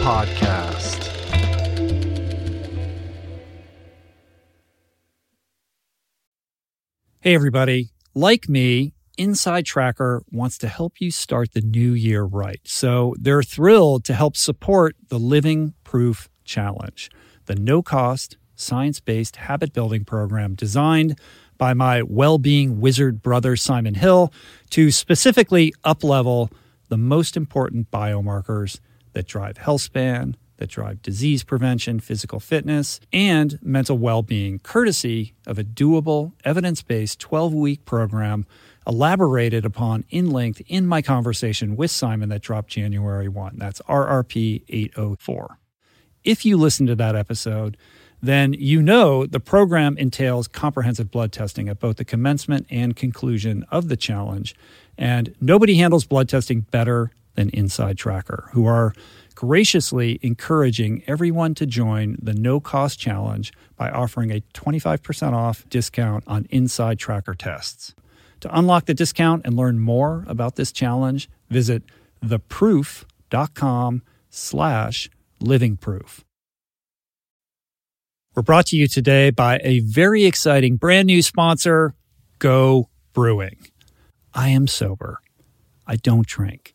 Podcast. Hey, everybody. Like me, Inside Tracker wants to help you start the new year right. So they're thrilled to help support the Living Proof Challenge, the no cost, science based habit building program designed by my well being wizard brother, Simon Hill, to specifically uplevel the most important biomarkers that drive health span, that drive disease prevention, physical fitness, and mental well being, courtesy of a doable, evidence based 12 week program elaborated upon in length in my conversation with Simon that dropped January 1. That's RRP 804. If you listen to that episode, then you know the program entails comprehensive blood testing at both the commencement and conclusion of the challenge. And nobody handles blood testing better than Inside Tracker, who are graciously encouraging everyone to join the no cost challenge by offering a 25% off discount on Inside Tracker tests. To unlock the discount and learn more about this challenge, visit theproof.com slash livingproof. We're brought to you today by a very exciting brand new sponsor, Go Brewing. I am sober. I don't drink.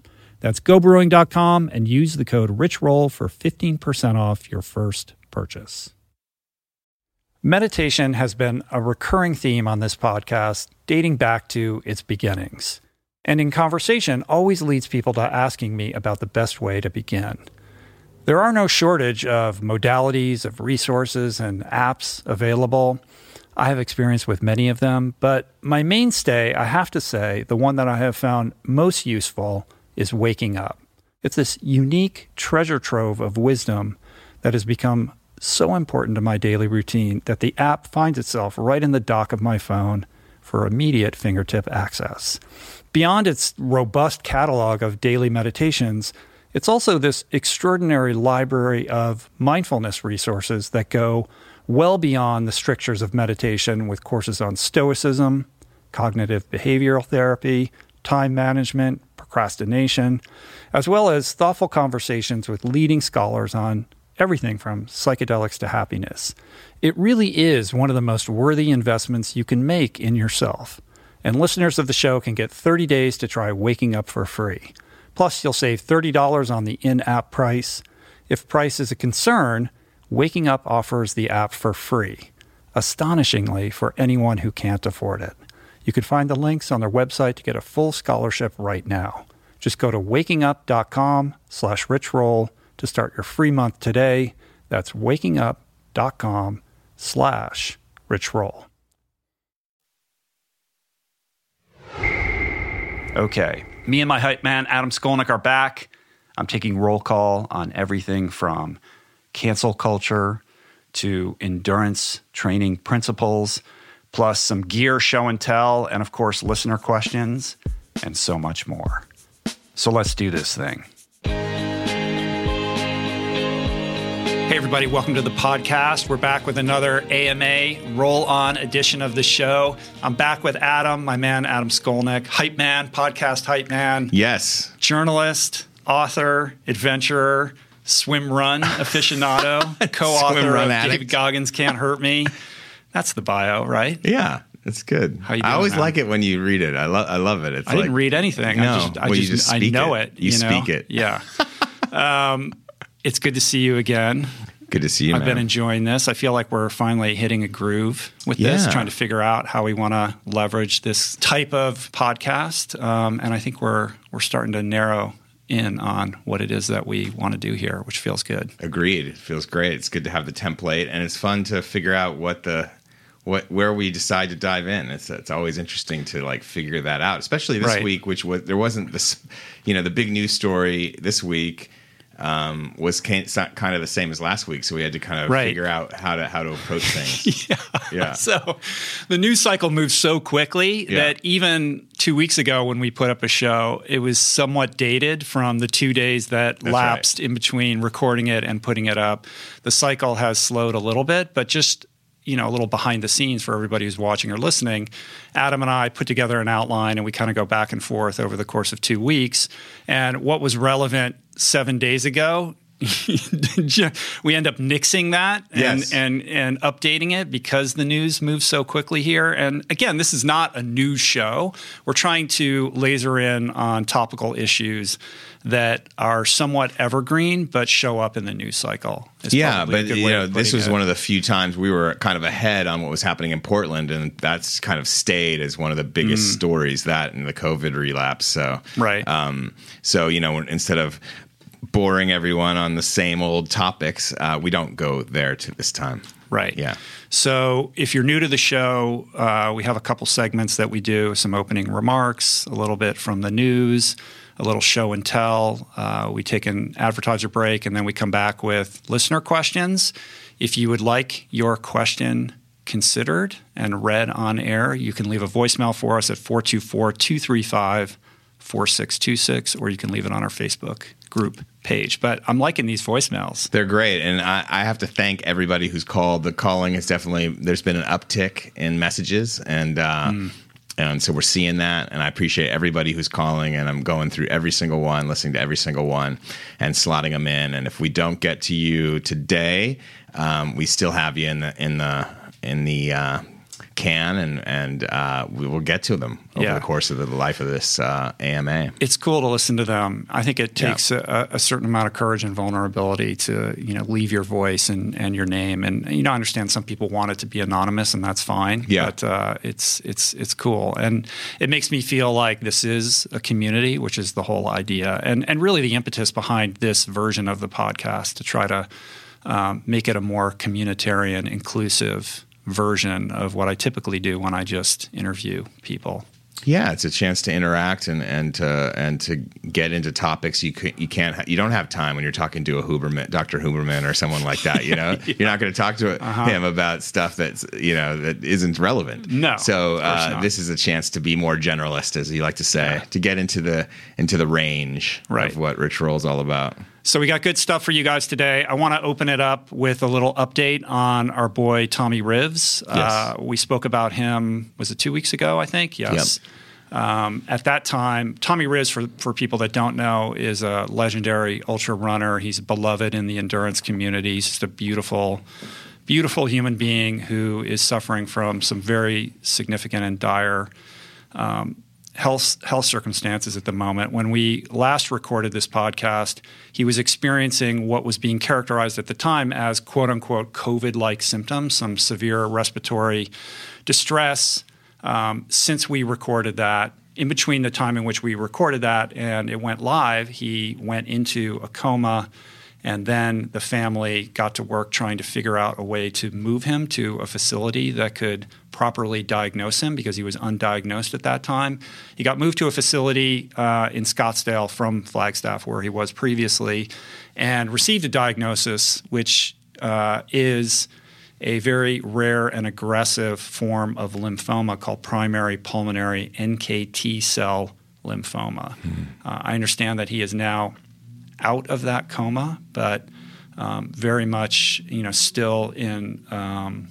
That's gobrewing.com and use the code RichRoll for 15% off your first purchase. Meditation has been a recurring theme on this podcast dating back to its beginnings. And in conversation, always leads people to asking me about the best way to begin. There are no shortage of modalities, of resources, and apps available. I have experience with many of them, but my mainstay, I have to say, the one that I have found most useful is waking up. It's this unique treasure trove of wisdom that has become so important to my daily routine that the app finds itself right in the dock of my phone for immediate fingertip access. Beyond its robust catalog of daily meditations, it's also this extraordinary library of mindfulness resources that go well beyond the strictures of meditation with courses on stoicism, cognitive behavioral therapy, time management, procrastination, as well as thoughtful conversations with leading scholars on everything from psychedelics to happiness. It really is one of the most worthy investments you can make in yourself. And listeners of the show can get 30 days to try Waking Up for free. Plus, you'll save $30 on the in app price. If price is a concern, Waking Up offers the app for free, astonishingly for anyone who can't afford it. You can find the links on their website to get a full scholarship right now. Just go to wakingup.com slash richroll to start your free month today. That's wakingup.com slash richroll. Okay, me and my hype man, Adam Skolnick, are back. I'm taking roll call on everything from cancel culture to endurance training principles, plus some gear show and tell, and of course, listener questions, and so much more. So let's do this thing. Hey, everybody, welcome to the podcast. We're back with another AMA roll on edition of the show. I'm back with Adam, my man, Adam Skolnick, hype man, podcast hype man, Yes. journalist, author, adventurer, swim run aficionado, co author of run David. Goggins Can't Hurt Me. That's the bio, right? Yeah. It's good. How you I always man? like it when you read it. I love. I love it. It's I like, didn't read anything. I No. just, I Well, just, just I know it. it. You know? speak it. Yeah. um, it's good to see you again. Good to see you. I've man. been enjoying this. I feel like we're finally hitting a groove with this, trying to figure out how we want to leverage this type of podcast. Um, and I think we're we're starting to narrow in on what it is that we want to do here, which feels good. Agreed. It feels great. It's good to have the template, and it's fun to figure out what the what where we decide to dive in. It's it's always interesting to like figure that out, especially this Right. week, which was there wasn't this, you know, the big news story this week. Um, was kind of the same as last week, so we had to kind of Right. figure out how to how to approach things. yeah, yeah, So the news cycle moves so quickly Yeah. that even two weeks ago when we put up a show, it was somewhat dated from the two days that That's lapsed in between recording it and putting it up. The cycle has slowed a little bit, but just you know, a little behind the scenes for everybody who's watching or listening. Adam and I put together an outline and we kind of go back and forth over the course of two weeks. And what was relevant seven days ago we end up nixing that and, Yes. and and updating it because the news moves so quickly here. And again, this is not a news show. We're trying to laser in on topical issues that are somewhat evergreen but show up in the news cycle. yeah, but you know, this was it. one of the few times we were kind of ahead on what was happening in Portland, and that's kind of stayed as one of the biggest stories. That and the COVID relapse. So Mm. Right. Um, so you know, instead of boring everyone on the same old topics, uh, we don't go there to this time. Right. Yeah. So if you're new to the show, uh, we have a couple segments that we do some opening remarks, a little bit from the news, a little show and tell. Uh, we take an advertiser break and then we come back with listener questions. If you would like your question considered and read on air, you can leave a voicemail for us at 424 235 4626, or you can leave it on our Facebook group page. But I'm liking these voicemails. They're great, and I, I have to thank everybody who's called. The calling has definitely there's been an uptick in messages, and uh, and so we're seeing that, and I appreciate everybody who's calling, and I'm going through every single one, listening to every single one, and slotting them in. And if we don't get to you today, um, we still have you in the in the in the uh, can, and and uh, we will get to them over Yeah. the course of the life of this uh, AMA. it's cool to listen to them. I think it takes a, a certain amount of courage and vulnerability to you know leave your voice and, and your name. And you know, I understand some people want it to be anonymous, and that's fine. Yeah. But uh, it's it's it's cool, and it makes me feel like this is a community, which is the whole idea, and and really the impetus behind this version of the podcast to try to um, make it a more communitarian, inclusive version of what I typically do when I just interview people. Yeah, it's a chance to interact and and to and to get into topics you can, you can't ha- you don't have time when you're talking to a Huberman, Dr. Huberman, or someone like that. You know, you're not going to talk to him about stuff that's you know that isn't relevant. Uh-huh. No, so uh, this is a chance to be more generalist, as you like to say, to get into the into the range Right. of what Rich Roll's all about. So we got good stuff for you guys today. I want to open it up with a little update on our boy Tommy Rivs. Uh, we spoke about him. Was it two weeks ago? I think. Yes. Um, at that time, Tommy Rivs, for for people that don't know, is a legendary ultra runner. He's beloved in the endurance community. He's just a beautiful, beautiful human being who is suffering from some very significant and dire health health circumstances at the moment. When we last recorded this podcast, he was experiencing what was being characterized at the time as quote unquote COVID like symptoms, some severe respiratory distress. Um, since we recorded that, in between the time in which we recorded that and it went live, he went into a coma And then the family got to work trying to figure out a way to move him to a facility that could properly diagnose him because he was undiagnosed at that time. He got moved to a facility uh, in Scottsdale from Flagstaff, where he was previously, and received a diagnosis, which uh, is a very rare and aggressive form of lymphoma called primary pulmonary NKT cell lymphoma. Hmm. Uh, I understand that he is now out of that coma, but um, very much, you know, still in um,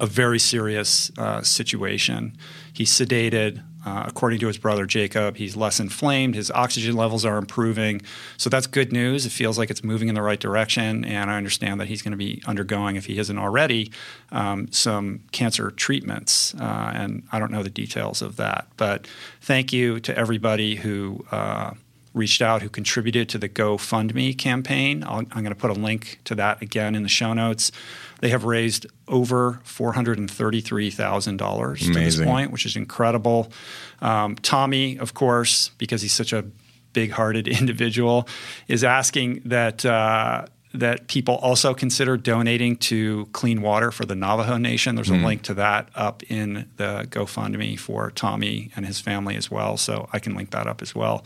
a very serious uh, situation. He's sedated. Uh, according to his brother Jacob, he's less inflamed. His oxygen levels are improving. So that's good news. It feels like it's moving in the right direction. And I understand that he's going to be undergoing, if he isn't already, um, some cancer treatments. Uh, and I don't know the details of that. But thank you to everybody who uh, reached out who contributed to the GoFundMe campaign. i am going to put a link to that again in the show notes. They have raised over $433,000 to this point, which is incredible. Um, Tommy, of course, because he's such a big hearted individual, is asking that. Uh, that people also consider donating to clean water for the Navajo Nation. There's mm. a link to that up in the GoFundMe for Tommy and his family as well. So I can link that up as well.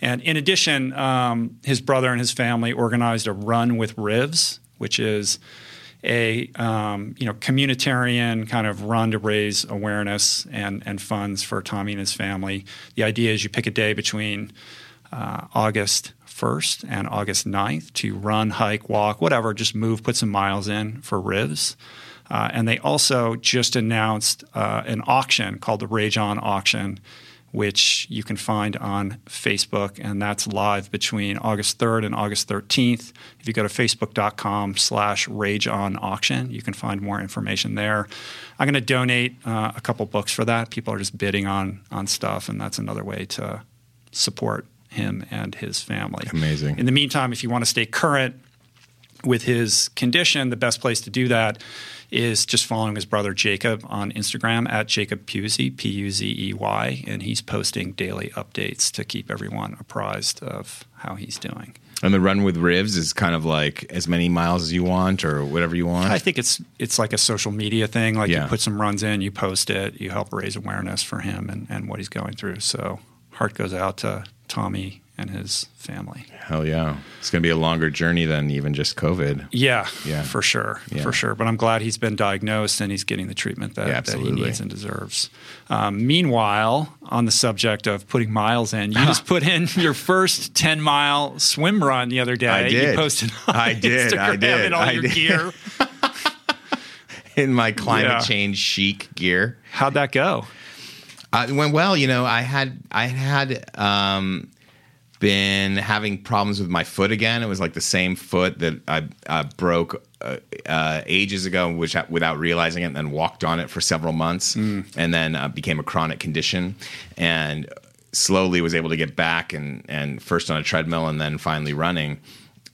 And in addition, um, his brother and his family organized a run with Rivs, which is a um, you know communitarian kind of run to raise awareness and and funds for Tommy and his family. The idea is you pick a day between uh, August 1st and August 9th to run, hike, walk, whatever, just move, put some miles in for Rivs. Uh, and they also just announced uh, an auction called the Rage On Auction, which you can find on Facebook, and that's live between August 3rd and August 13th. If you go to facebook.com slash Rage On Auction, you can find more information there. I'm going to donate uh, a couple books for that. People are just bidding on on stuff, and that's another way to support him and his family. Amazing. In the meantime, if you want to stay current with his condition, the best place to do that is just following his brother Jacob on Instagram at Jacob Puzey, P U Z E Y, and he's posting daily updates to keep everyone apprised of how he's doing. And the run with Rivs is kind of like as many miles as you want or whatever you want. I think it's it's like a social media thing. Like yeah. you put some runs in, you post it, you help raise awareness for him and, and what he's going through. So heart goes out to Tommy and his family. Hell yeah. It's going to be a longer journey than even just COVID. Yeah, yeah. for sure. Yeah. For sure. But I'm glad he's been diagnosed and he's getting the treatment that, yeah, that he needs and deserves. Um, meanwhile, on the subject of putting miles in, you just put in your first 10 mile swim run the other day. I did. You posted I did. Instagram I did. in all I your did. gear. in my climate change chic gear. How'd that go? Uh, it went well. You know, I had I had um, been having problems with my foot again. It was like the same foot that I, I broke uh, uh, ages ago, which without realizing it, and then walked on it for several months, mm. and then uh, became a chronic condition, and slowly was able to get back and and first on a treadmill and then finally running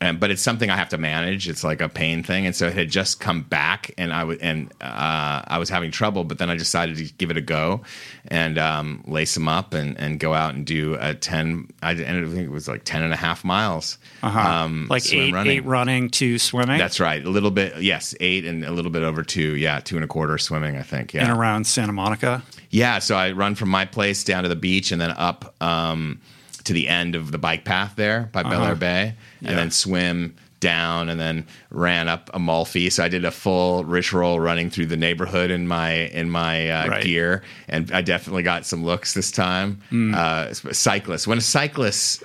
and, but it's something I have to manage. It's like a pain thing, and so it had just come back, and I was and uh, I was having trouble. But then I decided to give it a go, and um, lace them up, and, and go out and do a ten. I, ended think it was like 10 and a half miles, uh-huh. um, like eight running. eight running, two swimming. That's right, a little bit. Yes, eight and a little bit over two. Yeah, two and a quarter swimming. I think. Yeah, and around Santa Monica. Yeah, so I run from my place down to the beach, and then up. Um, to the end of the bike path there by uh-huh. Bel Air Bay, and yeah. then swim down and then ran up Amalfi. So I did a full rich roll running through the neighborhood in my in my uh, right. gear, and I definitely got some looks this time. Mm. Uh, cyclists, when a cyclist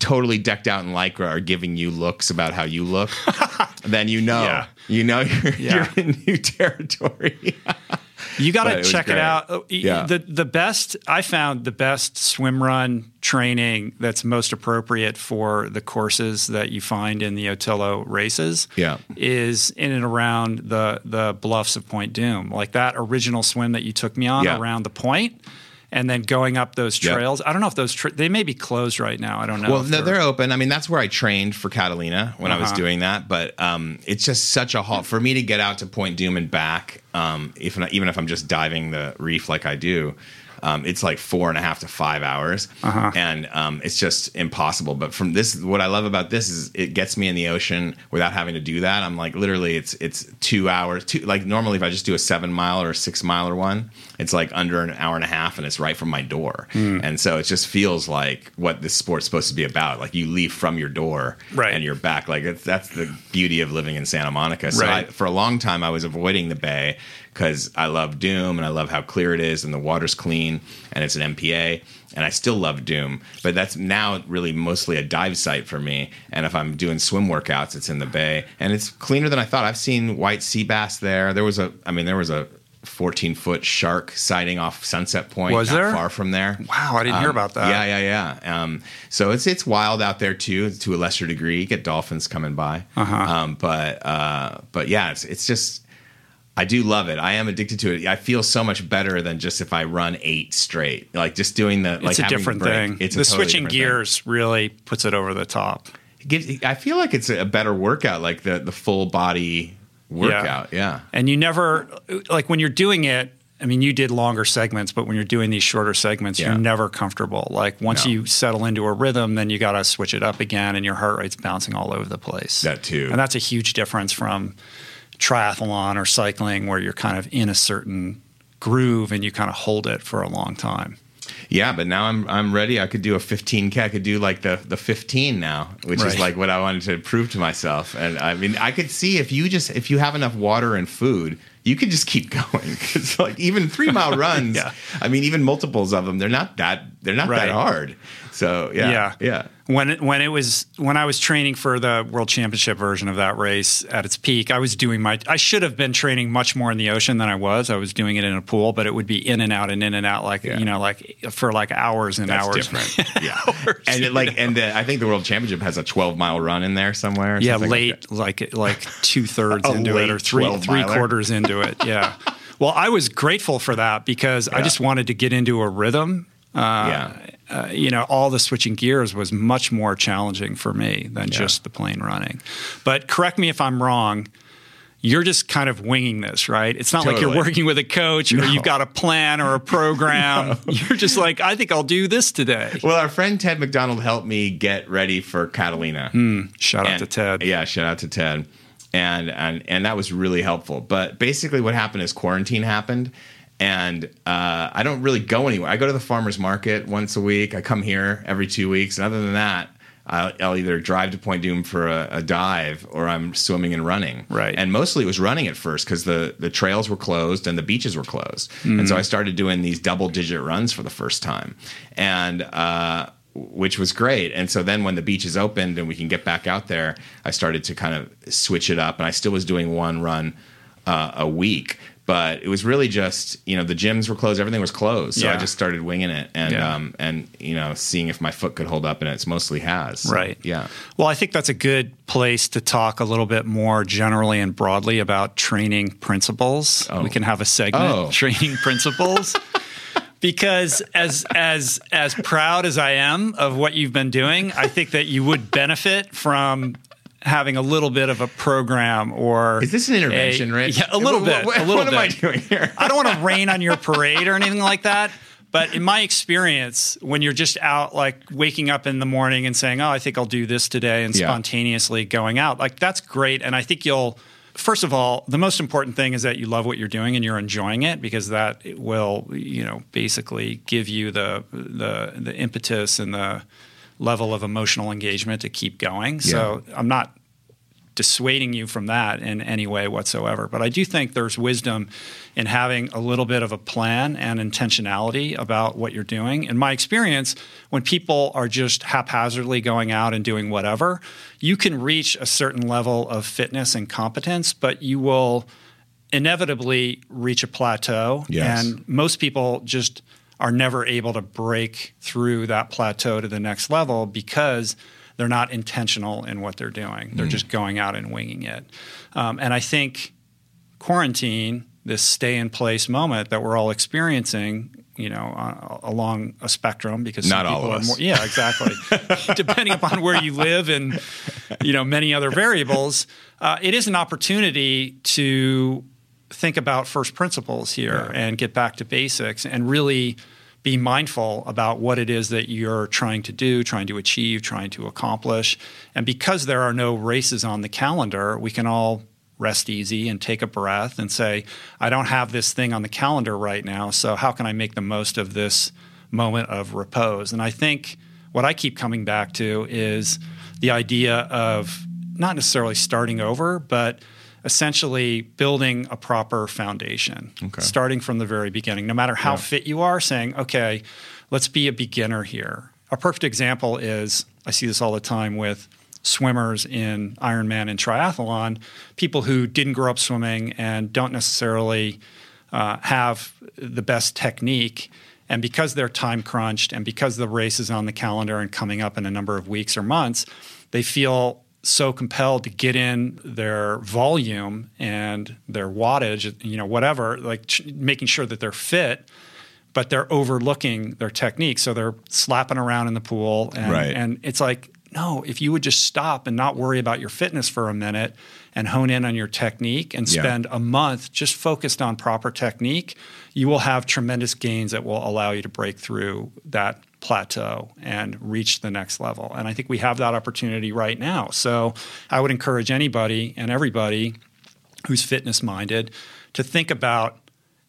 totally decked out in lycra are giving you looks about how you look, then you know yeah. you know you're, yeah. you're in new territory. You got to check it out. Oh, yeah. The the best I found the best swim run training that's most appropriate for the courses that you find in the Otillo races yeah. is in and around the the bluffs of Point Dume. Like that original swim that you took me on yeah. around the point and then going up those trails. Yep. I don't know if those tra- they may be closed right now. I don't know. Well, no, they're, they're open. I mean, that's where I trained for Catalina when uh-huh. I was uh-huh. doing that. But um, it's just such a haul for me to get out to Point Dume and back. Um, if even if I'm just diving the reef like I do, um, it's like four and a half to five hours, Uh-huh. and um, it's just impossible. But from this, what I love about this is it gets me in the ocean without having to do that. I'm like literally, it's it's two hours. Two like normally if I just do a seven mile or a six miler one, it's like under an hour and a half, and it's right from my door. Hmm. And so it just feels like what this sport's supposed to be about. Like you leave from your door, Right. and you're back. Like it's, that's the beauty of living in Santa Monica. So Right. I, for a long time, I was avoiding the bay because I love Dume and I love how clear it is and the water's clean and it's an MPA. And I still love Dume, but that's now really mostly a dive site for me. And if I'm doing swim workouts, it's in the bay, and it's cleaner than I thought. I've seen white sea bass there. There was a, I mean, there was a 14 foot shark sighting off Sunset Point, Was not there? far from there. Wow, I didn't hear Um, about that. Yeah, yeah, yeah. Um, so it's it's wild out there too, to a lesser degree. You get dolphins coming by, Uh-huh. um, but uh, but yeah, it's it's just I do love it. I am addicted to it. I feel so much better than just if I run eight straight. Like just doing the like it's a different thing. It's a the totally switching different thing. gears really puts it over the top. It gives, I feel like it's a better workout, like the the full body workout. Yeah. And you never like when you're doing it. I mean, you did longer segments, but when you're doing these shorter segments, Yeah. you're never comfortable. Like once No. you settle into a rhythm, then you got to switch it up again, and your heart rate's bouncing all over the place. That too. and that's a huge difference from triathlon or cycling, where you're kind of in a certain groove and you kind of hold it for a long time. Yeah, but now I'm I'm ready. I could do a 15k. I could do like the the 15 now, which Right. is like what I wanted to prove to myself. And I mean, I could see if you just if you have enough water and food, you could just keep going. It's like even three mile runs. Yeah. I mean, even multiples of them. They're not that they're not Right. that hard. So yeah, Yeah. yeah. When it, when it was when I was training for the World Championship version of that race at its peak, I was doing my I should have been training much more in the ocean than I was. I was doing it in a pool, but it would be in and out and in and out like Yeah. you know like for like hours and That's hours. different. Yeah, Hours. and it, like and the, I think the World Championship has a 12 mile run in there somewhere. yeah, something like late like like two thirds into it or three three quarters into it. Yeah. well, I was grateful for that because I just wanted to get into a rhythm. Uh, yeah. Uh, you know, all the switching gears was much more challenging for me than Yeah. just the plain running. But correct me if I'm wrong. You're just kind of winging this, right? It's not like you're working with a coach or you've got a plan or a program. You're just like, I think I'll do this today. Well, our friend Ted McDonald helped me get ready for Catalina. Shout out to Ted. Yeah, shout out to Ted. And and and that was really helpful. But basically what happened is quarantine happened and uh, I don't really go anywhere. I go to the farmers market once a week. I come here every two weeks. And other than that, I'll, I'll either drive to Point Dume for a, a dive or I'm swimming and running. Right. And mostly it was running at first because the, the trails were closed and the beaches were closed. And so I started doing these double digit runs for the first time. And, uh, which was great. And so then when the beaches opened and we can get back out there, I started to kind of switch it up. And I still was doing one run uh, a week. But it was really just, you know, the gyms were closed, everything was closed. So I just started winging it and, Yeah. um, and, you know, seeing if my foot could hold up and it's mostly has. Right. Yeah. Well, I think that's a good place to talk a little bit more generally and broadly about training principles. Oh. We can have a segment, Oh. training principles. because as as as proud as I am of what you've been doing, I think that you would benefit from having a little bit of a program or Is this an intervention, a, Rich? Yeah, a little What- bit. what- a little what bit. am I doing here? I don't want to rain on your parade or anything like that. But in my experience, when you're just out, like waking up in the morning and saying, "Oh, I think I'll do this today," and Yeah. spontaneously going out, like that's great. And I think you'll, first of all, the most important thing is that you love what you're doing and you're enjoying it because that will, you know, basically give you the the the impetus and the level of emotional engagement to keep going. So I'm not dissuading you from that in any way whatsoever. But I do think there's wisdom in having a little bit of a plan and intentionality about what you're doing. In my experience, when people are just haphazardly going out and doing whatever, you can reach a certain level of fitness and competence, but you will inevitably reach a plateau. Yes. And most people just are never able to break through that plateau to the next level because they're not intentional in what they're doing. They're just going out and winging it. Um, and I think quarantine, this stay in place moment that we're all experiencing, you know, uh, along a spectrum because Not all people of are us. more, yeah, exactly. Depending upon where you live and you know many other variables, uh, it is an opportunity to think about first principles here Yeah. and get back to basics and really be mindful about what it is that you're trying to do, trying to achieve, trying to accomplish. And because there are no races on the calendar, we can all rest easy and take a breath and say, I don't have this thing on the calendar right now, so how can I make the most of this moment of repose? And I think what I keep coming back to is the idea of not necessarily starting over, but essentially building a proper foundation, okay. starting from the very beginning. No matter how yeah. fit you are, saying, okay, let's be a beginner here. A perfect example is I see this all the time with swimmers in Ironman and triathlon, people who didn't grow up swimming and don't necessarily uh, have the best technique. And because they're time crunched and because the race is on the calendar and coming up in a number of weeks or months, they feel so compelled to get in their volume and their wattage, you know, whatever, like ch- making sure that they're fit, but they're overlooking their technique. So they're slapping around in the pool. And, right. and it's like, no, if you would just stop and not worry about your fitness for a minute and hone in on your technique and spend yeah. a month just focused on proper technique, you will have tremendous gains that will allow you to break through that plateau and reach the next level. And I think we have that opportunity right now. So I would encourage anybody and everybody who's fitness minded to think about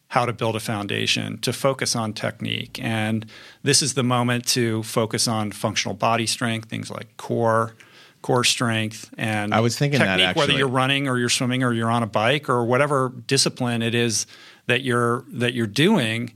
how to build a foundation, to focus on technique. And this is the moment to focus on functional body strength, things like core, core strength, and I was thinking technique, that actually. whether you're running or you're swimming or you're on a bike or whatever discipline it is that you're that you're doing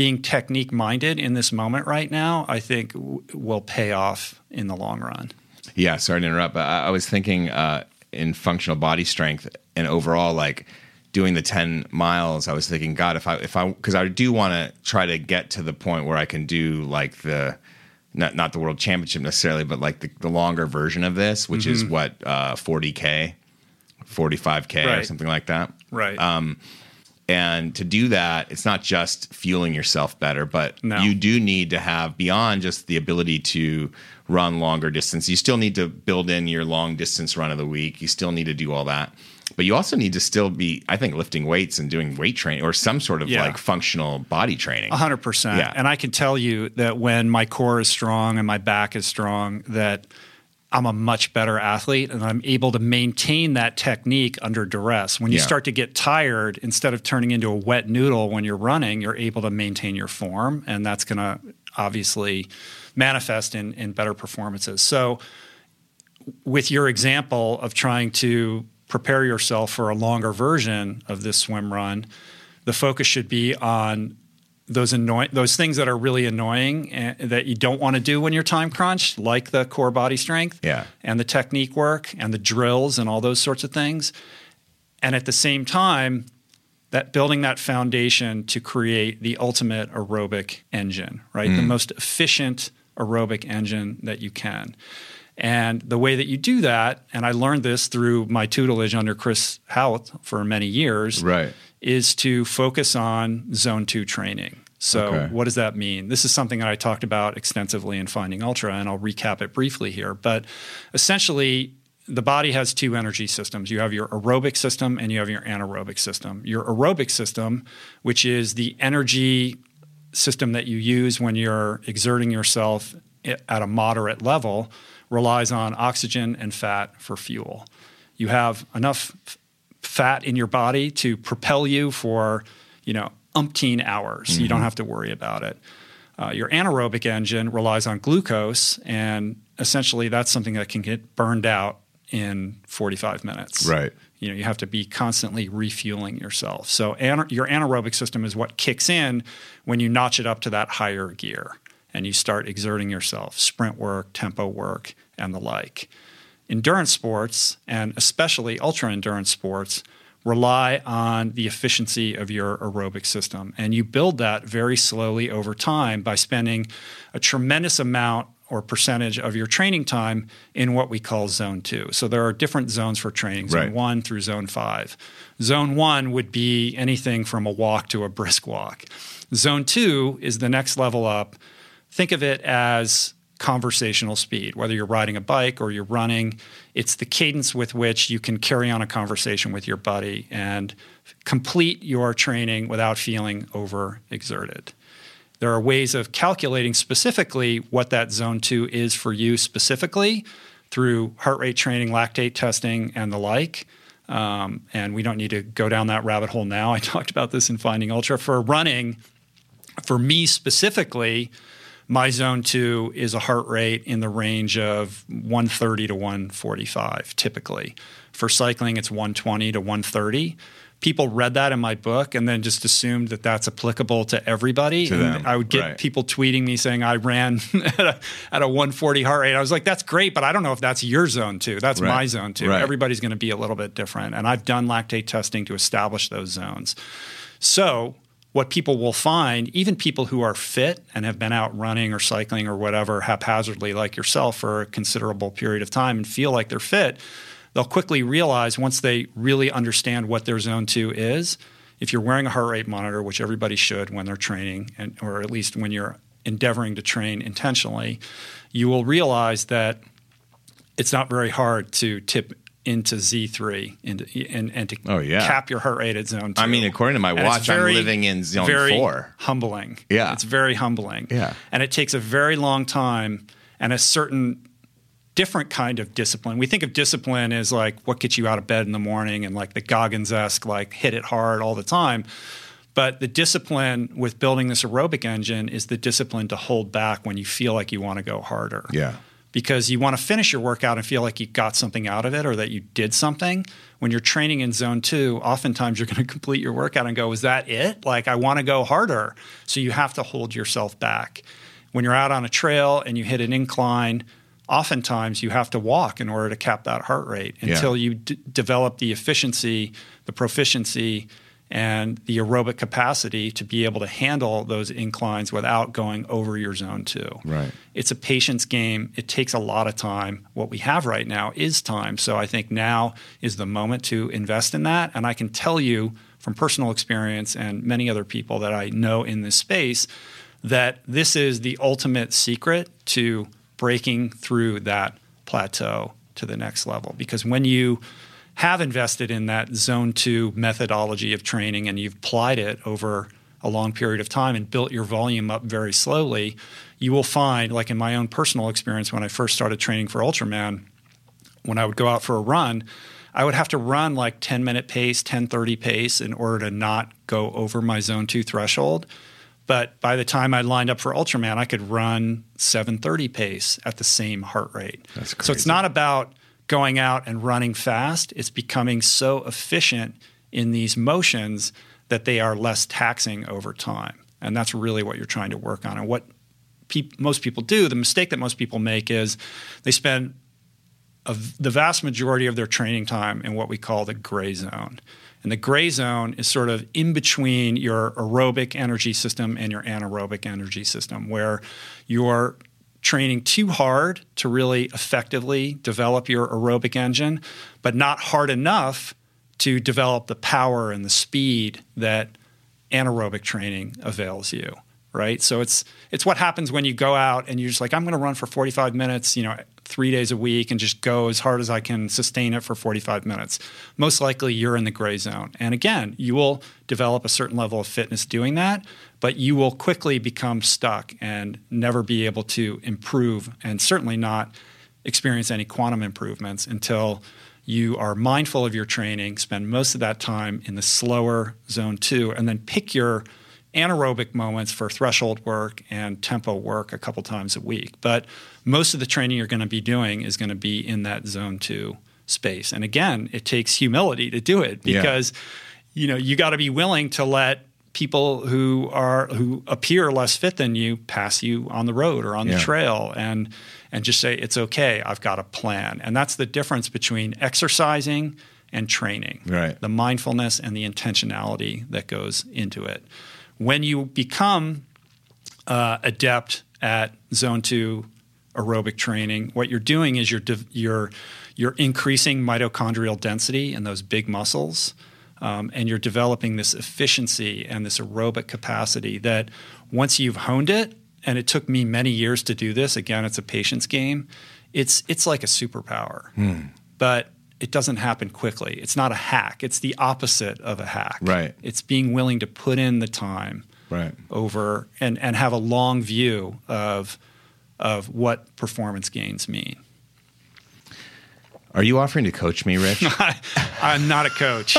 being technique minded in this moment right now, I think w- will pay off in the long run. Yeah, sorry to interrupt, but I, I was thinking uh, in functional body strength and overall, like doing the 10 miles, I was thinking, God, if I, if I, because I do want to try to get to the point where I can do like the, not, not the world championship necessarily, but like the, the longer version of this, which mm-hmm. is what, uh, 40K, 45K right. or something like that. Right. Um, and to do that, it's not just fueling yourself better, but no. you do need to have beyond just the ability to run longer distance. You still need to build in your long distance run of the week. You still need to do all that. But you also need to still be, I think, lifting weights and doing weight training or some sort of yeah. like functional body training. 100%. Yeah. And I can tell you that when my core is strong and my back is strong, that – I'm a much better athlete and I'm able to maintain that technique under duress. When you yeah. start to get tired, instead of turning into a wet noodle when you're running, you're able to maintain your form. And that's going to obviously manifest in, in better performances. So, with your example of trying to prepare yourself for a longer version of this swim run, the focus should be on those annoying those things that are really annoying and, that you don't want to do when you're time crunched, like the core body strength, yeah. and the technique work and the drills and all those sorts of things. And at the same time, that building that foundation to create the ultimate aerobic engine, right? Mm. The most efficient aerobic engine that you can. And the way that you do that, and I learned this through my tutelage under Chris Hauth for many years, right is to focus on zone two training. So, okay. what does that mean? This is something that I talked about extensively in Finding Ultra, and I'll recap it briefly here. But essentially, the body has two energy systems. You have your aerobic system and you have your anaerobic system. Your aerobic system, which is the energy system that you use when you're exerting yourself at a moderate level, relies on oxygen and fat for fuel. You have enough fat in your body to propel you for, you know, umpteen hours. Mm-hmm. You don't mm-hmm. have to worry about it. Uh, your anaerobic engine relies on glucose, and essentially that's something that can get burned out in 45 minutes. Right. You know, you have to be constantly refueling yourself. So ana- your anaerobic system is what kicks in when you notch it up to that higher gear and you start exerting yourself, sprint work, tempo work, and the like endurance sports, and especially ultra endurance sports, rely on the efficiency of your aerobic system. And you build that very slowly over time by spending a tremendous amount or percentage of your training time in what we call zone two. So there are different zones for training, zone right. one through zone five. Zone one would be anything from a walk to a brisk walk. Zone two is the next level up. Think of it as conversational speed, whether you're riding a bike or you're running. It's the cadence with which you can carry on a conversation with your buddy and complete your training without feeling overexerted. There are ways of calculating specifically what that zone two is for you specifically through heart rate training, lactate testing, and the like. Um, and we don't need to go down that rabbit hole now. I talked about this in Finding Ultra. For running, for me specifically, my zone two is a heart rate in the range of 130 to 145 typically. For cycling, it's 120 to 130 people read that in my book and then just assumed that that's applicable to everybody. To and them, I would get right. people tweeting me saying I ran at, a, at a 140 heart rate. I was like, that's great, but I don't know if that's your zone two. That's Right. my zone two. Right. Everybody's going to be a little bit different. And I've done lactate testing to establish those zones. So, what people will find, even people who are fit and have been out running or cycling or whatever haphazardly, like yourself, for a considerable period of time and feel like they're fit, they'll quickly realize once they really understand what their zone two is. If you're wearing a heart rate monitor, which everybody should when they're training, and, or at least when you're endeavoring to train intentionally, you will realize that it's not very hard to tip into Z3 into, and, and to Oh, yeah. cap your heart rate at zone two. I mean, according to my And watch, I'm living in zone very four. Humbling. Yeah. It's very humbling. Yeah. And it takes a very long time and a certain different kind of discipline. We think of discipline as like what gets you out of bed in the morning and like the Goggins esque, like hit it hard all the time. But the discipline with building this aerobic engine is the discipline to hold back when you feel like you want to go harder Yeah. Because you want to finish your workout and feel like you got something out of it or that you did something. When you're training in zone two, oftentimes you're going to complete your workout and go, Is that it? Like, I want to go harder. So you have to hold yourself back. When you're out on a trail and you hit an incline, oftentimes you have to walk in order to cap that heart rate Yeah. until you d- develop the efficiency, the proficiency, and the aerobic capacity to be able to handle those inclines without going over your zone two. Right. It's a patience game. It takes a lot of time. What we have right now is time. So I think now is the moment to invest in that. And I can tell you from personal experience and many other people that I know in this space that this is the ultimate secret to breaking through that plateau to the next level. Because when you have invested in that zone two methodology of training and you've applied it over a long period of time and built your volume up very slowly, you will find, like in my own personal experience when I first started training for Ultraman, when I would go out for a run, I would have to run like 10 minute pace, 10 30 pace in order to not go over my zone two threshold. But by the time I lined up for Ultraman, I could run 730 pace at the same heart rate. That's crazy. So it's not about going out and running fast. It's becoming so efficient in these motions that they are less taxing over time. And that's really what you're trying to work on. And what peop most people do, the mistake that most people make is they spend the vast majority of their training time in what we call the gray zone. And the gray zone is sort of in between your aerobic energy system and your anaerobic energy system, where you're training too hard to really effectively develop your aerobic engine, but not hard enough to develop the power and the speed that anaerobic training avails you right? So it's it's what happens when you go out and you're just like i'm going to run for 45 minutes you know three days a week and just go as hard as i can sustain it for 45 minutes. Most likely you're in the gray zone. And again you will develop a certain level of fitness doing that but you will quickly become stuck and never be able to improve and certainly not experience any quantum improvements until you are mindful of your training, spend most of that time in the slower zone two, and then pick your anaerobic moments for threshold work and tempo work a couple times a week. But most of the training you're going to be doing is going to be in that zone two space. And again, it takes humility to do it Yeah. because you know you got to be willing to let people who are who appear less fit than you pass you on the road or on the trail and and just say it's okay i've got a plan and that's the difference between exercising and training Right. the mindfulness and the intentionality that goes into it when you become uh, adept at zone two aerobic training, what you're doing is you're div- you're you're increasing mitochondrial density in those big muscles, um, and you're developing this efficiency and this aerobic capacity that once you've honed it, and it took me many years to do this. Again, it's a patience game. It's it's like a superpower, but it doesn't happen quickly. It's not a hack. It's the opposite of a hack. Right. It's being willing to put in the time Right. over and, and have a long view of of what performance gains mean. Are you offering to coach me, Rich? I'm not a coach.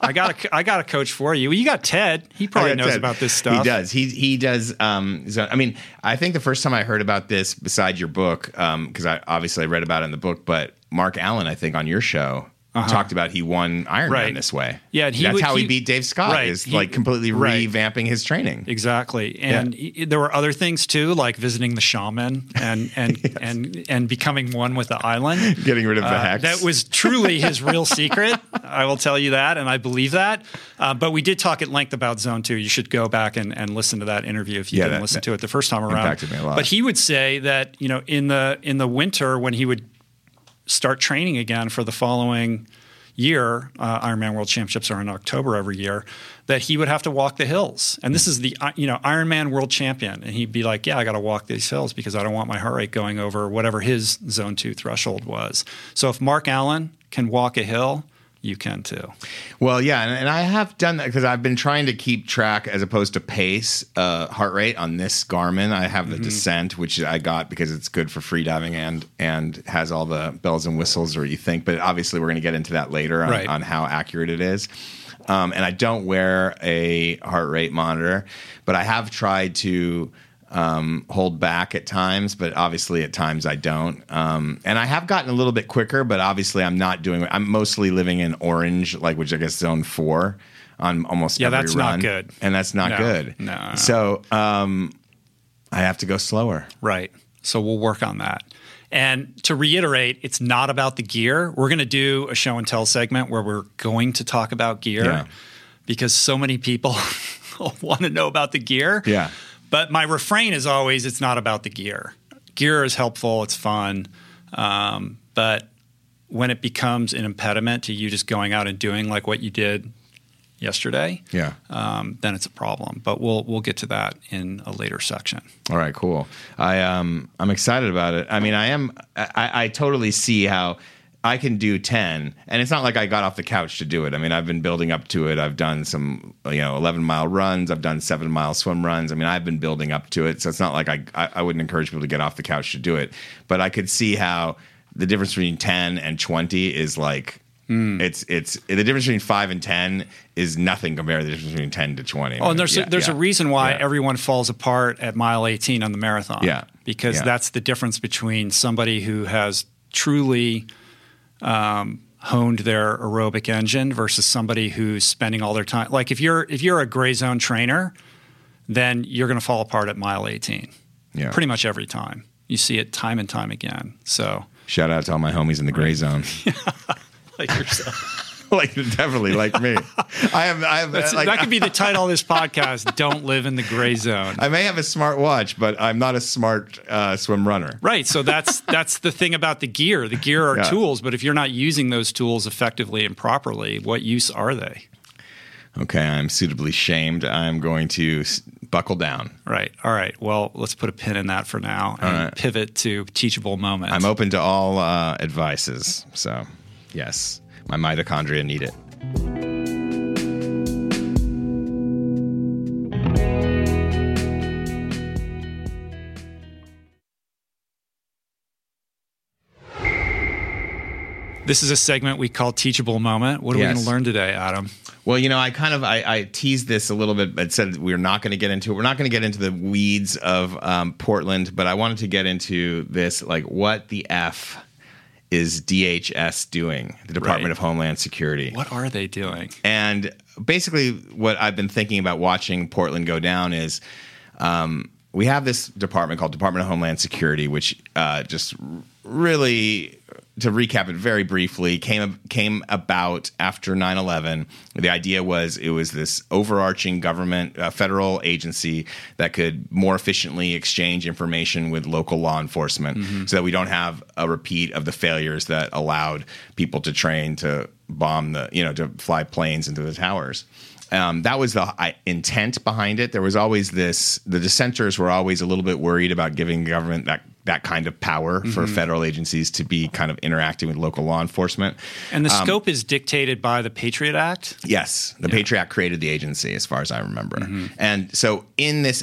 I got a I got a coach for you. You got Ted. He probably knows Ted. about this stuff. He does. He he does. Um, so, I mean, I think the first time I heard about this, besides your book, um, because I obviously I read about it in the book, but Mark Allen, I think on your show. Talked about he won Ironman Right. this way. Yeah, and he that's would- how he, he- beat Dave Scott. Right. Is He- like completely right. revamping his training. Exactly, and he- there were other things too, like visiting the shaman and and and and becoming one with the island. Getting rid of the Uh, hex. That was truly his real secret. I will tell you that, and I believe that. Uh, but we did talk at length about Zone Two. You should go back and, and listen to that interview if you Yeah, didn't that- listen that to it the first time around. impacted me a lot. But he would say that you know in the in the winter when he would start training again for the following year, uh, Ironman World Championships are in October every year, that he would have to walk the hills. And this is the uh, you know Ironman World Champion, and he'd be like, "Yeah, I got to walk these hills because I don't want my heart rate going over whatever his zone two threshold was." So if Mark Allen can walk a hill, you can too. Well, yeah, and, and I have done that because I've been trying to keep track as opposed to pace uh, heart rate on this Garmin. I have the Descent, which I got because it's good for free diving and and has all the bells and whistles, or you think. But obviously, we're going to get into that later on, Right. on how accurate it is. Um, and I don't wear a heart rate monitor, but I have tried to um, hold back at times, but obviously at times I don't. Um, and I have gotten a little bit quicker, but obviously I'm not doing. I'm mostly living in orange, like which I guess zone four on almost Yeah, every that's not good. and that's not No, good. no, no. So um, I have to go slower. Right. So we'll work on that. And to reiterate, it's not about the gear. We're going to do a show and tell segment where we're going to talk about gear Yeah. because so many people want to know about the gear. Yeah. But my refrain is always it's not about the gear. Gear is helpful, it's fun. Um, but when it becomes an impediment to you just going out and doing like what you did yesterday, Yeah. um, then it's a problem. But we'll we'll get to that in a later section. All right, cool. I um I'm excited about it. I mean, I am. I, I totally see how I can do ten, and it's not like I got off the couch to do it. I mean, I've been building up to it. I've done some you know 11 mile runs. I've done seven mile swim runs. I mean, I've been building up to it. So it's not like I I, I wouldn't encourage people to get off the couch to do it. But I could see how the difference between 10 and 20 is like. Hmm. It's it's the difference between five and ten is nothing compared to the difference between ten to twenty. Oh, and there's Yeah, a, there's yeah. a reason why Yeah. everyone falls apart at mile 18 on the marathon. Yeah. because that's the difference between somebody who has truly um, honed their aerobic engine versus somebody who's spending all their time. Like if you're if you're a gray zone trainer, then you're going to fall apart at mile 18. Yeah. pretty much every time. You see it time and time again. So Shout out to all my homies in the gray zone. like yourself. like definitely like me. I have I have That's, like, that could be the title of this podcast. Don't live in the gray zone. I may have a smart watch, but I'm not a smart uh, swim runner. Right. So that's that's the thing about the gear. The gear are Yeah. tools, but if you're not using those tools effectively and properly, what use are they? Okay, I'm suitably shamed. I'm going to s- buckle down. Right. All right. Well, let's put a pin in that for now and right. pivot to teachable moments. I'm open to all uh, advices. So, yes, my mitochondria need it. This is a segment we call teachable moment. What are we going to learn today, Adam? Well, you know, I kind of I, I teased this a little bit, but said we're not going to get into it. We're not going to get into the weeds of um, Portland, but I wanted to get into this, like what the f is DHS doing, the Department Right. of Homeland Security. What are they doing? And basically, what I've been thinking about watching Portland go down is um, we have this department called Department of Homeland Security, which uh, just really, to recap it very briefly, came came about after 9/11. The idea was it was this overarching government, uh, federal agency that could more efficiently exchange information with local law enforcement, so that we don't have a repeat of the failures that allowed people to train to bomb the, you know, to fly planes into the towers. Um, that was the I, intent behind it. There was always this. The dissenters were always a little bit worried about giving government that that kind of power mm-hmm. for federal agencies to be kind of interacting with local law enforcement. And the um, scope is dictated by the Patriot Act? Yes. The yeah. Patriot Act created the agency, as far as I remember. Mm-hmm. And so in this,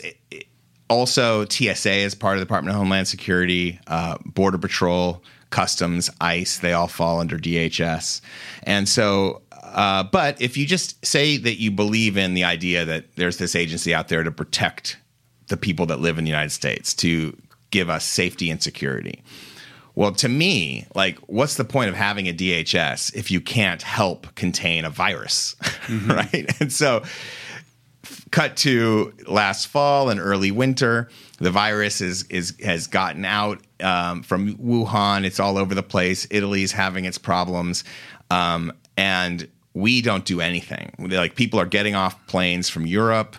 also TSA is part of the Department of Homeland Security, uh, Border Patrol, Customs, ICE, they all fall under DHS. And so uh, but if you just say that you believe in the idea that there's this agency out there to protect the people that live in the United States, to give us safety and security. Well, to me, like, what's the point of having a DHS if you can't help contain a virus, mm-hmm. right? And so, cut to last fall and early winter, the virus is is has gotten out um, from Wuhan. It's all over the place. Italy's having its problems, um, and we don't do anything. Like people are getting off planes from Europe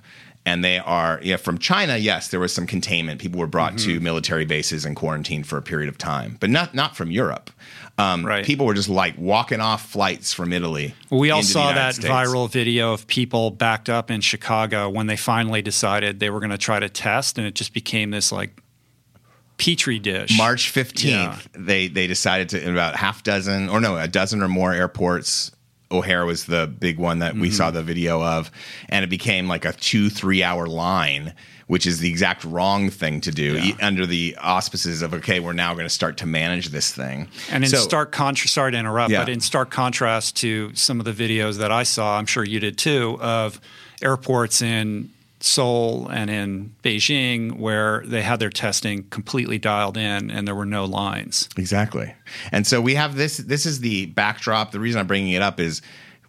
and they are yeah from China. Yes, there was some containment. People were brought mm-hmm. to military bases and quarantined for a period of time, but not not from Europe. Um, right. People were just like walking off flights from Italy. We all saw that States. viral video of people backed up in Chicago when they finally decided they were going to try to test, and it just became this like petri dish. March fifteenth, yeah. they they decided to in about half dozen or no, a dozen or more airports O'Hare was the big one that we mm-hmm. saw the video of, and it became like a two three hour line, which is the exact wrong thing to do yeah. under the auspices of okay, we're now going to start to manage this thing. And in so, stark contrast, sorry to interrupt, yeah. but in stark contrast to some of the videos that I saw, I'm sure you did too, of airports in Seoul and in Beijing, where they had their testing completely dialed in and there were no lines. Exactly. And so we have this. This is the backdrop. The reason I'm bringing it up is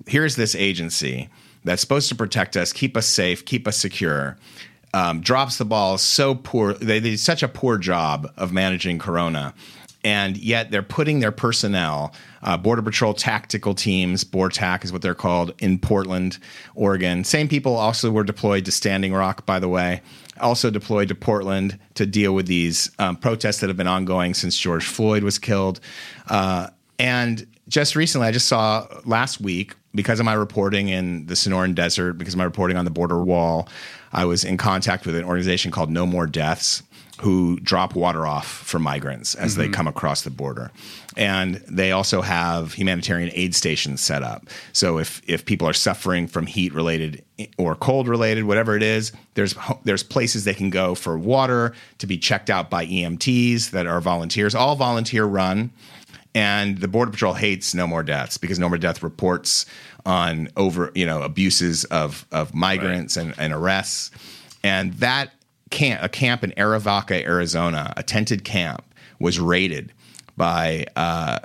here's this agency that's supposed to protect us, keep us safe, keep us secure. Um, drops the ball so poor. They, they did such a poor job of managing Corona and yet they're putting their personnel, uh, Border Patrol tactical teams, BORTAC is what they're called, in Portland, Oregon. Same people also were deployed to Standing Rock, by the way, also deployed to Portland to deal with these um, protests that have been ongoing since George Floyd was killed. Uh, and just recently, I just saw last week, because of my reporting in the Sonoran Desert, because of my reporting on the border wall, I was in contact with an organization called No More Deaths who drop water off for migrants as mm-hmm. they come across the border. And they also have humanitarian aid stations set up. So if if people are suffering from heat related or cold related, whatever it is, there's there's places they can go for water to be checked out by EMTs that are volunteers, all volunteer run. And the Border Patrol hates No More Deaths because No More Death reports on over, you know, abuses of of migrants right. and, and arrests. And that camp, a camp in Arivaca, Arizona, a tented camp, was raided by uh,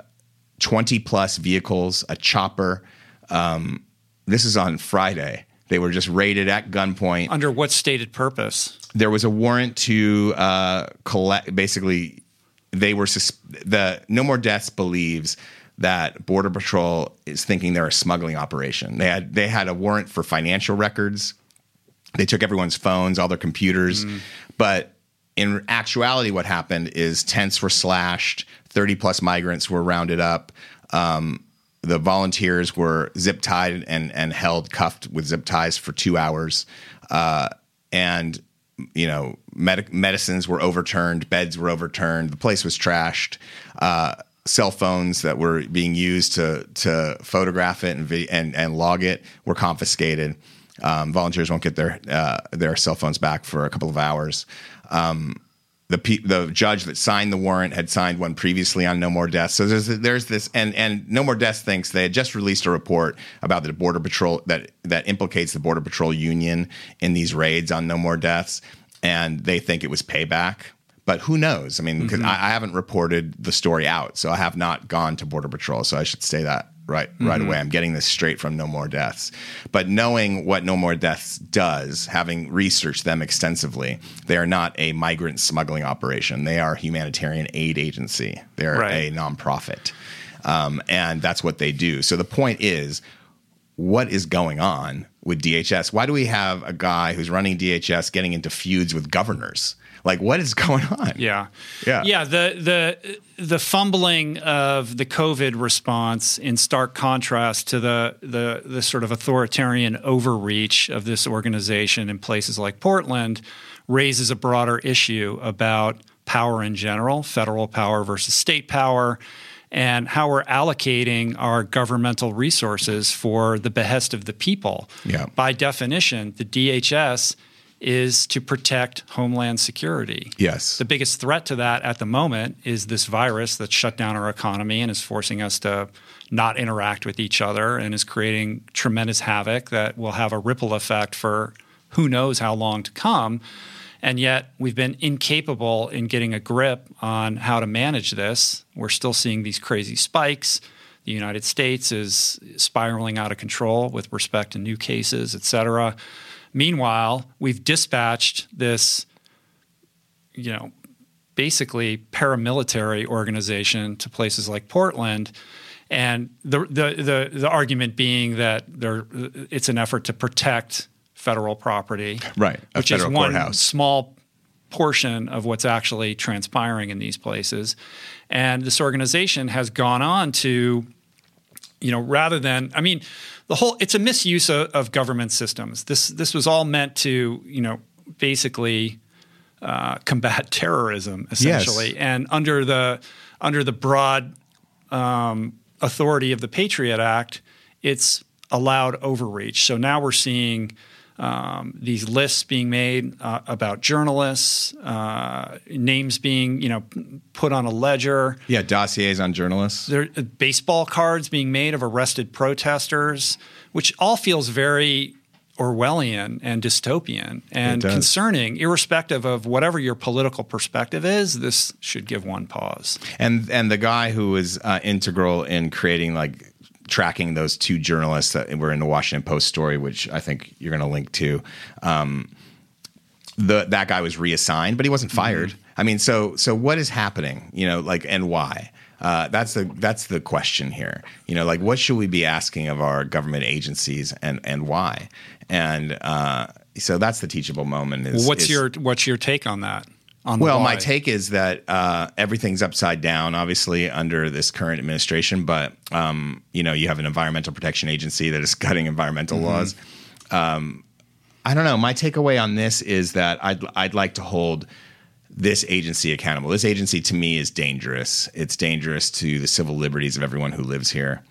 20 plus vehicles, a chopper. Um, this is on Friday. They were just raided at gunpoint. Under what stated purpose? There was a warrant to uh, collect. Basically, they were sus- the No More Deaths believes that Border Patrol is thinking they're a smuggling operation. They had they had a warrant for financial records they took everyone's phones, all their computers. Mm. But in actuality, what happened is tents were slashed, 30 plus migrants were rounded up. Um, the volunteers were zip tied and, and held cuffed with zip ties for two hours. Uh, and, you know, med- medicines were overturned, beds were overturned, the place was trashed. Uh, cell phones that were being used to to photograph it and, and, and log it were confiscated. Um, volunteers won't get their uh, their cell phones back for a couple of hours. Um, the pe- the judge that signed the warrant had signed one previously on no more deaths. So there's there's this and and no more deaths thinks they had just released a report about the border patrol that that implicates the border patrol union in these raids on no more deaths, and they think it was payback. But who knows? I mean, because mm-hmm. I, I haven't reported the story out, so I have not gone to border patrol. So I should say that right right mm-hmm. away. I'm getting this straight from No More Deaths. But knowing what No More Deaths does, having researched them extensively, they are not a migrant smuggling operation. They are a humanitarian aid agency. They're right. a nonprofit. Um, and that's what they do. So the point is, what is going on with DHS? Why do we have a guy who's running DHS getting into feuds with governors? Like, what is going on? Yeah, yeah, yeah. The the the fumbling of the COVID response in stark contrast to the the the sort of authoritarian overreach of this organization in places like Portland raises a broader issue about power in general, federal power versus state power, and how we're allocating our governmental resources for the behest of the people. Yeah. By definition, the DHS is to protect homeland security. Yes. The biggest threat to that at the moment is this virus that shut down our economy and is forcing us to not interact with each other and is creating tremendous havoc that will have a ripple effect for who knows how long to come. And yet, we've been incapable in getting a grip on how to manage this. We're still seeing these crazy spikes. The United States is spiraling out of control with respect to new cases, et cetera. Meanwhile, we've dispatched this, you know, basically paramilitary organization to places like Portland. And the, the, the, the argument being that there, it's an effort to protect federal property, Right, Which is one courthouse. small portion of what's actually transpiring in these places. And this organization has gone on to, you know, rather than, I mean, the whole, it's a misuse of, of government systems. This, this was all meant to, you know, basically uh, combat terrorism essentially. And under the, under the broad um, authority of the Patriot Act, it's allowed overreach. So now we're seeing um, these lists being made uh, about journalists, uh, names being you know put on a ledger. Yeah, dossiers on journalists. There are baseball cards being made of arrested protesters, which all feels very Orwellian and dystopian and concerning, irrespective of whatever your political perspective is. This should give one pause. and and the guy who was uh, integral in creating like tracking those two journalists that were in the Washington Post story, which I think you're going to link to. Um, the that guy was reassigned, but he wasn't fired. I mean, so so what is happening? You know, like and why? Uh, that's the that's the question here. You know, like what should we be asking of our government agencies and and why? And uh, so that's the teachable moment. Is What's is- your what's your take on that? Well, my take is that uh, everything's upside down, obviously, under this current administration. But um, you know, you have an environmental protection agency that is cutting environmental laws. Um, I don't know. My takeaway on this is that I'd I'd like to hold this agency accountable. This agency to me is dangerous. It's dangerous to the civil liberties of everyone who lives here,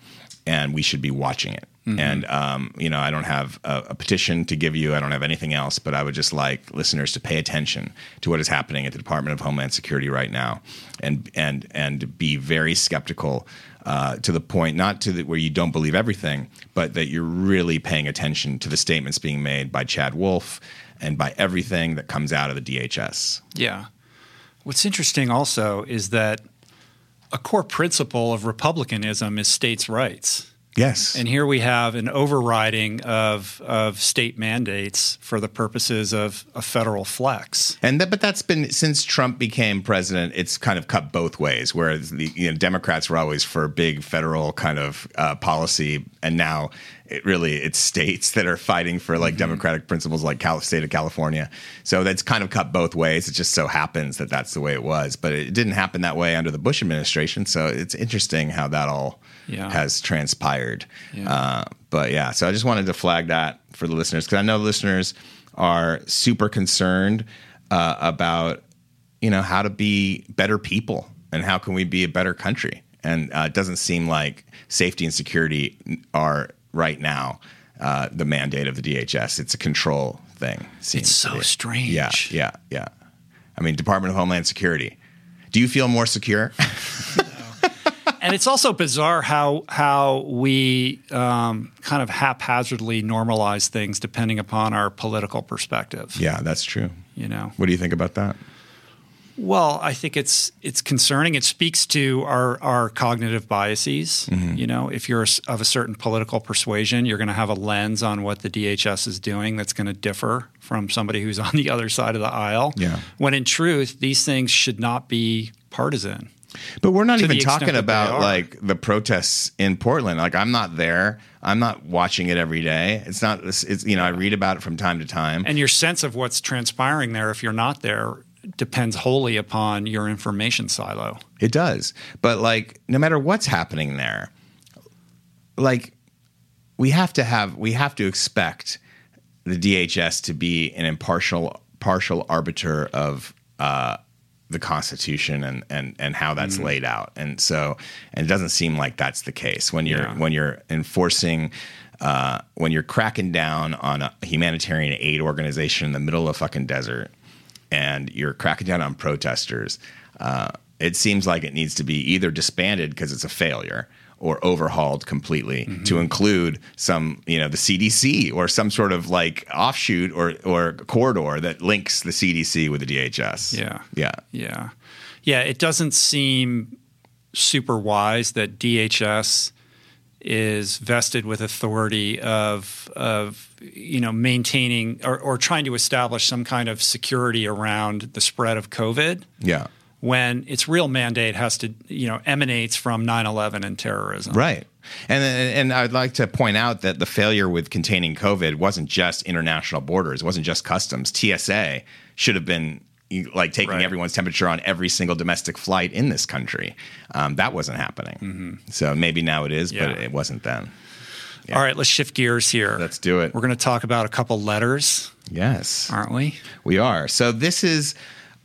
and we should be watching it. And um, you know, I don't have a, a petition to give you. I don't have anything else, but I would just like listeners to pay attention to what is happening at the Department of Homeland Security right now, and and and be very skeptical. Uh, to the point, not to the, where you don't believe everything, but that you're really paying attention to the statements being made by Chad Wolf and by everything that comes out of the DHS. Yeah. What's interesting also is that a core principle of republicanism is states' rights. Yes. And here we have an overriding of, of state mandates for the purposes of a federal flex. And that, but that's been since Trump became president. It's kind of cut both ways. Whereas the you know, Democrats were always for big federal kind of uh, policy, and now it really it's states that are fighting for like democratic principles, like Cal- state of California. So that's kind of cut both ways. It just so happens that that's the way it was, but it didn't happen that way under the Bush administration. So it's interesting how that all Yeah. has transpired. Yeah. Uh, but yeah, so I just wanted to flag that for the listeners because I know listeners are super concerned uh, about you know how to be better people and how can we be a better country. And uh, it doesn't seem like safety and security are right now uh, the mandate of the DHS. It's a control thing. It's so strange. Yeah, yeah, yeah. I mean, Department of Homeland Security. Do you feel more secure? and it's also bizarre how how we um, kind of haphazardly normalize things depending upon our political perspective. yeah, that's true. You know, What do you think about that? well, I think it's it's concerning. It speaks to our our cognitive biases. You know, if you're of a certain political persuasion, you're going to have a lens on what the DHS is doing that's going to differ from somebody who's on the other side of the aisle. Yeah. When in truth, these things should not be partisan. But we're not even talking about like the protests in Portland. Like I'm not there. I'm not watching it every day. It's not. It's, it's you know I read about it from time to time. And your sense of what's transpiring there, if you're not there, depends wholly upon your information silo. It does. But like no matter what's happening there, like we have to have we have to expect the DHS to be an impartial partial arbiter of uh, the Constitution and and and how that's laid out. And so, and it doesn't seem like that's the case when you're Yeah. when you're enforcing. Uh, when you're cracking down on a humanitarian aid organization in the middle of a fucking desert, and you're cracking down on protesters, uh, it seems like it needs to be either disbanded because it's a failure or overhauled completely Mm-hmm. to include some, you know, the CDC or some sort of like offshoot or or corridor that links the CDC with the DHS. Yeah. yeah, Yeah. Yeah. It doesn't seem super wise that DHS is vested with authority of, of you know, maintaining or, or trying to establish some kind of security around the spread of COVID yeah. When its real mandate has to, you know, emanates from 9 11 and terrorism. Right. And, and I'd like to point out that the failure with containing COVID wasn't just international borders, it wasn't just customs. TSA should have been like taking Right. everyone's temperature on every single domestic flight in this country. Um, that wasn't happening. So maybe now it is, Mm-hmm. Yeah. but it wasn't then. All right, let's shift gears here. Let's do it. We're going to talk about a couple letters, Yes, aren't we? we are. So this is.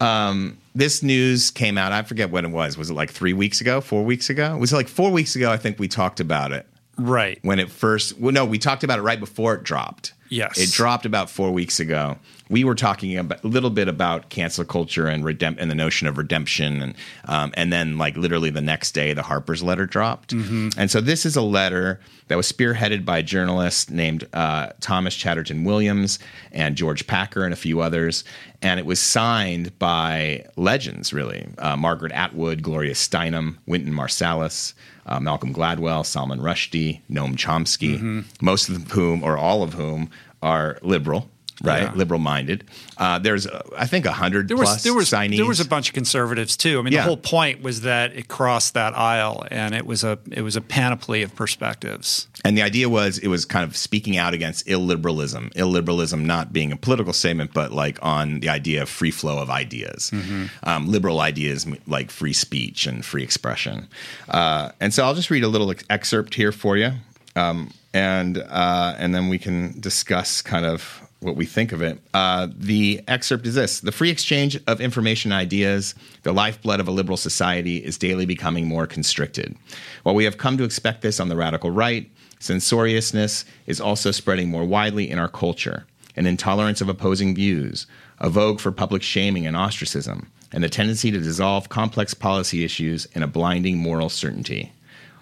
Um, this news came out. I forget when it was. Was it like three weeks ago? Four weeks ago? Was it like four weeks ago? I think we talked about it. Right. when it first well no we talked about it right before it dropped Yes. it dropped about four weeks ago. We were talking a little bit about cancel culture and redemp- and the notion of redemption and um, and then like literally the next day the harper's letter dropped. And so this is a letter that was spearheaded by a journalist named uh, thomas chatterton williams and george packer and a few others. And it was signed by legends really. Uh, margaret atwood gloria steinem wynton marsalis uh, Malcolm Gladwell, Salman Rushdie, Noam Chomsky, Mm-hmm. most of whom, or all of whom, are liberal, right? Yeah. Liberal minded. Uh, there's, uh, I think, a hundred there plus was there was signees. there was a bunch of conservatives too. I mean, Yeah. the whole point was that it crossed that aisle, and it was a it was a panoply of perspectives. and the idea was it was kind of speaking out against illiberalism. Illiberalism not being a political statement, but like on the idea of free flow of ideas. Mm-hmm. Um, liberal ideas like free speech and free expression. Uh, and so I'll just read a little ex- excerpt here for you, um, and uh, and then we can discuss kind of what we think of it. Uh, the excerpt is this The free exchange of information ideas, the lifeblood of a liberal society, is daily becoming more constricted. While we have come to expect this on the radical right, censoriousness is also spreading more widely in our culture. An intolerance of opposing views, a vogue for public shaming and ostracism, and the tendency to dissolve complex policy issues in a blinding moral certainty.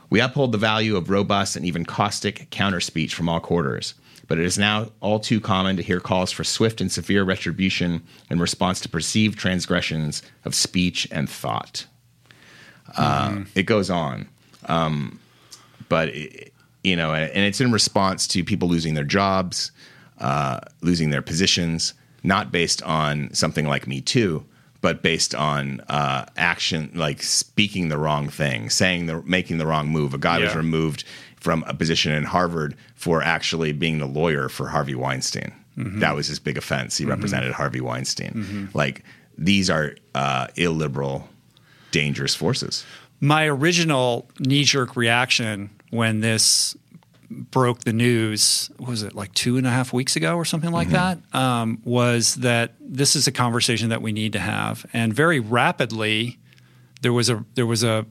We uphold the value of robust and even caustic counter speech from all quarters, but it is now all too common to hear calls for swift and severe retribution in response to perceived transgressions of speech and thought. Uh, it goes on, um, but it, you know, and it's in response to people losing their jobs, uh, losing their positions, not based on something like Me Too, but based on uh, action, like speaking the wrong thing, saying the making the wrong move. A guy was removed from a position in Harvard for actually being the lawyer for Harvey Weinstein. That was his big offense. He represented Harvey Weinstein. Like these are uh, illiberal, dangerous forces. My original knee jerk reaction when this broke the news was it like two and a half weeks ago or something like that um, was that this is a conversation that we need to have and very rapidly there was a there was a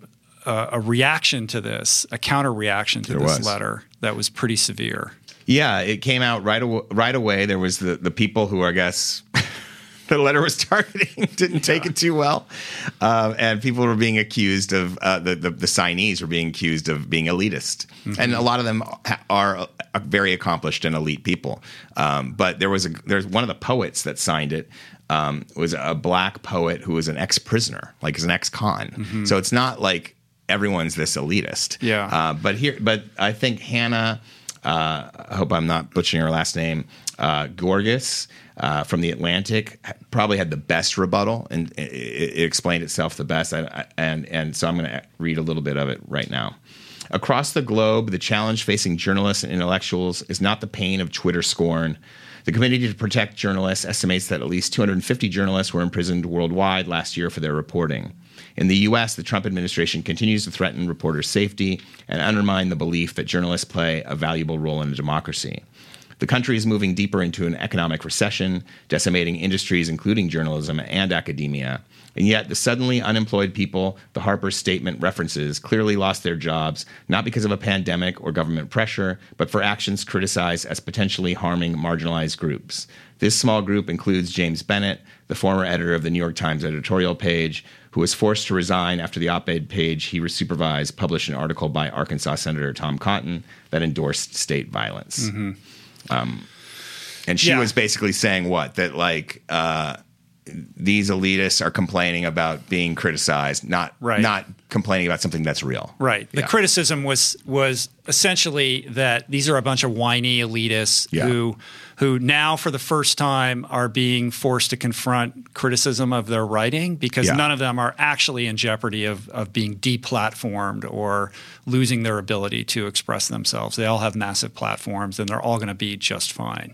a, a reaction to this a counter reaction to There this was. letter that was pretty severe Yeah, it came out right away. Right away, there was the the people who I guess the letter was targeting didn't take it too well, uh, and people were being accused of uh, the, the the signees were being accused of being elitist, and a lot of them ha- are uh, very accomplished and elite people. Um, but there was a there's one of the poets that signed it. Um, was a black poet who was an ex prisoner, like is an ex con. So it's not like everyone's this elitist. Yeah. Uh, but here, but I think Hannah. Uh, I hope I'm not butchering her last name. Uh, Gorgas uh, from the Atlantic probably had the best rebuttal, and it, it explained itself the best. I, I, and and so I'm going to read a little bit of it right now. Across the globe, the challenge facing journalists and intellectuals is not the pain of Twitter scorn. The Committee to Protect Journalists estimates that at least 250 journalists were imprisoned worldwide last year for their reporting. In the U.S., the Trump administration continues to threaten reporters' safety and undermine the belief that journalists play a valuable role in a democracy. The country is moving deeper into an economic recession, decimating industries including journalism and academia. And yet, the suddenly unemployed people the Harper's statement references clearly lost their jobs, not because of a pandemic or government pressure, but for actions criticized as potentially harming marginalized groups. This small group includes James Bennet, the former editor of the New York Times editorial page, who was forced to resign after the op ed page he supervised published an article by Arkansas Senator Tom Cotton that endorsed state violence. Mm-hmm. Um, and she Yeah. was basically saying what? That, like, uh, these elitists are complaining about being criticized, not Right. not complaining about something that's real. Right. The Yeah. criticism was was essentially that these are a bunch of whiny elitists Yeah. who who now for the first time are being forced to confront criticism of their writing because Yeah. none of them are actually in jeopardy of, of being deplatformed or losing their ability to express themselves. They all have massive platforms and they're all going to be just fine.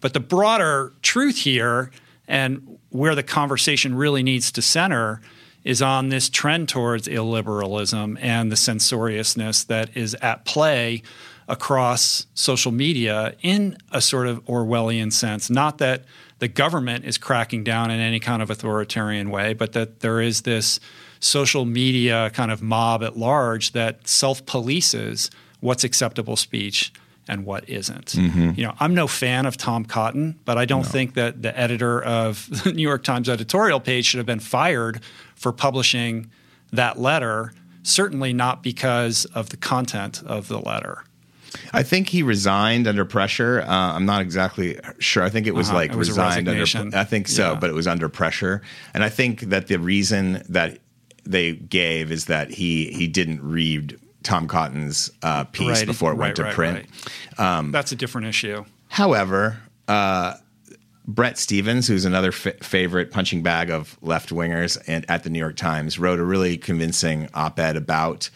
But the broader truth here and where the conversation really needs to center is on this trend towards illiberalism and the censoriousness that is at play across social media in a sort of Orwellian sense. Not that the government is cracking down in any kind of authoritarian way, but that there is this social media kind of mob at large that self polices what's acceptable speech and what isn't. You know, I'm no fan of Tom Cotton, but I don't think that the editor of the New York Times editorial page should have been fired for publishing that letter, certainly not because of the content of the letter. I think he resigned under pressure. Uh, I'm not exactly sure. I think it was Uh-huh. like It was resigned under. I think so, Yeah. but it was under pressure. And I think that the reason that they gave is that he he didn't read Tom Cotton's uh, piece Right, before it went to right, print. Um, That's a different issue. However, uh, Bret Stephens, who's another f- favorite punching bag of left wingers and at the New York Times, wrote a really convincing op ed about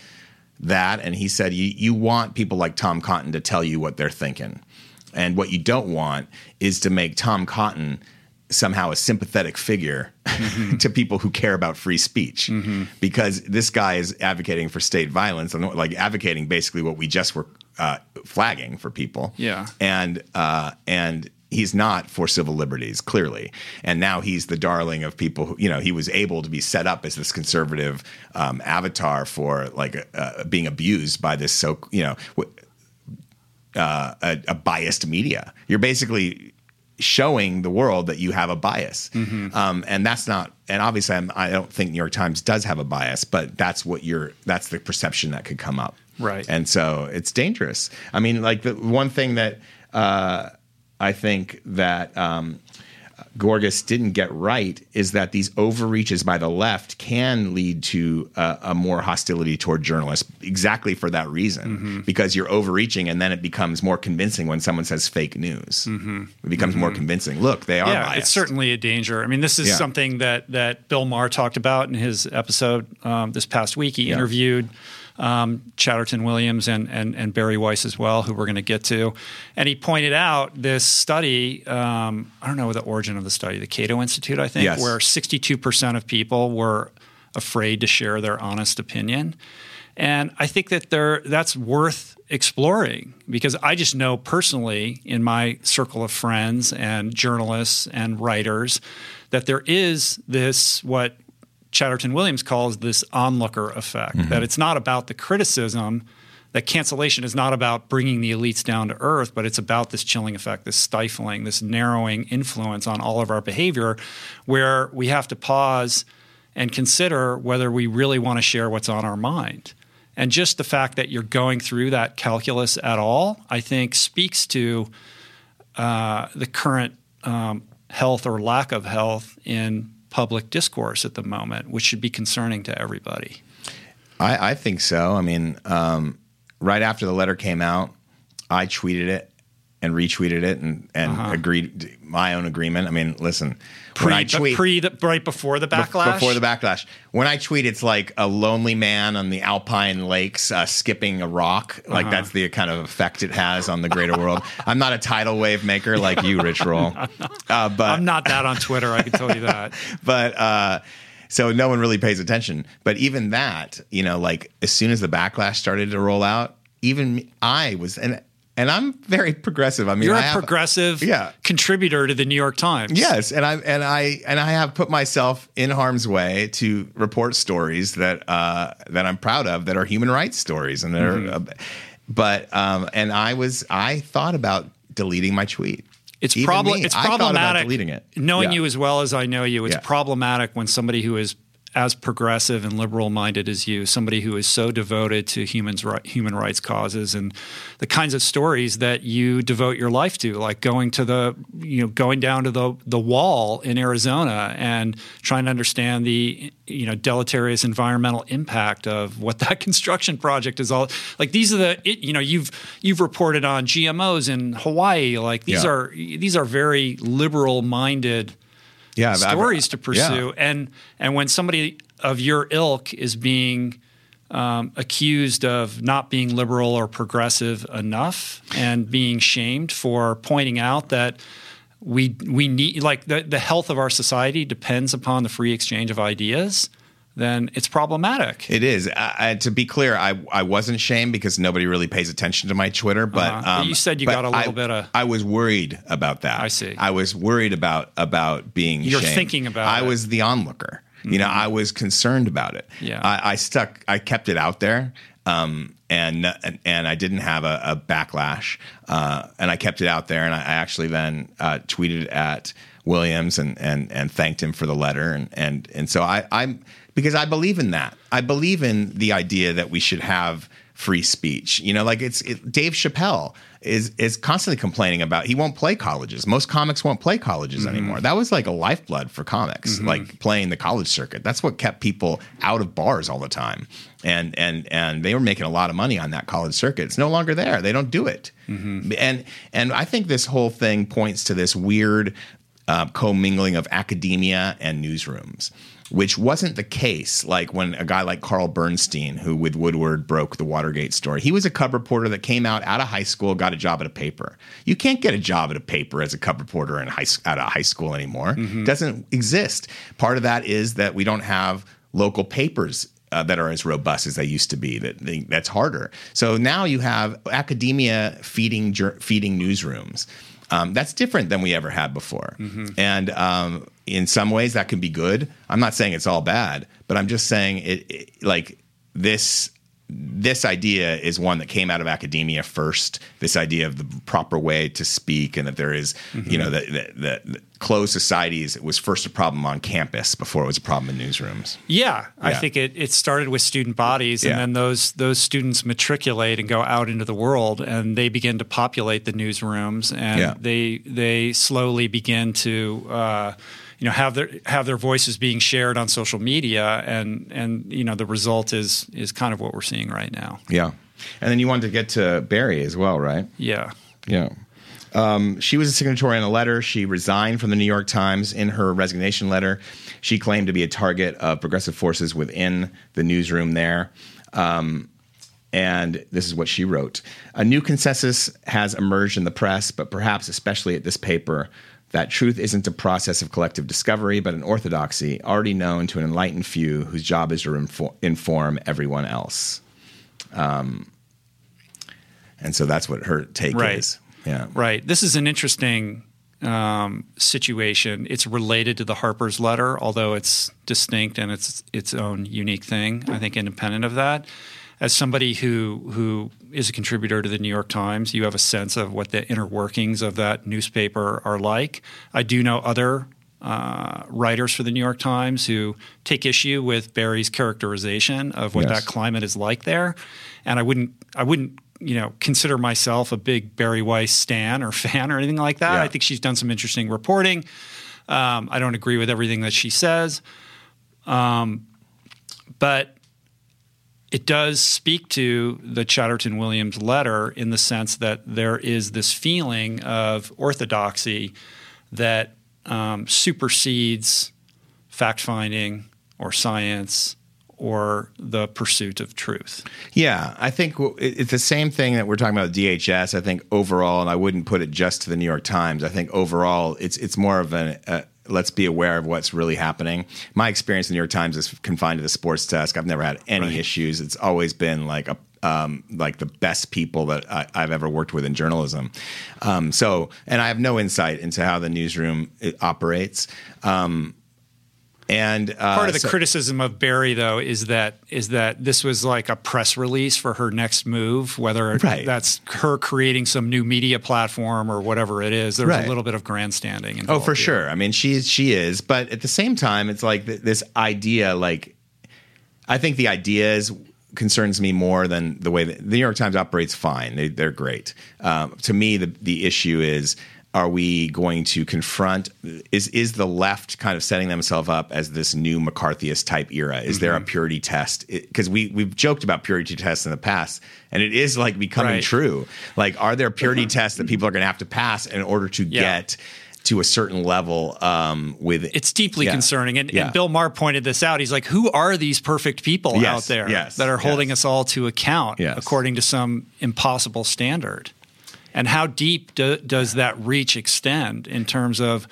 that. And he said, you, you want people like Tom Cotton to tell you what they're thinking. And what you don't want is to make Tom Cotton somehow a sympathetic figure to people who care about free speech. Because this guy is advocating for state violence and like advocating basically what we just were uh, flagging for people. Yeah. and uh, and he's not for civil liberties clearly. And now he's the darling of people who you know he was able to be set up as this conservative um, avatar for like uh, being abused by this so you know uh, a, a biased media. You're basically showing the world that you have a bias um, and that's not and obviously I'm, i don't think new york times does have a bias but that's what you're that's the perception that could come up Right. and so it's dangerous. I mean, like the one thing that uh, I think that um, Gorgas didn't get right is that these overreaches by the left can lead to uh, a more hostility toward journalists exactly for that reason because you're overreaching and then it becomes more convincing when someone says fake news it becomes more convincing look they are yeah, biased it's certainly a danger. I mean, this is Yeah. something that that Bill Maher talked about in his episode um, this past week. He Yeah. interviewed um, Chatterton Williams and, and and Bari Weiss as well, who we're going to get to, and he pointed out this study. Um, I don't know the origin of the study, the Cato Institute, I think, Yes. where 62 percent of people were afraid to share their honest opinion. And I think that there that's worth exploring because I just know personally in my circle of friends and journalists and writers that there is this what Chatterton Williams calls this onlooker effect that it's not about the criticism that cancellation is not about bringing the elites down to earth, but it's about this chilling effect, this stifling, this narrowing influence on all of our behavior, where we have to pause and consider whether we really want to share what's on our mind. And just the fact that you're going through that calculus at all, I think, speaks to uh, the current um, health or lack of health in public discourse at the moment, which should be concerning to everybody. I, I think so. I mean, um, right after the letter came out, I tweeted it and retweeted it and, and agreed my own agreement. I mean, listen, when I Pre, tweet pre the, right before the backlash. before the backlash, when I tweet, it's like a lonely man on the Alpine lakes uh, skipping a rock. Uh-huh. Like that's the kind of effect it has on the greater world. I'm not a tidal wave maker like you, Rich Roll, uh, but I'm not that on Twitter. I can tell you that. but uh, so no one really pays attention. But even that, you know, like as soon as the backlash started to roll out, even I was, and and I'm very progressive. I mean, You're a have, progressive Yeah. contributor to the New York Times. Yes, and I and I and I have put myself in harm's way to report stories that uh, that I'm proud of that are human rights stories, and they're. Mm-hmm. Uh, but um, and I was I thought about deleting my tweet. It's problem. It's problematic. deleting it. Knowing Yeah. you as well as I know you, it's Yeah. problematic when somebody who is as progressive and liberal minded as you, somebody who is so devoted to humans human rights causes and the kinds of stories that you devote your life to, like going to the you know going down to the the wall in Arizona and trying to understand the you know deleterious environmental impact of what that construction project is all like. These are the it, you know you've you've reported on GMOs in Hawaii. Like these Yeah. are these are very liberal minded Yeah, I've- I've- stories to pursue. yeah. And and when somebody of your ilk is being um, accused of not being liberal or progressive enough and being shamed for pointing out that we we need like the, the health of our society depends upon the free exchange of ideas, then it's problematic. It is. I, I, to be clear, I I wasn't shamed because nobody really pays attention to my Twitter. But, Uh-huh. But um, you said you but got a little I, bit of- I was worried about that. I see. I was worried about about being. You're shamed. thinking about I it. Mm-hmm. was the onlooker. You know, I was concerned about it. Yeah. I, I stuck. I kept it out there. Um, and, and I didn't have a, a backlash, uh, and I kept it out there. And I, I actually then uh, tweeted at Williams and and and thanked him for the letter. And and and so I I'm because I believe in that. I believe in the idea that we should have free speech. You know, like it's it, Dave Chappelle is is constantly complaining about he won't play colleges. Most comics won't play colleges mm-hmm. anymore. That was like a lifeblood for comics, mm-hmm. like playing the college circuit. That's what kept people out of bars all the time. And and and they were making a lot of money on that college circuit. It's no longer there. They don't do it. Mm-hmm. And and I think this whole thing points to this weird uh, commingling of academia and newsrooms, which wasn't the case. Like when a guy like Carl Bernstein, who with Woodward broke the Watergate story, he was a cub reporter that came out out of high school, got a job at a paper. You can't get a job at a paper as a cub reporter in high, out of high school anymore. It doesn't exist. Part of that is that we don't have local papers uh, that are as robust as they used to be. That that's harder. So now you have academia feeding feeding newsrooms. Um, that's different than we ever had before. And um, in some ways, that can be good. I'm not saying it's all bad, but I'm just saying it, it like this this idea is one that came out of academia first. This idea of the proper way to speak, and that there is, you know, that the, the, the closed societies was first a problem on campus before it was a problem in newsrooms. Yeah, I think it, it started with student bodies, and Yeah. then those those students matriculate and go out into the world, and they begin to populate the newsrooms, and Yeah. they they slowly begin to. Uh, you know, have their have their voices being shared on social media, and and you know the result is is kind of what we're seeing right now. Yeah, and then you wanted to get to Bari as well, right? Yeah, Yeah. Um, she was a signatory on a letter. She resigned from the New York Times. In her resignation letter, she claimed to be a target of progressive forces within the newsroom there. Um, and this is what she wrote A new consensus has emerged in the press, but perhaps especially at this paper, that truth isn't a process of collective discovery, but an orthodoxy already known to an enlightened few whose job is to infor- inform everyone else. Um, and so that's what her take Right. is. Yeah. Right. This is an interesting um, situation. It's related to the Harper's letter, although it's distinct and it's its own unique thing. I think independent of that. As somebody who who is a contributor to the New York Times, you have a sense of what the inner workings of that newspaper are like. I do know other uh, writers for the New York Times who take issue with Bari's characterization of what Yes. that climate is like there, and I wouldn't I wouldn't you know consider myself a big Bari Weiss stan or fan or anything like that. Yeah. I think she's done some interesting reporting. Um, I don't agree with everything that she says, um, but it does speak to the Chatterton Williams letter in the sense that there is this feeling of orthodoxy that um, supersedes fact finding or science or the pursuit of truth. Yeah, I think it's the same thing that we're talking about DHS. I think overall, and I wouldn't put it just to the New York Times. I think overall, it's it's more of an, a, let's be aware of what's really happening. My experience in the New York Times is confined to the sports desk. I've never had any Right. issues. It's always been like a um, like the best people that I, I've ever worked with in journalism. Um, so, and I have no insight into how the newsroom it operates. Um, and uh, Part of the so- criticism of Bari, though, is that is that this was like a press release for her next move, whether Right. that's her creating some new media platform or whatever it is. There's Right. a little bit of grandstanding. Oh, for here. sure. I mean, she is, she is, but at the same time, it's like th- this idea. Like, I think the idea is concerns me more than the way that the New York Times operates. Fine, they, they're great. Um, to me, the the issue is. Are we going to confront? Is is the left kind of setting themselves up as this new McCarthyist type era? Is there a Mm-hmm. purity test? Because we we've joked about purity tests in the past, and it is like becoming Right. true. Like, are there purity tests that people are going to have to pass in order to Yeah. get to a certain level um, with It's deeply Yeah. concerning. And, Yeah. and Bill Maher pointed this out. He's like, who are these perfect people Yes, out there yes, that are holding yes. us all to account according to some impossible standard? And how deep do, does that reach extend in terms of,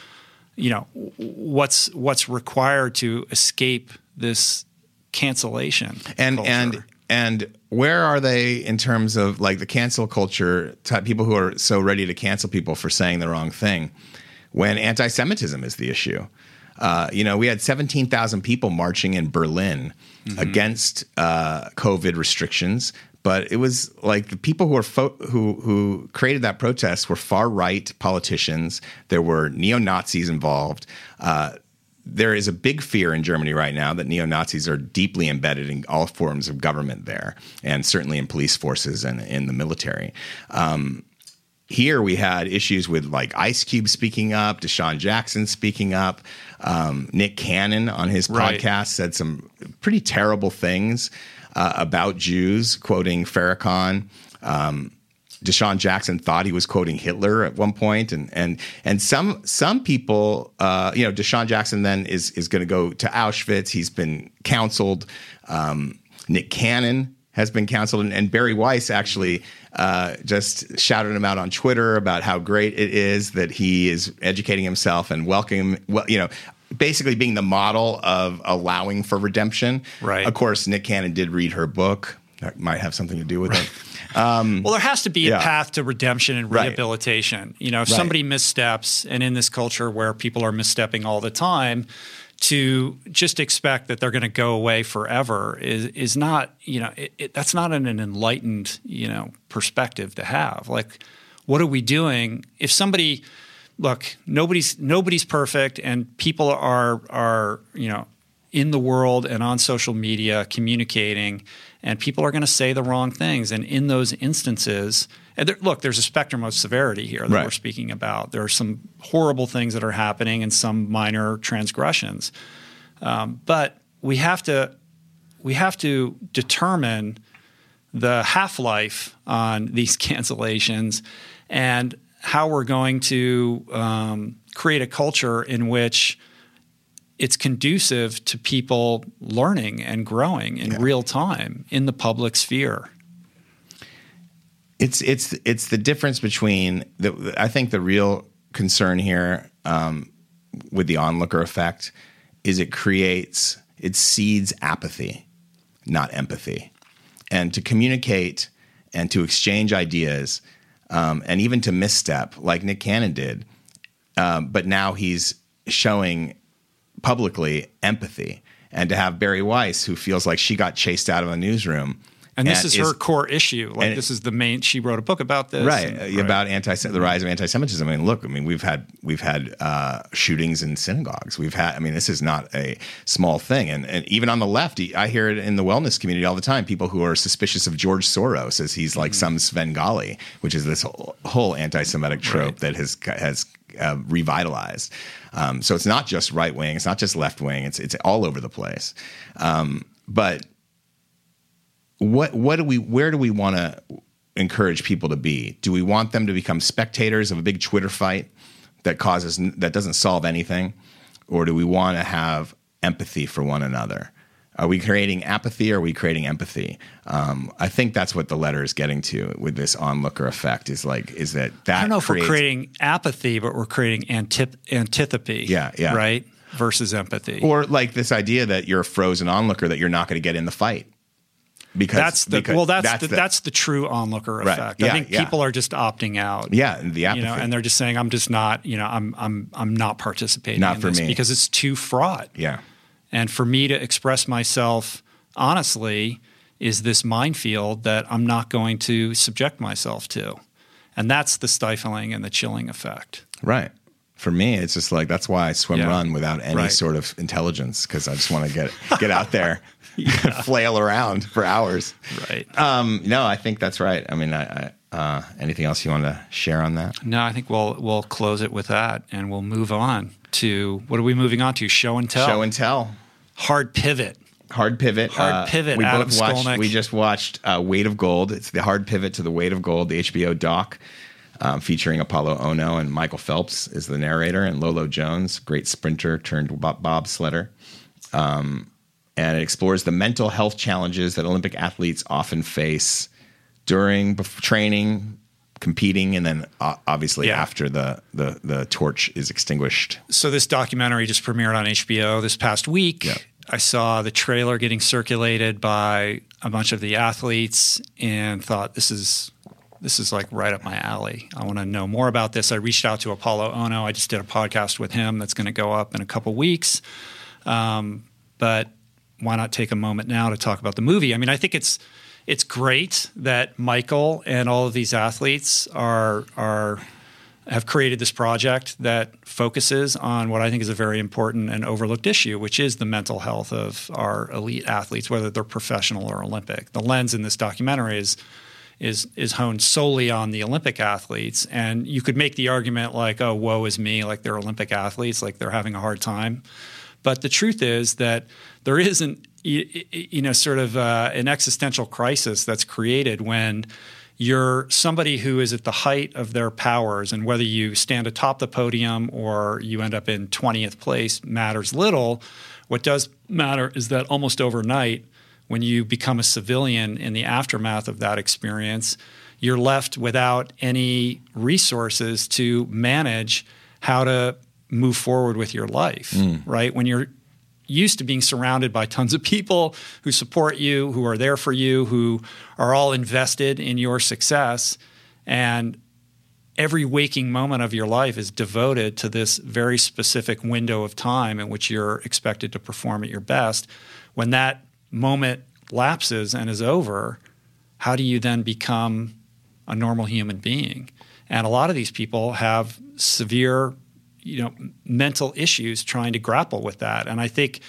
you know, what's what's required to escape this cancellation and culture? and and where are they in terms of like the cancel culture type people who are so ready to cancel people for saying the wrong thing when anti-semitism is the issue? Uh, you know we had 17,000 people marching in berlin against uh, covid restrictions but it was like the people who were fo- who who created that protest were far right politicians. There were neo Nazis involved. Uh, there is a big fear in Germany right now that neo Nazis are deeply embedded in all forms of government there, and certainly in police forces and in the military. Um, here we had issues with like Ice Cube speaking up, DeSean Jackson speaking up. Um, Nick Cannon on his Right. podcast said some pretty terrible things uh, about Jews, quoting Farrakhan. Um, DeSean Jackson thought he was quoting Hitler at one point, and and and some some people, uh, you know, DeSean Jackson then is is going to go to Auschwitz. He's been counseled. Um, Nick Cannon has been counseled, and, and Bari Weiss actually uh, just shouted him out on Twitter about how great it is that he is educating himself and welcoming, well, you know. Basically, being the model of allowing for redemption. Right. Of course, Nick Cannon did read her book. That might have something to do with it. Um, well, there has to be Yeah. a path to redemption and Right. rehabilitation. You know, if Right. somebody missteps, and in this culture where people are misstepping all the time, to just expect that they're going to go away forever is is not you know it, it, that's not an, an enlightened you know perspective to have. Like, what are we doing if somebody? Look, nobody's nobody's perfect, and people are are you know in the world and on social media communicating, and people are going to say the wrong things. And in those instances, and there, look, there's a spectrum of severity here that Right. we're speaking about. There are some horrible things that are happening and some minor transgressions, um, but we have to we have to determine the half life on these cancellations and how we're going to um, create a culture in which it's conducive to people learning and growing in real time in the public sphere. it's it's it's the difference between the I think the real concern here um, with the onlooker effect is it creates it seeds apathy, not empathy, and to communicate and to exchange ideas um, and even to misstep like Nick Cannon did, um, but now he's showing publicly empathy. And to have Bari Weiss, who feels like she got chased out of a newsroom, And this is, her core issue. Like this is the main. She wrote a book about this, right and- uh, about anti the rise of anti-Semitism. I mean, look, I mean, we've had we've had uh, shootings in synagogues. We've had, I mean, this is not a small thing, and and even on the left, I hear it in the wellness community all the time. People who are suspicious of George Soros as he's like some Svengali, which is this whole, whole anti-Semitic trope that has has uh, revitalized. Um, so it's not just right wing, it's not just left wing. It's it's all over the place. Um, but what what do we where do we want to encourage people to be? Do we want them to become spectators of a big Twitter fight that causes that doesn't solve anything, or do we want to have empathy for one another? Are we creating apathy or are we creating empathy? Um, I think that's what the letter is getting to with this onlooker effect. Is like is that that I don't know if we're creating apathy, but we're creating antip- antipathy. Yeah, yeah. Right? Versus empathy. or like this idea that you're a frozen onlooker that you're not going to get in the fight because that's the because well that's the, that's the true onlooker Right. effect. Yeah, I think yeah. people are just opting out. yeah the apathy You know, and they're just saying, "I'm just not, you know, I'm, I'm, I'm not participating Not in for this me. because it's too fraught." yeah And for me to express myself honestly is this minefield that I'm not going to subject myself to. And that's the stifling and the chilling effect. right. For me, it's just like that's why I swim Yeah. run without any Right. sort of intelligence because I just want to get get out there, flail around for hours. Right. Um, no, I think that's right. I mean, I, I, uh, anything else you want to share on that? no, I think we'll we'll close it with that and we'll move on to what are we moving on to? Show and tell. Show and tell. Hard pivot. Hard pivot. Hard pivot, We Adam both watched. Skolnick. We just watched uh, Weight of Gold. It's the hard pivot to the Weight of Gold, the HBO doc, um, featuring Apolo Ohno and Michael Phelps is the narrator, and Lolo Jones, great sprinter turned bob- bobsledder. Um, and it explores the mental health challenges that Olympic athletes often face during training, competing, and then uh, obviously Yeah. after the, the the torch is extinguished. So this documentary just premiered on HBO this past week. Yeah. I saw the trailer getting circulated by a bunch of the athletes and thought this is this is like right up my alley. I want to know more about this. I reached out to Apolo Ohno. I just did a podcast with him that's going to go up in a couple weeks. Um, but why not take a moment now to talk about the movie? I mean, I think it's it's great that Michael and all of these athletes are are have created this project that focuses on what I think is a very important and overlooked issue, which is the mental health of our elite athletes, whether they're professional or Olympic. The lens in this documentary is is is honed solely on the Olympic athletes, and you could make the argument like, "Oh, woe is me!" Like they're Olympic athletes, like they're having a hard time. But the truth is that there isn't, you know, sort of uh, an existential crisis that's created when you're somebody who is at the height of their powers, and whether you stand atop the podium or you end up in 20th place matters little. What does matter is that almost overnight, when you become a civilian in the aftermath of that experience, you're left without any resources to manage how to move forward with your life, right? When you're used to being surrounded by tons of people who support you, who are there for you, who are all invested in your success, and every waking moment of your life is devoted to this very specific window of time in which you're expected to perform at your best. When that moment lapses and is over, how do you then become a normal human being? And a lot of these people have severe, you know, mental issues trying to grapple with that. And I think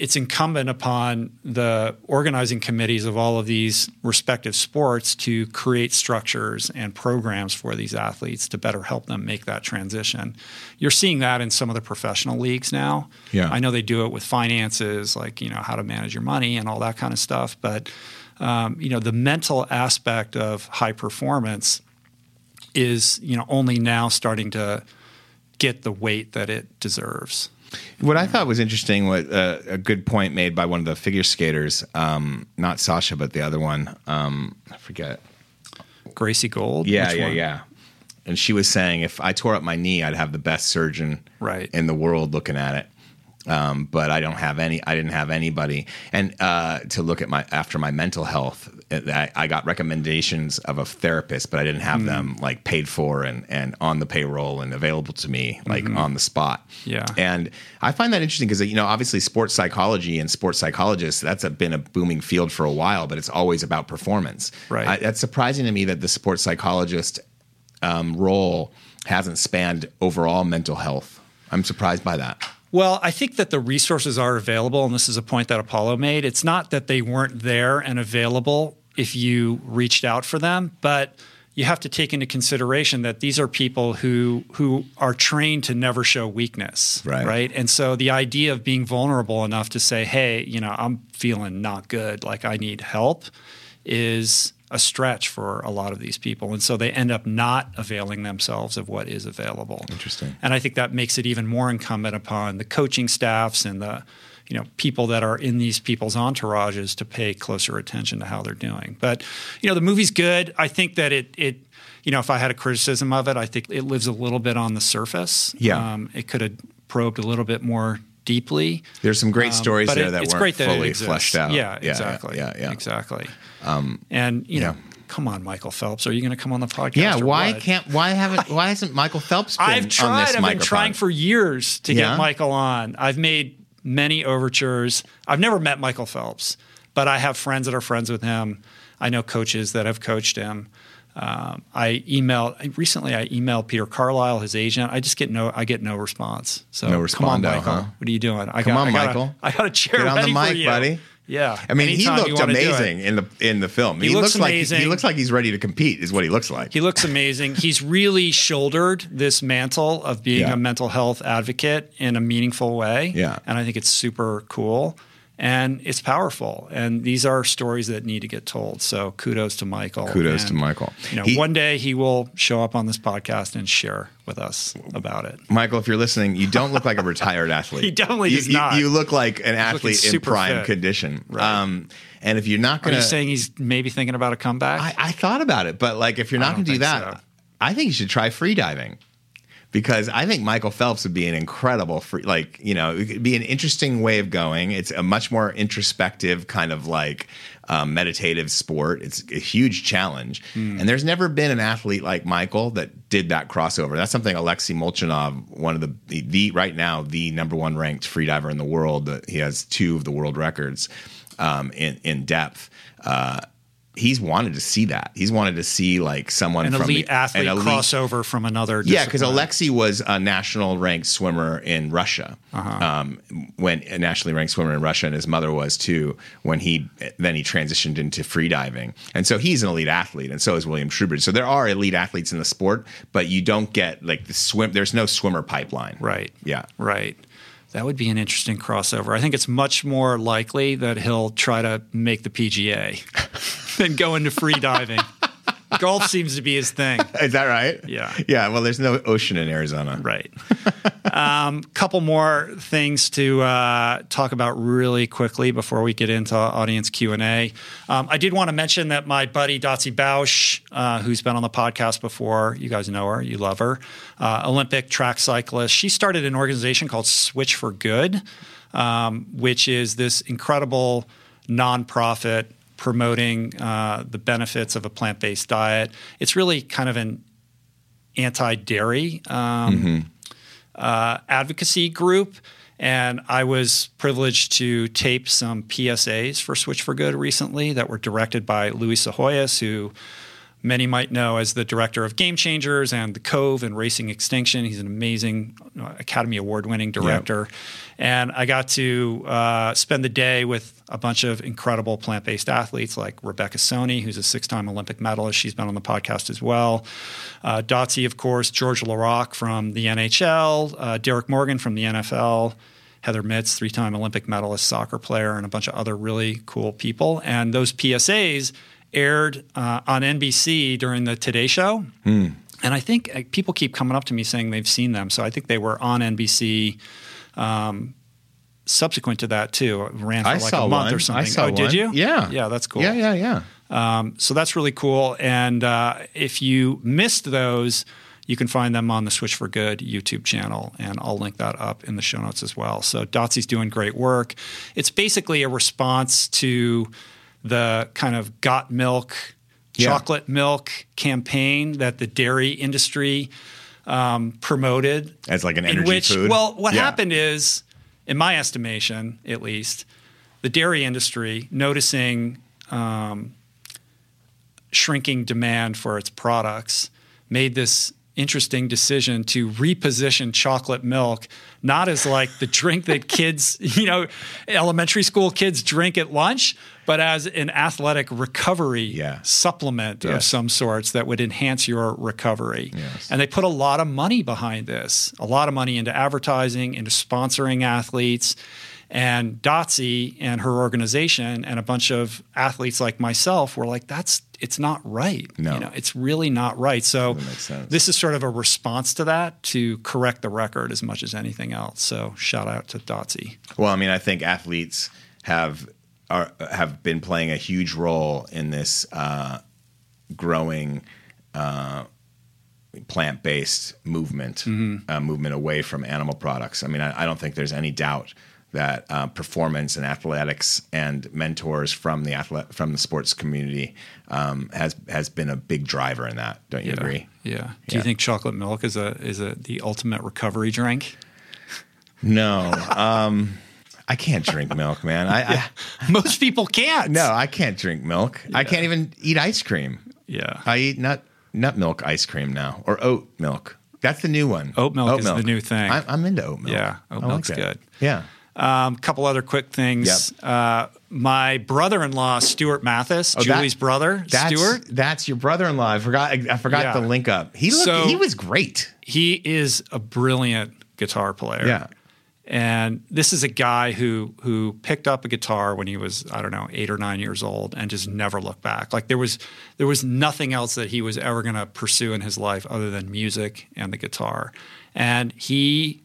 it's incumbent upon the organizing committees of all of these respective sports to create structures and programs for these athletes to better help them make that transition. You're seeing that in some of the professional leagues now. Yeah. I know they do it with finances, like you know how to manage your money and all that kind of stuff. But um, you know the mental aspect of high performance is you know only now starting to get the weight that it deserves. What I thought was interesting, what uh, a good point made by one of the figure skaters, um, not Sasha, but the other one, um, I forget. Gracie Gold. Yeah, which yeah, one? yeah. And she was saying if I tore up my knee, I'd have the best surgeon Right. in the world looking at it. Um, but I don't have any. I didn't have anybody, and uh, to look at my after my mental health, uh, I, I got recommendations of a therapist, but I didn't have them like paid for and and on the payroll and available to me like on the spot. Mm-hmm. Yeah. and I find that interesting because you know obviously sports psychology and sports psychologists that's a, been a booming field for a while, but it's always about performance. Right. I, that's surprising to me that the sports psychologist um, role hasn't spanned overall mental health. I'm surprised by that. Well, I think that the resources are available, and this is a point that Apollo made. It's not that they weren't there and available if you reached out for them, but you have to take into consideration that these are people who who are trained to never show weakness, Right. right? And so the idea of being vulnerable enough to say, "Hey, you know, I'm feeling not good, like I need help," is a stretch for a lot of these people, and so they end up not availing themselves of what is available. Interesting. And I think that makes it even more incumbent upon the coaching staffs and the you know people that are in these people's entourages to pay closer attention to how they're doing. But you know the movie's good. I think that it it you know if I had a criticism of it, I think it lives a little bit on the surface. Yeah. um, it could have probed a little bit more deeply. There's some great Um, stories but there it- that weren't fully fleshed out. Yeah, Yeah, exactly. yeah, yeah. exactly. And you know, come on, Michael Phelps, are you going to come on the podcast? Yeah, why what? can't why haven't why hasn't Michael Phelps been I've on tried. this I've been trying for years to Yeah? get Michael on. I've made many overtures. I've never met Michael Phelps, but I have friends that are friends with him. I know coaches that have coached him. Um, I emailed recently. I emailed Peter Carlisle, his agent. I just get no. I get no response. So No come on, Michael. huh? What are you doing? I Come got, on, I got Michael. A, I got a chair Get on the mic, buddy. Yeah. I mean, Anytime he looked wanna do it. amazing in the in the film. He He, looks looks, like he amazing. looks like he's ready to compete. Is what he looks like. He looks amazing. He's really shouldered this mantle of being Yeah. a mental health advocate in a meaningful way. Yeah. And I think it's super cool and it's powerful. And these are stories that need to get told. So kudos to Michael. Kudos And, to Michael. You know, He- one day he will show up on this podcast and share with us about it. Michael, if you're listening, you don't look like a retired athlete. He definitely you, does you- not. You look like an athlete in prime fit. condition. Right. Um, and if you're not Are going you to, saying he's maybe thinking about a comeback? I, I thought about it, but like if you're not going to do that, so. I think you should try free diving. Because I think Michael Phelps would be an incredible free, like you know, it could be an interesting way of going. It's a much more introspective kind of like um, meditative sport. It's a huge challenge, Hmm. and there's never been an athlete like Michael that did that crossover. That's something Alexei Molchanov, one of the, the the right now the number one ranked freediver in the world. He has two of the world records um, in in depth. Uh, he's wanted to see that. He's wanted to see like someone an from elite the, athlete an elite- crossover from another yeah, because. Alexei was a national ranked swimmer in Russia. Uh-huh. Um, when a nationally ranked swimmer in Russia, and his mother was too. When he then he transitioned into freediving, and so he's an elite athlete, and so is William Trubridge. So there are elite athletes in the sport, but you don't get like the swim. There's no swimmer pipeline. Right. Yeah. Right. That would be an interesting crossover. I think it's much more likely that he'll try to make the PGA than going to free diving. Golf seems to be his thing. Is that right? Yeah. Yeah. Well, there's no ocean in Arizona. Right. um, couple more things to uh, talk about really quickly before we get into audience Q and A. Um, I did want to mention that my buddy Dotsie Bausch, uh, who's been on the podcast before, you guys know her, you love her, uh, Olympic track cyclist. She started an organization called Switch for Good, um, which is this incredible nonprofit promoting uh, the benefits of a plant-based diet. It's really kind of an anti-dairy um, uh, advocacy group, and I was privileged to tape some PSAs for Switch for Good recently that were directed by Louie Psihoyos, who many might know as the director of Game Changers and The Cove and Racing Extinction. He's an amazing uh, Academy Award winning director. And I got to uh, spend the day with a bunch of incredible plant based athletes like Rebecca Soni, who's a six time Olympic medalist. She's been on the podcast as well. Uh, Dotsie, of course, Georges Laraque from the NHL, uh, Derrick Morgan from the NFL. Heather Mitts, three time Olympic medalist soccer player, and a bunch of other really cool people. And those PSAs aired uh, on NBC during the Today Show. And I think uh, people keep coming up to me saying they've seen them. So I think they were on NBC um, subsequent to that too. It ran for I like saw a month one. or something. I saw oh, did you? Yeah. Yeah, that's cool. Yeah, yeah, yeah. Um, so that's really cool. And uh, if you missed those, you can find them on the Switch for Good YouTube channel, and I'll link that up in the show notes as well. So Dotsie's doing great work. It's basically a response to the kind of got milk, Yeah. chocolate milk campaign that the dairy industry um, promoted As like an in energy which, food. well, what Yeah. happened is, in my estimation, at least, the dairy industry noticing um, shrinking demand for its products made this interesting decision to reposition chocolate milk not as like the drink that kids, you know, elementary school kids drink at lunch, but as an athletic recovery Yeah. supplement of some sorts that would enhance your recovery. Yes. And they put a lot of money behind this, a lot of money into advertising, into sponsoring athletes. And Dotsie and her organization and a bunch of athletes like myself were like, that's it's not right. No. You know, it's really not right. So Doesn't make sense. this is sort of a response to that to correct the record as much as anything else. So shout out to Dotsie. Well, I mean, I think athletes have are have been playing a huge role in this uh, growing uh, plant based movement, uh, movement away from animal products. I mean, I, I don't think there's any doubt that uh, performance and athletics and mentors from the athlete from the sports community um, has has been a big driver in that. Don't you agree? Yeah. Do Yeah. you think chocolate milk is a is a the ultimate recovery drink? No, um, I can't drink milk, man. I, I Most people can't. no, I can't drink milk. I can't even eat ice cream. Yeah. I eat nut nut milk ice cream now, or oat milk. That's the new one. Oat milk is the new thing. I'm, I'm into oat milk. Yeah, oat I milk's that. good. Yeah. Um, couple other quick things. Uh, my brother-in-law, Stuart Mathis, Oh, that- Julie's brother, That's Stuart. That's your brother-in-law. I forgot. I, I forgot Yeah. to link up. He looked. So- he was great. He is a brilliant guitar player. Yeah. And this is a guy who who picked up a guitar when he was I don't know eight or nine years old and just never looked back. Like there was there was nothing else that he was ever going to pursue in his life other than music and the guitar. And he,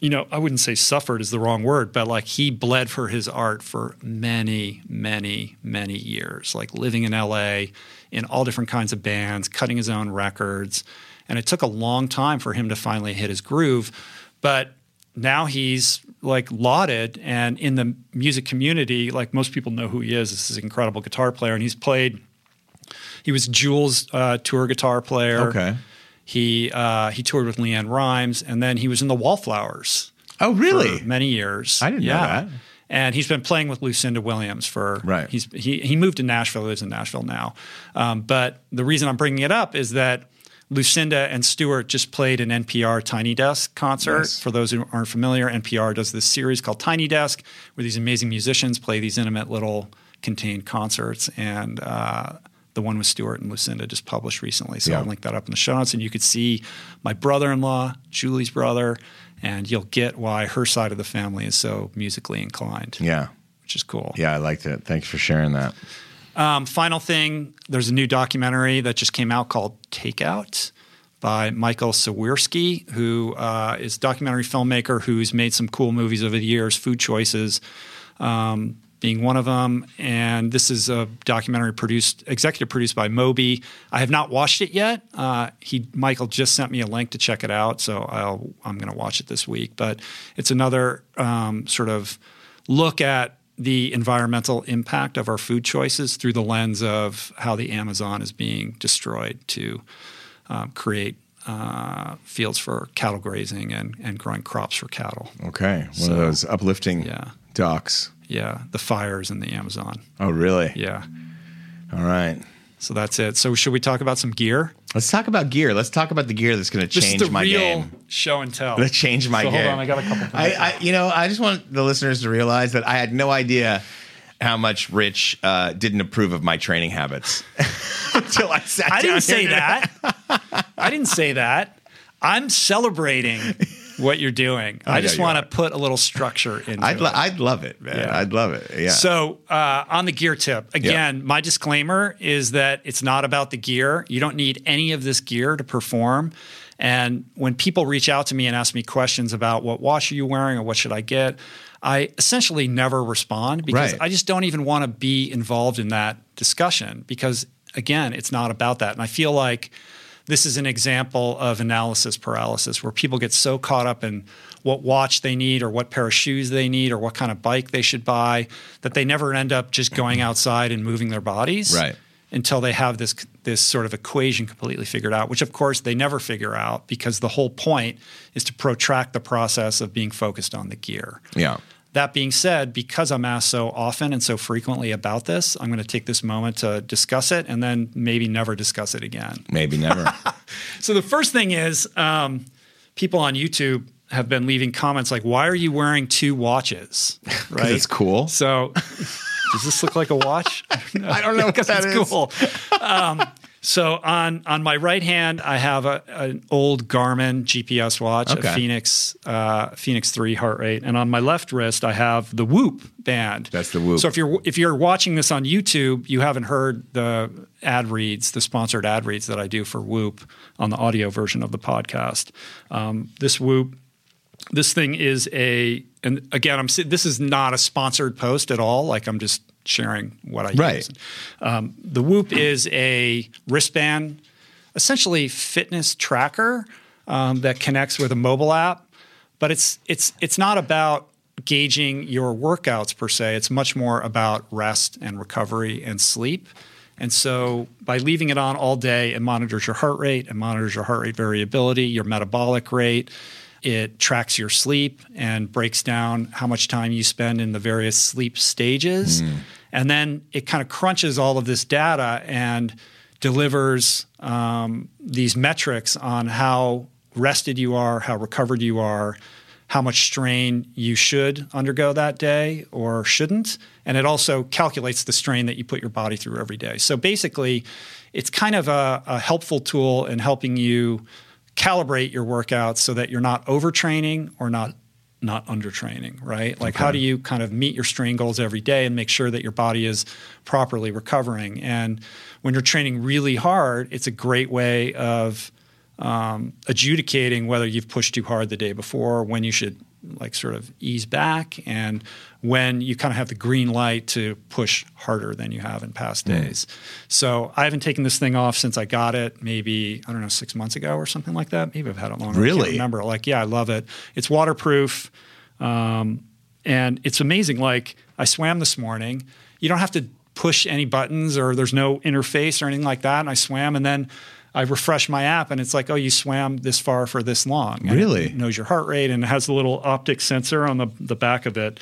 you know, I wouldn't say suffered is the wrong word, but like he bled for his art for many, many, many years. Like living in L.A. in all different kinds of bands, cutting his own records, and it took a long time for him to finally hit his groove, but now he's like lauded and in the music community like most people know who he is this is an incredible guitar player and he's played he was Jules' uh, tour guitar player Okay. he uh, he toured with LeAnn Rimes and then he was in the Wallflowers Oh, really? for many years I didn't know that. and he's been playing with Lucinda Williams for Right. He's he he moved to Nashville. He lives in Nashville now. Um, but the reason I'm bringing it up is that Lucinda and Stuart just played an NPR Tiny Desk concert. For those who aren't familiar, NPR does this series called Tiny Desk, where these amazing musicians play these intimate little contained concerts. And uh, the one with Stuart and Lucinda just published recently. So Yeah. I'll link that up in the show notes, and you could see my brother-in-law, Julie's brother, and you'll get why her side of the family is so musically inclined Yeah. which is cool. Yeah, I liked it. Thanks for sharing that. Um, final thing, there's a new documentary that just came out called Takeout by Michael Siewierski, who uh, is a documentary filmmaker who's made some cool movies over the years, Food Choices um, being one of them. And this is a documentary produced, executive produced by Moby. I have not watched it yet. Uh, he Michael just sent me a link to check it out, so I'll, I'm going to watch it this week. But it's another um, sort of look at the environmental impact of our food choices through the lens of how the Amazon is being destroyed to um, create uh, fields for cattle grazing and, and growing crops for cattle. Okay. One So, of those uplifting yeah. docs. Yeah, the fires in the Amazon. Oh, really? Yeah. All right. So that's it. So should we talk about some gear? Let's talk about gear. Let's talk about the gear that's going to change my real game. show and tell. That change my So game. hold on, I got a couple things. I, I, you know, I just want the listeners to realize that I had no idea how much Rich uh, didn't approve of my training habits until I sat down. I down didn't say today. that. I didn't say that. I'm celebrating what you're doing. I, just you want to put a little structure into I'd, it. I'd love it, man. Yeah. I'd love it. Yeah. So, uh, on the gear tip, again, my disclaimer is that it's not about the gear. You don't need any of this gear to perform. And when people reach out to me and ask me questions about what watch are you wearing or what should I get, I essentially never respond because Right. I just don't even want to be involved in that discussion because, again, it's not about that. And I feel like this is an example of analysis paralysis where people get so caught up in what watch they need or what pair of shoes they need or what kind of bike they should buy that they never end up just going outside and moving their bodies Right. until they have this this sort of equation completely figured out which of course they never figure out because the whole point is to protract the process of being focused on the gear. yeah. That being said, because I'm asked so often and so frequently about this, I'm going to take this moment to discuss it and then maybe never discuss it again. Maybe never. So the first thing is um, people on YouTube have been leaving comments like, "Why are you wearing two watches?" Right? it's cool. So does this look like a watch? I don't know because it's is. cool. Um, So on on my right hand, I have a, an old Garmin GPS watch, Okay. a Fenix uh, Fenix Three heart rate, and on my left wrist, I have the Whoop band. That's the Whoop. So if you're if you're watching this on YouTube, you haven't heard the ad reads, the sponsored ad reads that I do for Whoop on the audio version of the podcast. Um, this Whoop this thing is a and again i'm this is not a sponsored post at all like i'm just sharing what i Right. use um, the whoop is a wristband essentially fitness tracker um, that connects with a mobile app but it's it's it's not about gauging your workouts per se it's much more about rest and recovery and sleep and so by leaving it on all day it monitors your heart rate it monitors your heart rate variability your metabolic rate it tracks your sleep and breaks down how much time you spend in the various sleep stages. And then it kind of crunches all of this data and delivers um, these metrics on how rested you are, how recovered you are, how much strain you should undergo that day or shouldn't. And it also calculates the strain that you put your body through every day. So basically, it's kind of a, a helpful tool in helping you calibrate your workouts so that you're not overtraining or not not undertraining, right? Like how do you kind of meet your strain goals every day and make sure that your body is properly recovering? And when you're training really hard, it's a great way of um, adjudicating whether you've pushed too hard the day before, when you should like sort of ease back, and when you kind of have the green light to push harder than you have in past days. So I haven't taken this thing off since I got it, maybe I don't know six months ago or something like that. Maybe I've had it longer. I Really? can't remember. Like, yeah, I love it. It's waterproof, um, and it's amazing. Like I swam this morning. You don't have to push any buttons or there's no interface or anything like that. And I swam and then I refresh my app and it's like, oh, you swam this far for this long. And Really? It knows your heart rate and it has a little optic sensor on the, the back of it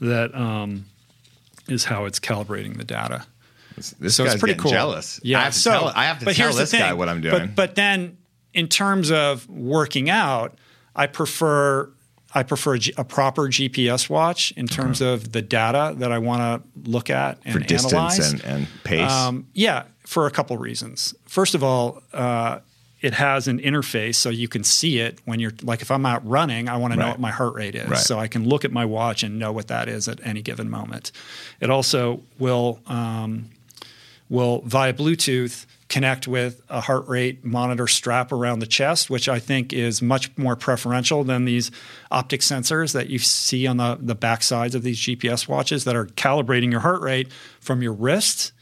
that um, is how it's calibrating the data. This So guy's it's pretty cool. jealous. Yeah. I have to so, tell, I have to but tell here's the this guy what I'm doing. But, but then, in terms of working out, I prefer I prefer a, G- a proper GPS watch in terms of the data that I want to look at and for distance analyze. and, and pace. Um, yeah, for a couple reasons. First of all, uh, it has an interface so you can see it when you're like if I'm out running, I want to know what my heart rate is. Right. So I can look at my watch and know what that is at any given moment. It also will um, will via Bluetooth connect with a heart rate monitor strap around the chest, which I think is much more preferential than these optic sensors that you see on the, the back sides of these GPS watches that are calibrating your heart rate from your wrist,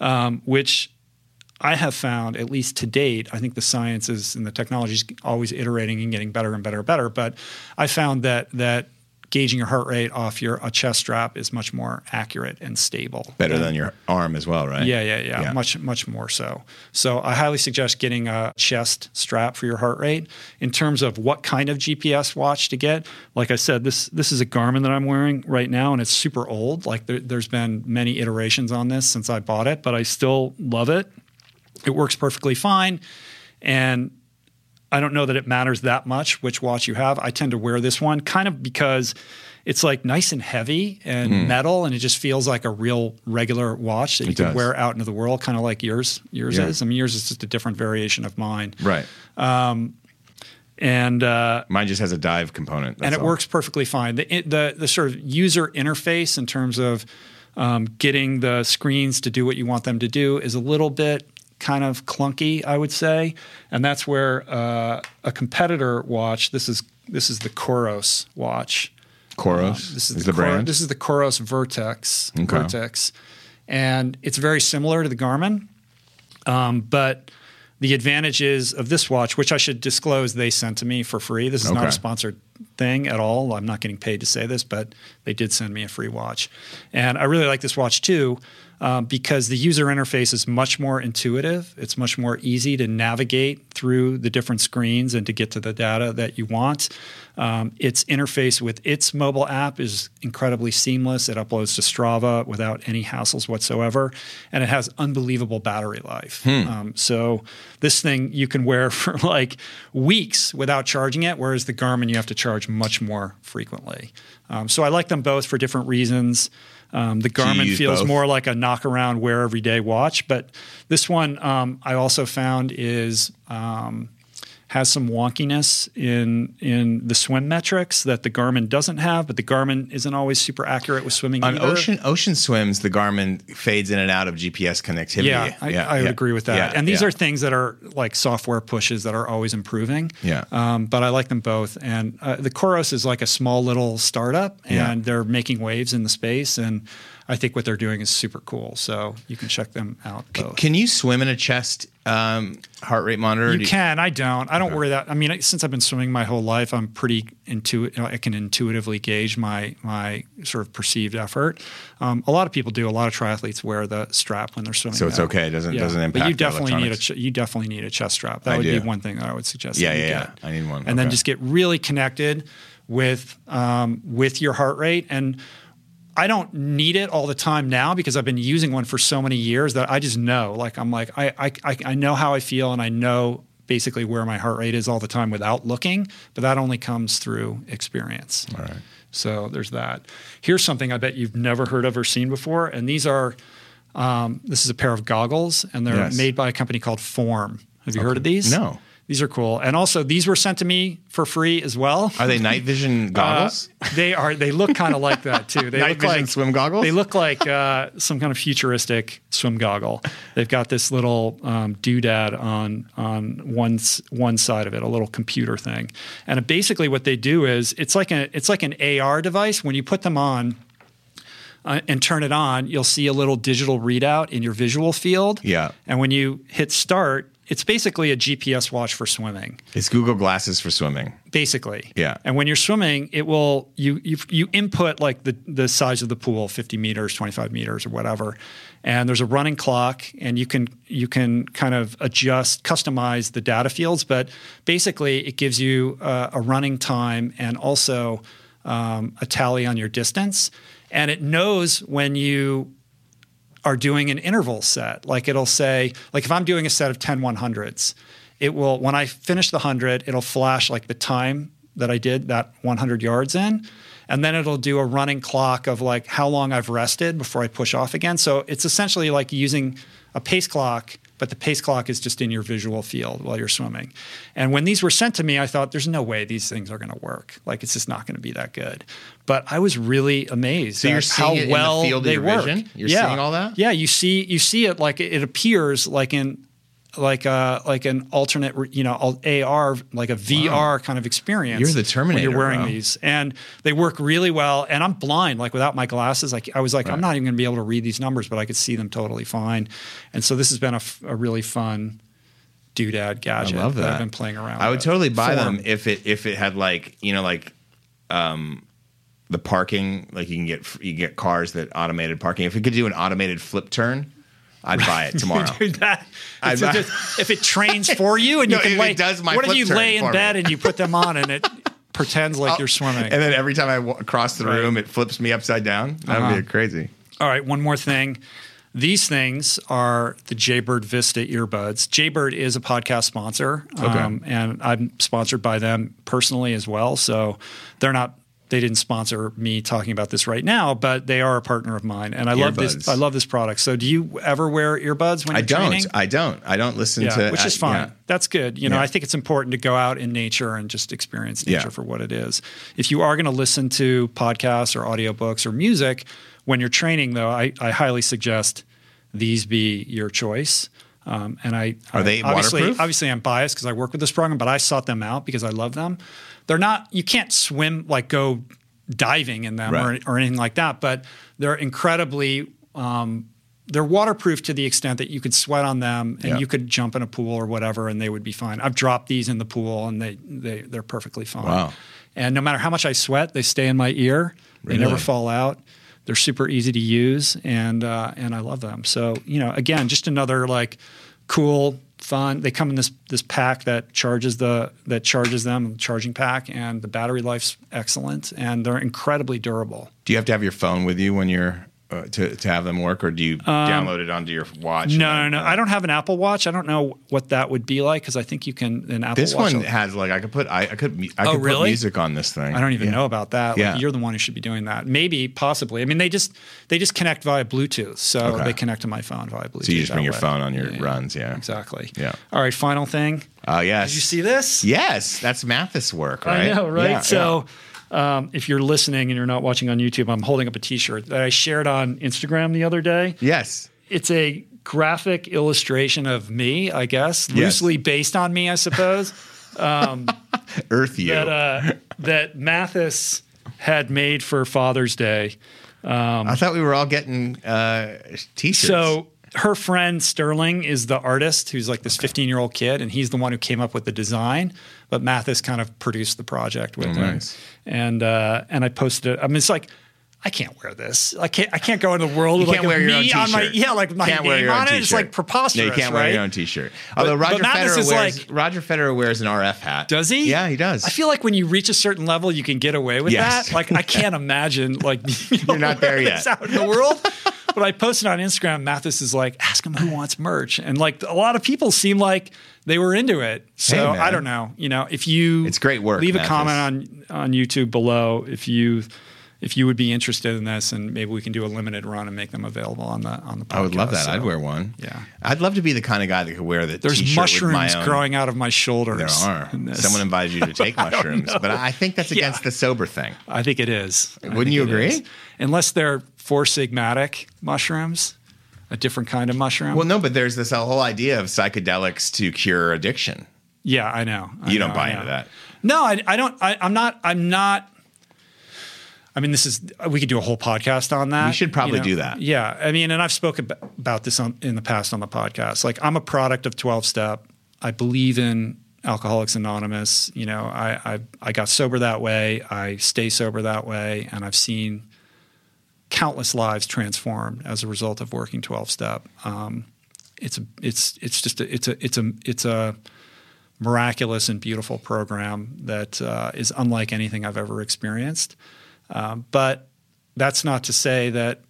um, which I have found, at least to date, I think the science is and the technology is always iterating and getting better and better and better. But I found that that gauging your heart rate off your a chest strap is much more accurate and stable. Better than your arm as well, right? Yeah, yeah, yeah, Yeah. Much, much more so. So I highly suggest getting a chest strap for your heart rate. In terms of what kind of GPS watch to get, like I said, this this is a Garmin that I'm wearing right now, and it's super old. Like there, there's been many iterations on this since I bought it, but I still love it. It works perfectly fine, and I don't know that it matters that much which watch you have. I tend to wear this one kind of because it's like nice and heavy and metal, and it just feels like a real regular watch that you. Can wear out into the world, kind of like yours. Yours Yeah. is. I mean, yours is just a different variation of mine, Right. and uh, Mine just has a dive component. and it all. works perfectly fine. The, the the sort of user interface in terms of um, getting the screens to do what you want them to do is a little bit kind of clunky, I would say, and that's where uh, a competitor watch. This is this is the COROS watch. COROS. Um, This is, is the, the Kor- brand. This is the COROS Vertex. Okay. Vertex, and it's very similar to the Garmin, um, but the advantages of this watch, which I should disclose, they sent to me for free. This is not a sponsored thing at all. I'm not getting paid to say this, but they did send me a free watch, and I really like this watch too. Um, because the user interface is much more intuitive. It's much more easy to navigate through the different screens and to get to the data that you want. Um, its interface with its mobile app is incredibly seamless. It uploads to Strava without any hassles whatsoever, and it has unbelievable battery life. Um, so this thing you can wear for like weeks without charging it, whereas the Garmin you have to charge much more frequently. Um, so I like them both for different reasons. Um, the Garmin feels both? more like a knock around wear every day watch, but this one um, I also found is um, has some wonkiness in in the swim metrics that the Garmin doesn't have, but the Garmin isn't always super accurate with swimming. On either. ocean ocean swims, the Garmin fades in and out of GPS connectivity. Yeah, I, I would yeah. agree with that. Yeah, and these yeah. are things that are like software pushes that are always improving. Yeah. Um, but I like them both. And uh, the COROS is like a small little startup, and Yeah. they're making waves in the space. And I think what they're doing is super cool. So you can check them out. Both. Can you swim in a chest um, heart rate monitor? You Do can. I don't. I don't worry that. I mean, since I've been swimming my whole life, I'm pretty intuitive. I can intuitively gauge my my sort of perceived effort. Um, a lot of people do. A lot of triathletes wear the strap when they're swimming. So it's now. okay. It doesn't- doesn't impact. But you definitely need a ch- you definitely need a chest strap. That I would do. be one thing that I would suggest. Yeah, that you yeah, get. yeah. I need one. And then just get really connected with um, with your heart rate and. I don't need it all the time now because I've been using one for so many years that I just know. Like I'm like I I, I know how I feel and I know basically where my heart rate is all the time without looking. But that only comes through experience. All right. So there's that. Here's something I bet you've never heard of or seen before, and these are. Um, this is a pair of goggles, and they're Yes. made by a company called Form. Have you heard of these? No. These are cool, and also these were sent to me for free as well. Are they night vision goggles? Uh, they are. They look kind of like that too. They Night look vision like swim goggles? They look like uh, some kind of futuristic swim goggle. They've got this little um, doodad on on one one side of it, a little computer thing. And basically, what they do is it's like a it's like an AR device. When you put them on. Uh, and turn it on, you'll see a little digital readout in your visual field. Yeah. And when you hit start, it's basically a GPS watch for swimming It's Google Glasses for swimming. basically. Yeah. And when you're swimming, it will you you you input like the the size of the pool, 50 meters, 25 meters, or whatever. And there's a running clock, and you can you can kind of adjust, customize the data fields. But basically, it gives you uh, a running time and also um, a tally on your distance, and it knows when you are doing an interval set. Like it'll say, like if I'm doing a set of 10 100s, it will, when I finish the 100, it'll flash like the time that I did that 100 yards in. And then it'll do a running clock of like how long I've rested before I push off again. So it's essentially like using a pace clock, but the pace clock is just in your visual field while you're swimming. And when these were sent to me, I thought, there's no way these things are going to work. Like it's just not going to be that good. But I was really amazed So you're seeing how it in the well field of they your work. vision? You're yeah. seeing all that? Yeah, you see you see it like it appears like in like a like an alternate you know AR like a VR kind of experience. You're the Terminator, You're wearing these, and they work really well. And I'm blind, like without my glasses, like I was like I'm not even going to be able to read these numbers, but I could see them totally fine. And so this has been a, f- a really fun doodad gadget I love that. I've been playing around. I would totally buy Form. them if it if it had like you know like um the parking like you can get you can get cars that automated parking. If it could do an automated flip turn, I'd buy it tomorrow. That, buy- just- if it trains for you and No, you can if it does my what if flip you turn lay in for bed me? and you put them on and it pretends like you're swimming? and then every time I w- cross the room, it flips me upside down. That would Uh-huh. be crazy. All right, one more thing. These things are the Jaybird Vista earbuds. Jaybird is a podcast sponsor, um, and I'm sponsored by them personally as well. So they're not. They didn't sponsor me talking about this right now, but they are a partner of mine, and I love this. I love this product. So, do you ever wear earbuds when I you're I don't. training? I don't. I don't listen yeah, to which is I- fine. yeah. That's good. You know, Yeah. I think it's important to go out in nature and just experience nature for what it is. If you are going to listen to podcasts or audiobooks or music when you're training, though, I, I highly suggest these be your choice. Um, and I Are I- they obviously waterproof? obviously I'm biased because I work with this program, but I sought them out because I love them. They're not you can't swim like go diving in them Right. or, or anything like that, but they're incredibly um, they're waterproof to the extent that you could sweat on them and Yeah. you could jump in a pool or whatever and they would be fine. I've dropped these in the pool and they they they're perfectly fine. Wow. And no matter how much I sweat, they stay in my ear. They never fall out. They're super easy to use and uh, and I love them. So you know, again, just another like cool, fun. They come in this this pack that charges the that charges them, charging pack, and the battery life's excellent and they're incredibly durable. Do you have to have your phone with you when you're uh, to to have them work, or do you download it onto your watch? Um, No, no, no. I don't have an Apple Watch. I don't know what that would be like because I think you can an Apple This Watch. one has like I could put I, I could I Oh, could put music on this thing. I don't even Yeah. know about that. Like, Yeah. You're the one who should be doing that. Maybe, possibly. I mean, they just they just connect via Bluetooth, so Okay. they connect to my phone via Bluetooth. So you just bring your way. phone on your Yeah, runs, yeah. Exactly. Yeah. All right. Final thing. Oh yes. Did you see this? Yes, that's Mathis work, right? I know, right? So, Um, if you're listening and you're not watching on YouTube, I'm holding up a T-shirt that I shared on Instagram the other day. yes, It's a graphic illustration of me, I guess, Yes. loosely based on me, I suppose. Earth you. that uh, that Mathis had made for Father's Day. I thought we were all getting uh, t-shirts. So her friend Sterling is the artist who's like this 15 year old kid, and he's the one who came up with the design. But Mathis kind of produced the project with him, Oh, nice. and uh, and I posted it. I mean, it's like. I can't wear this. I can't. I can't go in the world with can't like wear your own me on my t-shirt. yeah, like my can't wear name your own on it. t-shirt. It's like preposterous. No, you can't right? wear your own t-shirt. Although but Roger Mathis Federer wears like- Roger Federer wears an RF hat. Does he? Yeah, he does. I feel like when you reach a certain level, you can get away with Yes. that. Like I can't imagine like you You're not there yet. out in the world. but I posted on Instagram. Mathis is like, ask him who wants merch, and like a lot of people seem like they were into it. So Hey. I don't know. You know, if you It's great work, leave a comment on on YouTube below if you. If you would be interested in this, and maybe we can do a limited run and make them available on the on the podcast. I would love that. So I'd wear one. Yeah. I'd love to be the kind of guy that could wear the There's t-shirt with my mushrooms growing out of my shoulders. There are. Someone invited you to take mushrooms, but I think that's Yeah. against the sober thing. I think it is. Wouldn't you agree? is. Unless they're four sigmatic mushrooms, a different kind of mushroom. Well, no, but there's this whole idea of psychedelics to cure addiction. yeah, I know. I You know, don't buy into that. No, I, I don't. I, I'm not. I'm not. I mean, this is. We could do a whole podcast on that. We should probably you know? do that. Yeah, I mean, and I've spoken about this on, in the past on the podcast. Like, I'm a product of 12 Step. I believe in Alcoholics Anonymous. You know, I, I I got sober that way. I stay sober that way, and I've seen countless lives transformed as a result of working 12 Step. Um, it's a, it's it's just a, it's a it's a it's a miraculous and beautiful program that uh, is unlike anything I've ever experienced. Um, but that's not to say that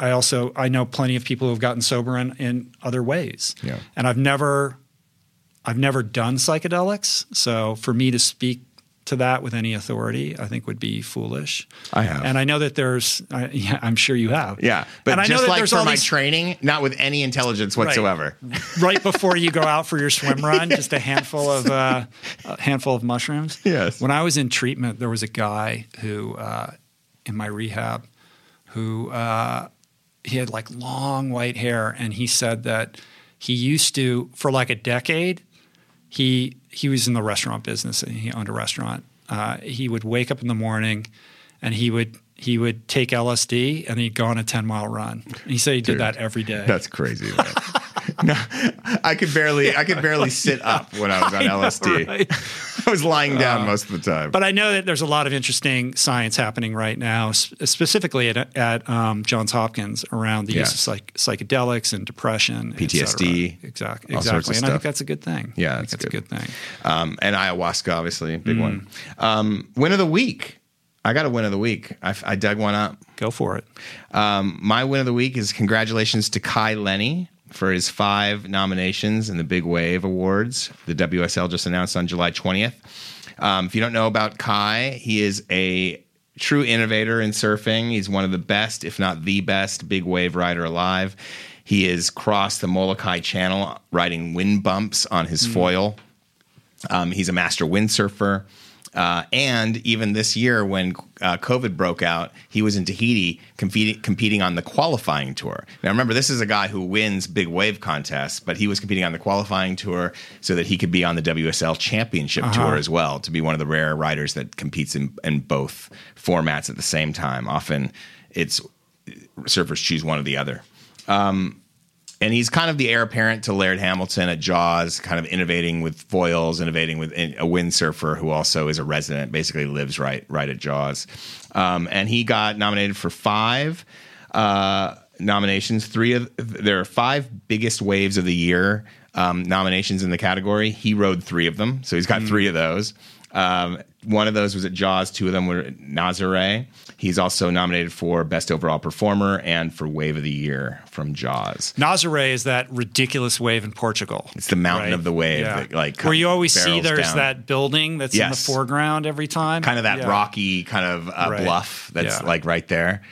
I also I know plenty of people who have gotten sober in, in other ways. Yeah. And I've never I've never done psychedelics, so for me to speak to that with any authority, I think would be foolish. I have. and I know that there's, I, yeah, I'm sure you have. Yeah, but and I know just that like there's for all my these- training, not with any intelligence whatsoever. right before you go out for your swim run, just a handful of uh, a handful of mushrooms. Yes. When I was in treatment, there was a guy who uh, in my rehab who uh, he had like long white hair, and he said that he used to for like a decade. He he was in the restaurant business and he owned a restaurant. Uh, he would wake up in the morning, and he would he would take LSD and he'd go on a ten mile run. And he said he did Dude, that every day. That's crazy. No, I could barely I could barely sit up when I was on I know, LSD. right? I was lying down most of the time. But I know that there's a lot of interesting science happening right now, specifically at, at um, Johns Hopkins around the Yeah. use of psych- psychedelics and depression, PTSD. Exactly, all sorts of exactly. And I think that's a good thing. Yeah, that's good. a good thing. um, and ayahuasca, obviously, big one. Mm. Um, win of the week. I got a win of the week. I, I dug one up. Go for it. Um, my win of the week is congratulations to Kai Lenny for his five nominations in the Big Wave Awards. The WSL just announced on July 20th. Um, if you don't know about Kai, he is a true innovator in surfing. He's one of the best, if not the best, big wave rider alive. He has crossed the Molokai Channel riding wind bumps on his foil. Um, he's a master windsurfer. Uh, and even this year, when uh, COVID broke out, he was in Tahiti competing, competing on the qualifying tour. Now, remember, this is a guy who wins big wave contests, but he was competing on the qualifying tour so that he could be on the WSL championship tour as well, to be one of the rare riders that competes in, in both formats at the same time. Often it's surfers choose one or the other and he's kind of the heir apparent to Laird Hamilton at Jaws, kind of innovating with foils, innovating with a windsurfer who also is a resident, basically lives right right at Jaws. Um, and he got nominated for five uh, nominations. Three of there are five biggest waves of the year. um, nominations in the category. He rode three of them, so he's got three of those. Um, one of those was at Jaws. Two of them were at Nazare. He's also nominated for Best Overall Performer and for Wave of the Year from Jaws. Nazare is that ridiculous wave in Portugal. It's the mountain right? of the wave Yeah. that like where you always see there's down. that building that's in the foreground every time. kind of that Yeah. rocky kind of uh, Right. bluff that's Yeah. like right there.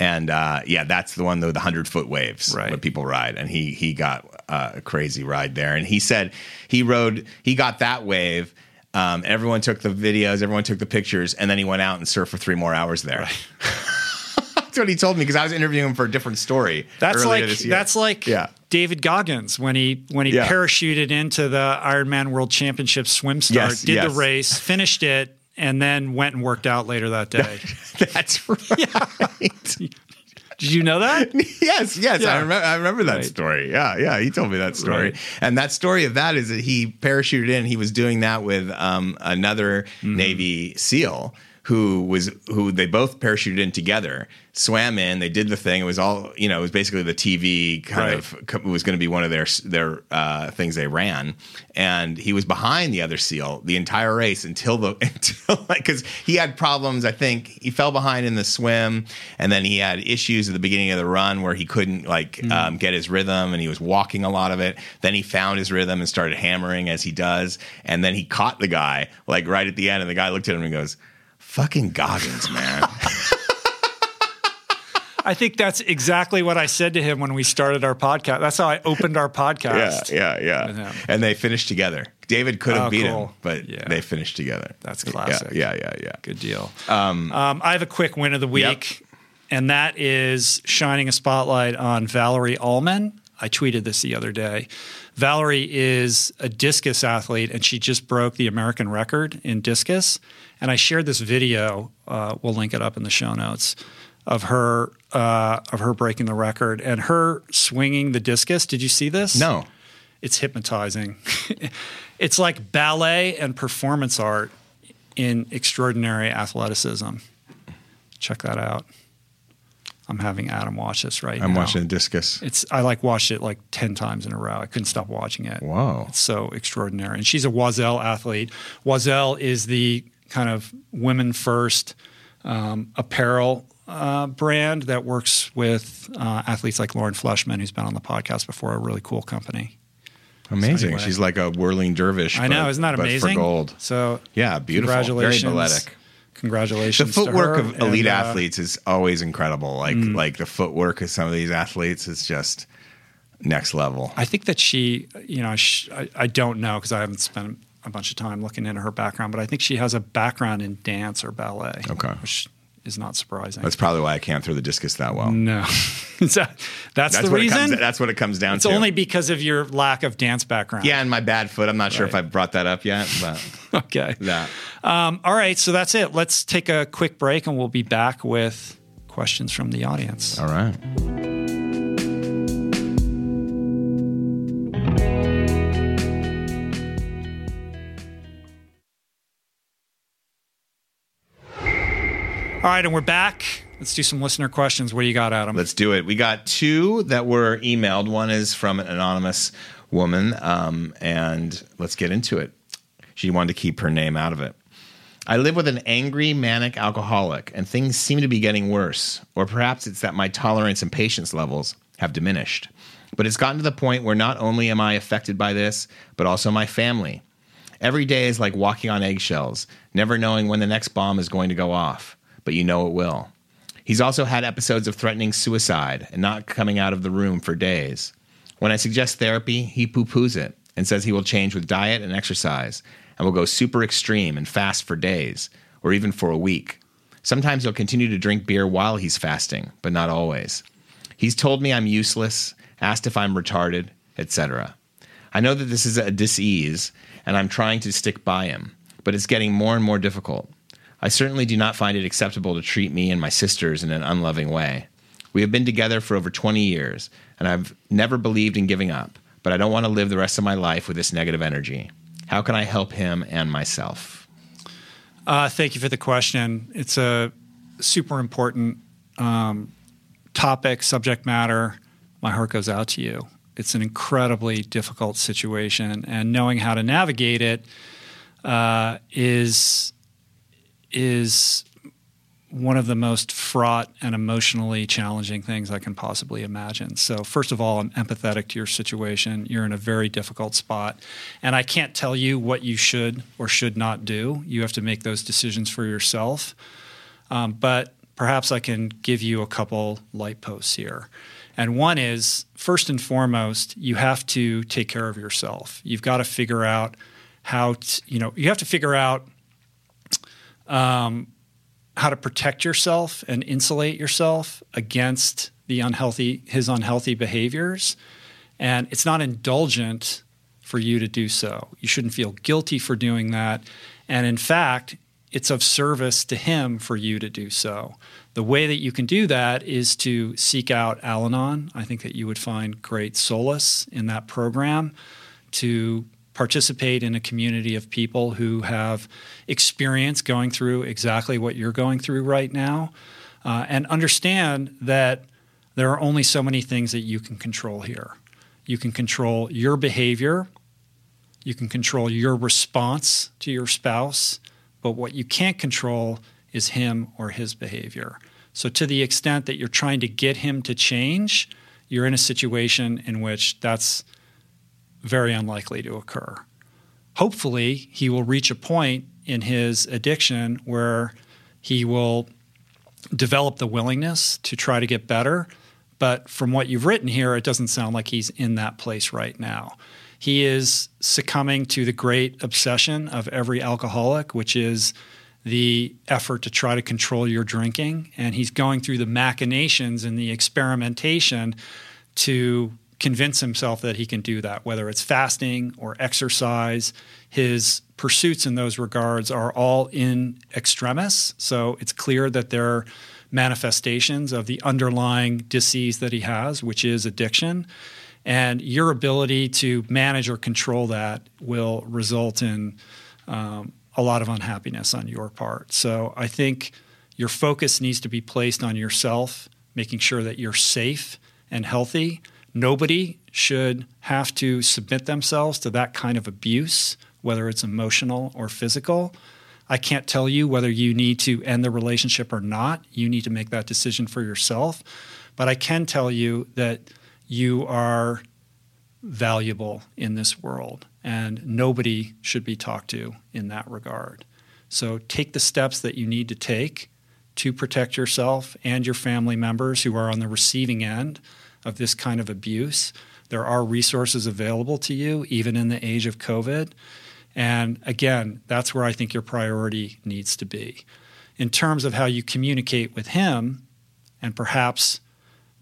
And uh, yeah, that's the one, though, the hundred foot waves Right. what people ride. And he he got uh, a crazy ride there. And he said he rode, he got that wave. Um, everyone took the videos, everyone took the pictures, and then he went out and surfed for three more hours there. that's what he told me because I was interviewing him for a different story. That's like that's like Yeah. David Goggins when he when he Yeah. parachuted into the Ironman World Championship swim start, Yes, did yes. the race, finished it, and then went and worked out later that day. That's right. Did you know that? yes, yes, Yeah. I remember. I remember that Right. story. Yeah, yeah, he told me that story. Right. And that story of that is that he parachuted in. He was doing that with um, another Mm-hmm. Navy SEAL who was who they both parachuted in together, swam in. They did the thing. It was all you know. It was basically the TV kind Right. of co- was going to be one of their their uh, things they ran, and he was behind the other SEAL the entire race until the until like because he had problems. I think he fell behind in the swim, and then he had issues at the beginning of the run where he couldn't like um, get his rhythm, and he was walking a lot of it. Then he found his rhythm and started hammering as he does, and then he caught the guy like right at the end, and the guy looked at him and goes. Fucking Goggins, man. I think that's exactly what I said to him when we started our podcast. That's how I opened our podcast. yeah, yeah. yeah. And they finished together. David could have Oh, beat him, but Yeah. they finished together. That's classic. Yeah, yeah, yeah. Good deal. Um, I have a quick win of the Yep. week, and that is shining a spotlight on Valerie Allman. I tweeted this the other day. Valerie is a discus athlete, and she just broke the American record in discus. And I shared this video. Uh, we'll link it up in the show notes of her uh, of her breaking the record and her swinging the discus. Did you see this? No. it's hypnotizing. it's like ballet and performance art in extraordinary athleticism. Check that out. I'm having Adam watch this right now. I'm watching a discus. It's I like watched it like ten times in a row. I couldn't stop watching it. Wow, It's so extraordinary. And she's a Oiselle athlete. Oiselle is the kind of women first um, apparel uh, brand that works with uh, athletes like Lauren Fleshman, who's been on the podcast before. A really cool company. Amazing. anyway. She's like a whirling dervish. I know, but- isn't that but amazing? For gold. So Yeah, beautiful. Very Congratulations. balletic. The Congratulations. to footwork of elite And, uh, athletes is always incredible. Like like the footwork of some of these athletes is just next level. I think that she, you know, sh I, I don't know because I haven't spent a bunch of time looking into her background, but I think she has a background in dance or ballet. Okay. Which is not surprising. That's probably why I can't throw the discus that well. no. That- that's, That's the reason? Comes, that's what it comes down it's to. It's only because of your lack of dance background. yeah, and my bad foot. I'm not sure if Right. I brought that up yet, but Okay. that. Um, all right. So that's it. Let's take a quick break and we'll be back with questions from the audience. All right. All right. And we're back. Let's do some listener questions. What do you got, Adam? Let's do it. We got two that were emailed. One is from an anonymous woman, um, and let's get into it. She wanted to keep her name out of it. I live with an angry, manic alcoholic, and things seem to be getting worse. Or perhaps it's that my tolerance and patience levels have diminished. But it's gotten to the point where not only am I affected by this, but also my family. Every day is like walking on eggshells, never knowing when the next bomb is going to go off, but you know it will. He's also had episodes of threatening suicide and not coming out of the room for days. When I suggest therapy, he poo poos it and says he will change with diet and exercise and will go super extreme and fast for days or even for a week. Sometimes he'll continue to drink beer while he's fasting, but not always. He's told me I'm useless, asked if I'm retarded, etc. I know that this is a disease, and I'm trying to stick by him, but it's getting more and more difficult. I certainly do not find it acceptable to treat me and my sisters in an unloving way. We have been together for over 20 years, and I've never believed in giving up, but I don't want to live the rest of my life with this negative energy. How can I help him and myself? Uh, thank you for the question. It's a super important um, topic, subject matter. My heart goes out to you. it's an incredibly difficult situation, and knowing how to navigate it uh, is is one of the most fraught and emotionally challenging things I can possibly imagine. So, first of all, I'm empathetic to your situation. You're in a very difficult spot. And I can't tell you what you should or should not do. You have to make those decisions for yourself. Um, but perhaps I can give you a couple light posts here. And one is first and foremost, you have to take care of yourself. You've got to figure out how, you know, you have to figure out. Um, how to protect yourself and insulate yourself against the unhealthy his unhealthy behaviors. And it's not indulgent for you to do so. You shouldn't feel guilty for doing that. And in fact it's of service to him for you to do so. The way that you can do that is to seek out al-anon. I think that you would find great solace in that program to participate in a community of people who have experience going through exactly what you're going through right now uh, and understand that there are only so many things that you can control here. You can control your behavior, you can control your response to your spouse, but what you can't control is him or his behavior. So, to the extent that you're trying to get him to change, you're in a situation in which that's very unlikely to occur. Hopefully, he will reach a point in his addiction where he will develop the willingness to try to get better. But from what you've written here, it doesn't sound like he's in that place right now. He is succumbing to the great obsession of every alcoholic, which is the effort to try to control your drinking. And he's going through the machinations and the experimentation to convince himself that he can do that, whether it's fasting or exercise. His pursuits in those regards are all in extremis. So it's clear that they're manifestations of the underlying disease that he has, which is addiction. And your ability to manage or control that will result in um, a lot of unhappiness on your part. So I think your focus needs to be placed on yourself, making sure that you're safe and healthy Nobody should have to submit themselves to that kind of abuse, whether it's emotional or physical. I can't tell you whether you need to end the relationship or not. You need to make that decision for yourself. But I can tell you that you are valuable in this world, and nobody should be talked to in that regard. So take the steps that you need to take to protect yourself and your family members who are on the receiving end of this kind of abuse. There are resources available to you, even in the age of COVID. And again, that's where I think your priority needs to be. In terms of how you communicate with him and perhaps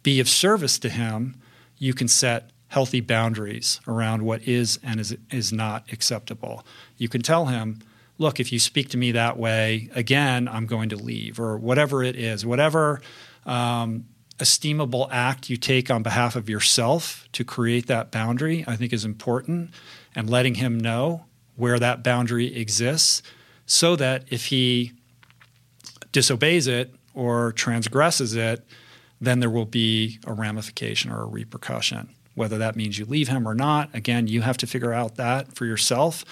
be of service to him, you can set healthy boundaries around what is and is, is not acceptable. You can tell him, look, if you speak to me that way again, I'm going to leave, or whatever it is, whatever um, esteemable act you take on behalf of yourself to create that boundary, I think is important, and letting him know where that boundary exists so that if he disobeys it or transgresses it, then there will be a ramification or a repercussion. Whether that means you leave him or not, again, you have to figure out that for yourself.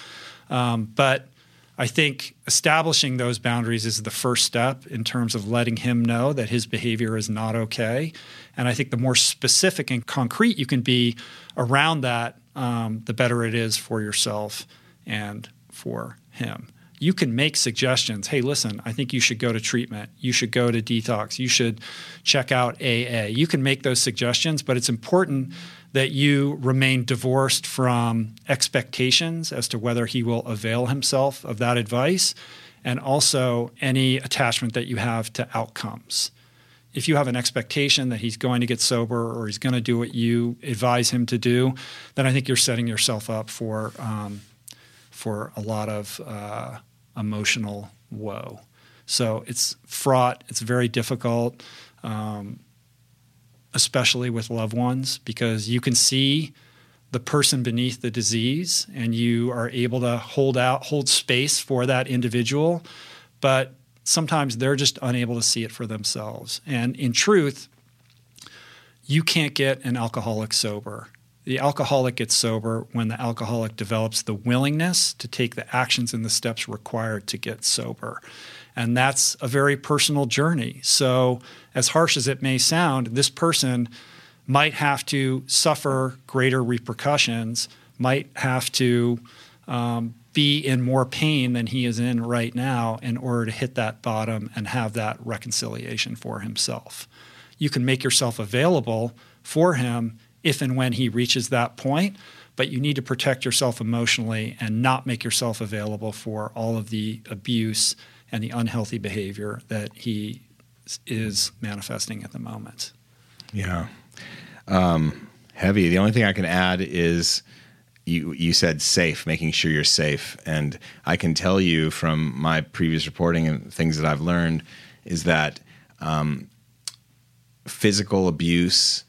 Um, but I think establishing those boundaries is the first step in terms of letting him know that his behavior is not okay. And I think the more specific and concrete you can be around that, um, the better it is for yourself and for him. You can make suggestions. Hey, listen, I think you should go to treatment. You should go to detox. You should check out AA. You can make those suggestions, but it's important that you remain divorced from expectations as to whether he will avail himself of that advice and also any attachment that you have to outcomes. If you have an expectation that he's going to get sober or he's going to do what you advise him to do, then I think you're setting yourself up for um, for a lot of uh, emotional woe. So it's fraught. It's very difficult. Um, especially with loved ones, because you can see the person beneath the disease and you are able to hold out hold space for that individual but sometimes they're just unable to see it for themselves and in truth you can't get an alcoholic sober The alcoholic gets sober when the alcoholic develops the willingness to take the actions and the steps required to get sober. And that's a very personal journey. So, as harsh as it may sound, this person might have to suffer greater repercussions, might have to um, be in more pain than he is in right now in order to hit that bottom and have that reconciliation for himself. You can make yourself available for him if and when he reaches that point, but you need to protect yourself emotionally and not make yourself available for all of the abuse and the unhealthy behavior that he is manifesting at the moment. Yeah. Um, heavy. The only thing I can add is you you said safe, making sure you're safe, and I can tell you from my previous reporting and things that I've learned is that um, physical abuse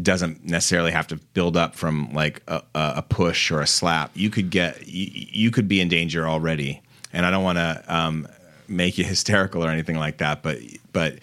doesn't necessarily have to build up from like a, a push or a slap. You could get you, you could be in danger already, and I don't want to um, make you hysterical or anything like that, but but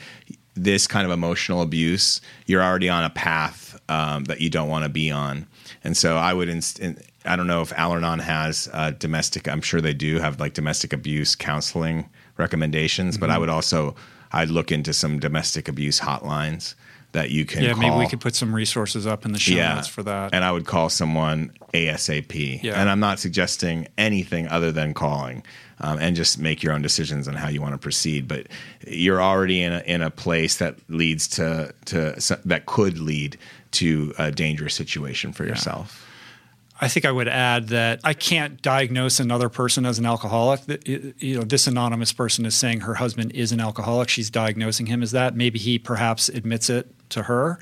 this kind of emotional abuse, you're already on a path um, that you don't want to be on and so I would, inst- I don't know if Al Anon has uh, domestic, I'm sure they do have like domestic abuse counseling recommendations, mm-hmm. but I mm-hmm. would also, I'd look into some domestic abuse hotlines that you can yeah call. maybe we could put some resources up in the show yeah. notes for that and i would call someone asap yeah. and i'm not suggesting anything other than calling um, and just make your own decisions on how you want to proceed but you're already in a, in a place that leads to, to that could lead to a dangerous situation for yourself. I think I would add that I can't diagnose another person as an alcoholic. You know, this anonymous person is saying her husband is an alcoholic. She's diagnosing him as that. Maybe he perhaps admits it to her.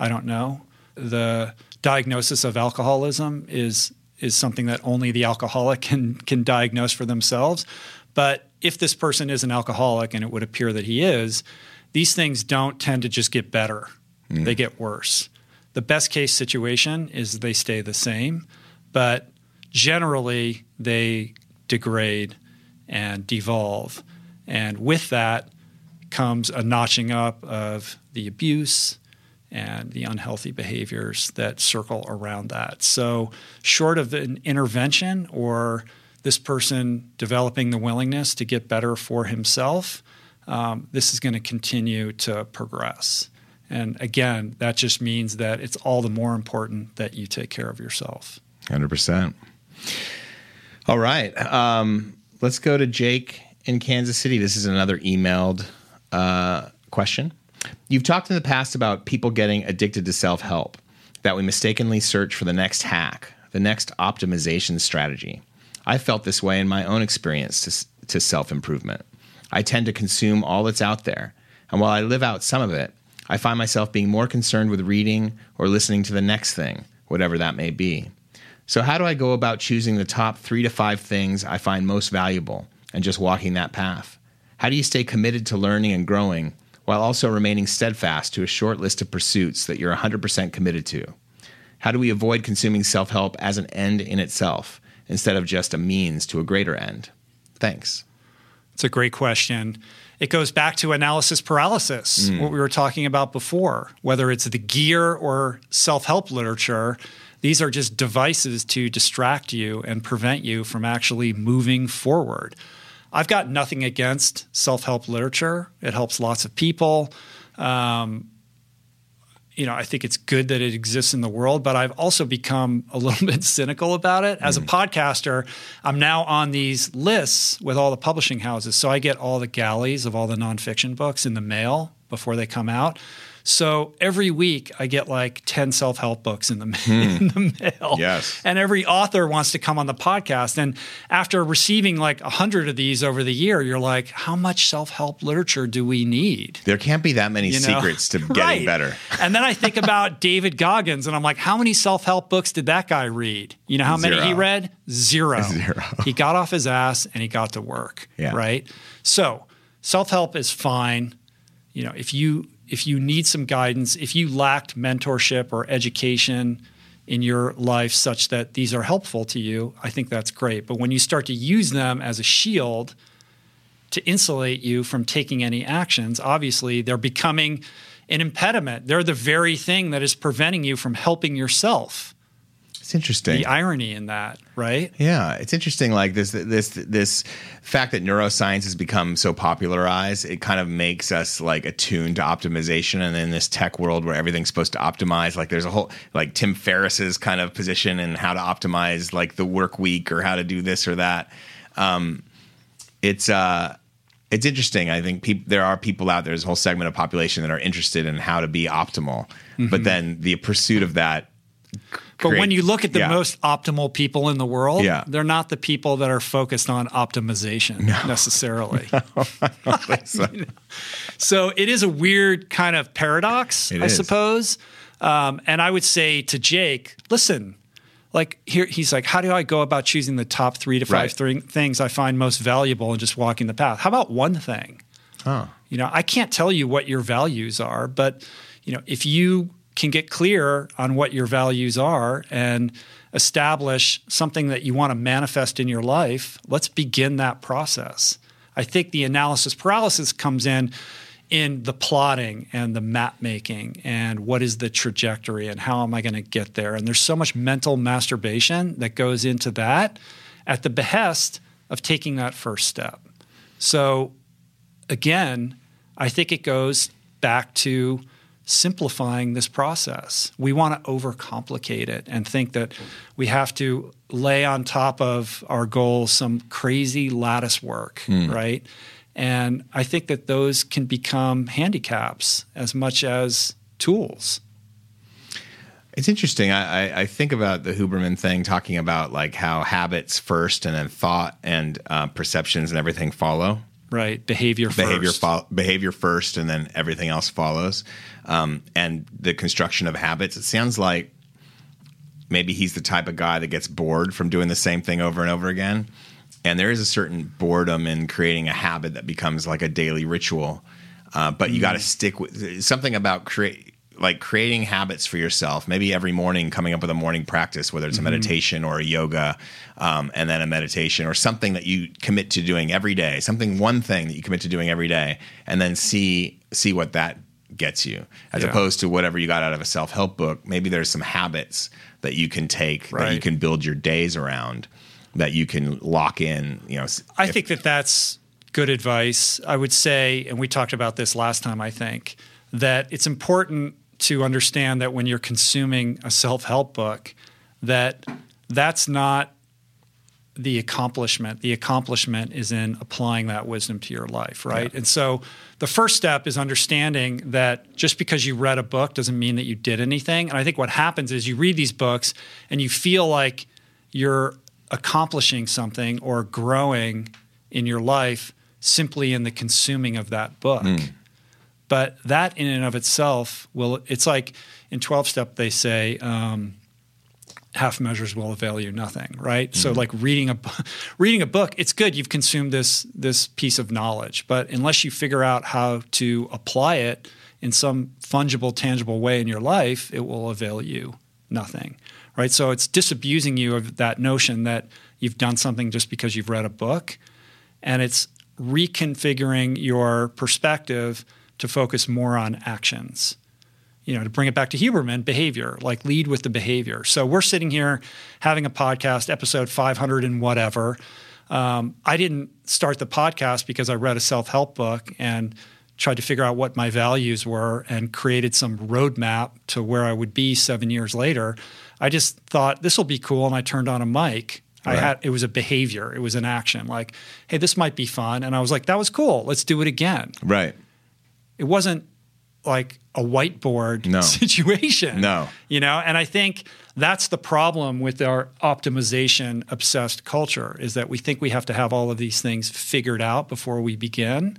I don't know. The diagnosis of alcoholism is is something that only the alcoholic can can diagnose for themselves. But if this person is an alcoholic, and it would appear that he is, these things don't tend to just get better; mm. they get worse. The best case situation is they stay the same, but generally they degrade and devolve. And with that comes a notching up of the abuse and the unhealthy behaviors that circle around that. So, short of an intervention or this person developing the willingness to get better for himself, um, this is going to continue to progress. And again, that just means that it's all the more important that you take care of yourself. 100%. All right. Um, let's go to Jake in Kansas City. This is another emailed uh, question. You've talked in the past about people getting addicted to self help, that we mistakenly search for the next hack, the next optimization strategy. I felt this way in my own experience to, to self improvement. I tend to consume all that's out there. And while I live out some of it, I find myself being more concerned with reading or listening to the next thing, whatever that may be. So, how do I go about choosing the top three to five things I find most valuable and just walking that path? How do you stay committed to learning and growing while also remaining steadfast to a short list of pursuits that you're 100% committed to? How do we avoid consuming self help as an end in itself instead of just a means to a greater end? Thanks. It's a great question it goes back to analysis paralysis, mm. what we were talking about before, whether it's the gear or self help literature. These are just devices to distract you and prevent you from actually moving forward. I've got nothing against self help literature, it helps lots of people. Um, you know, I think it's good that it exists in the world, but I've also become a little bit cynical about it. As mm. a podcaster, I'm now on these lists with all the publishing houses. So I get all the galleys of all the nonfiction books in the mail before they come out. So every week I get like 10 self help books in the, hmm. in the mail. Yes. And every author wants to come on the podcast. And after receiving like 100 of these over the year, you're like, how much self help literature do we need? There can't be that many you know? secrets to getting right. better. and then I think about David Goggins and I'm like, how many self help books did that guy read? You know how Zero. many he read? Zero. Zero. he got off his ass and he got to work. Yeah. Right. So self help is fine. You know, if you if you need some guidance, if you lacked mentorship or education in your life such that these are helpful to you, I think that's great. But when you start to use them as a shield to insulate you from taking any actions, obviously they're becoming an impediment. They're the very thing that is preventing you from helping yourself. It's interesting. The irony in that, right? Yeah, it's interesting. Like this, this, this fact that neuroscience has become so popularized, it kind of makes us like attuned to optimization. And in this tech world where everything's supposed to optimize, like there's a whole like Tim Ferriss's kind of position and how to optimize like the work week or how to do this or that. Um, it's uh, it's interesting. I think peop- there are people out there. There's a whole segment of population that are interested in how to be optimal, mm-hmm. but then the pursuit of that but when you look at the yeah. most optimal people in the world, yeah. they're not the people that are focused on optimization no. necessarily. No, so. so. it is a weird kind of paradox, it I is. suppose. Um, and I would say to Jake, listen, like here, he's like, how do I go about choosing the top three to five right. th- things I find most valuable and just walking the path? How about one thing? Oh. You know, I can't tell you what your values are, but you know, if you can get clear on what your values are and establish something that you want to manifest in your life, let's begin that process. I think the analysis paralysis comes in in the plotting and the map making and what is the trajectory and how am I going to get there. And there's so much mental masturbation that goes into that at the behest of taking that first step. So again, I think it goes back to simplifying this process. We want to overcomplicate it and think that we have to lay on top of our goals some crazy lattice work, mm. right? And I think that those can become handicaps as much as tools. It's interesting. I, I, think about the Huberman thing, talking about like how habits first, and then thought and uh, perceptions and everything follow. Right, behavior behavior first. Fo- behavior first, and then everything else follows. Um, and the construction of habits. It sounds like maybe he's the type of guy that gets bored from doing the same thing over and over again. And there is a certain boredom in creating a habit that becomes like a daily ritual. Uh, but you mm. got to stick with something about create like creating habits for yourself. Maybe every morning coming up with a morning practice, whether it's mm-hmm. a meditation or a yoga, um, and then a meditation or something that you commit to doing every day. Something one thing that you commit to doing every day, and then see see what that gets you, as yeah. opposed to whatever you got out of a self help book. Maybe there's some habits that you can take right. that you can build your days around, that you can lock in. You know, I if, think that that's good advice. I would say, and we talked about this last time. I think that it's important to understand that when you're consuming a self-help book that that's not the accomplishment the accomplishment is in applying that wisdom to your life right yeah. and so the first step is understanding that just because you read a book doesn't mean that you did anything and i think what happens is you read these books and you feel like you're accomplishing something or growing in your life simply in the consuming of that book mm. But that in and of itself will, it's like in 12 step, they say, um, half measures will avail you nothing, right? Mm-hmm. So like reading a reading a book, it's good you've consumed this this piece of knowledge, but unless you figure out how to apply it in some fungible, tangible way in your life, it will avail you nothing, right? So it's disabusing you of that notion that you've done something just because you've read a book, and it's reconfiguring your perspective to focus more on actions. You know, to bring it back to Huberman, behavior, like lead with the behavior. So we're sitting here having a podcast, episode 500 and whatever. Um, I didn't start the podcast because I read a self help book and tried to figure out what my values were and created some roadmap to where I would be seven years later. I just thought this will be cool, and I turned on a mic. Right. I had it was a behavior, it was an action. Like, hey, this might be fun, and I was like, that was cool. Let's do it again. Right it wasn't like a whiteboard no. situation. No. You know, and I think that's the problem with our optimization obsessed culture is that we think we have to have all of these things figured out before we begin.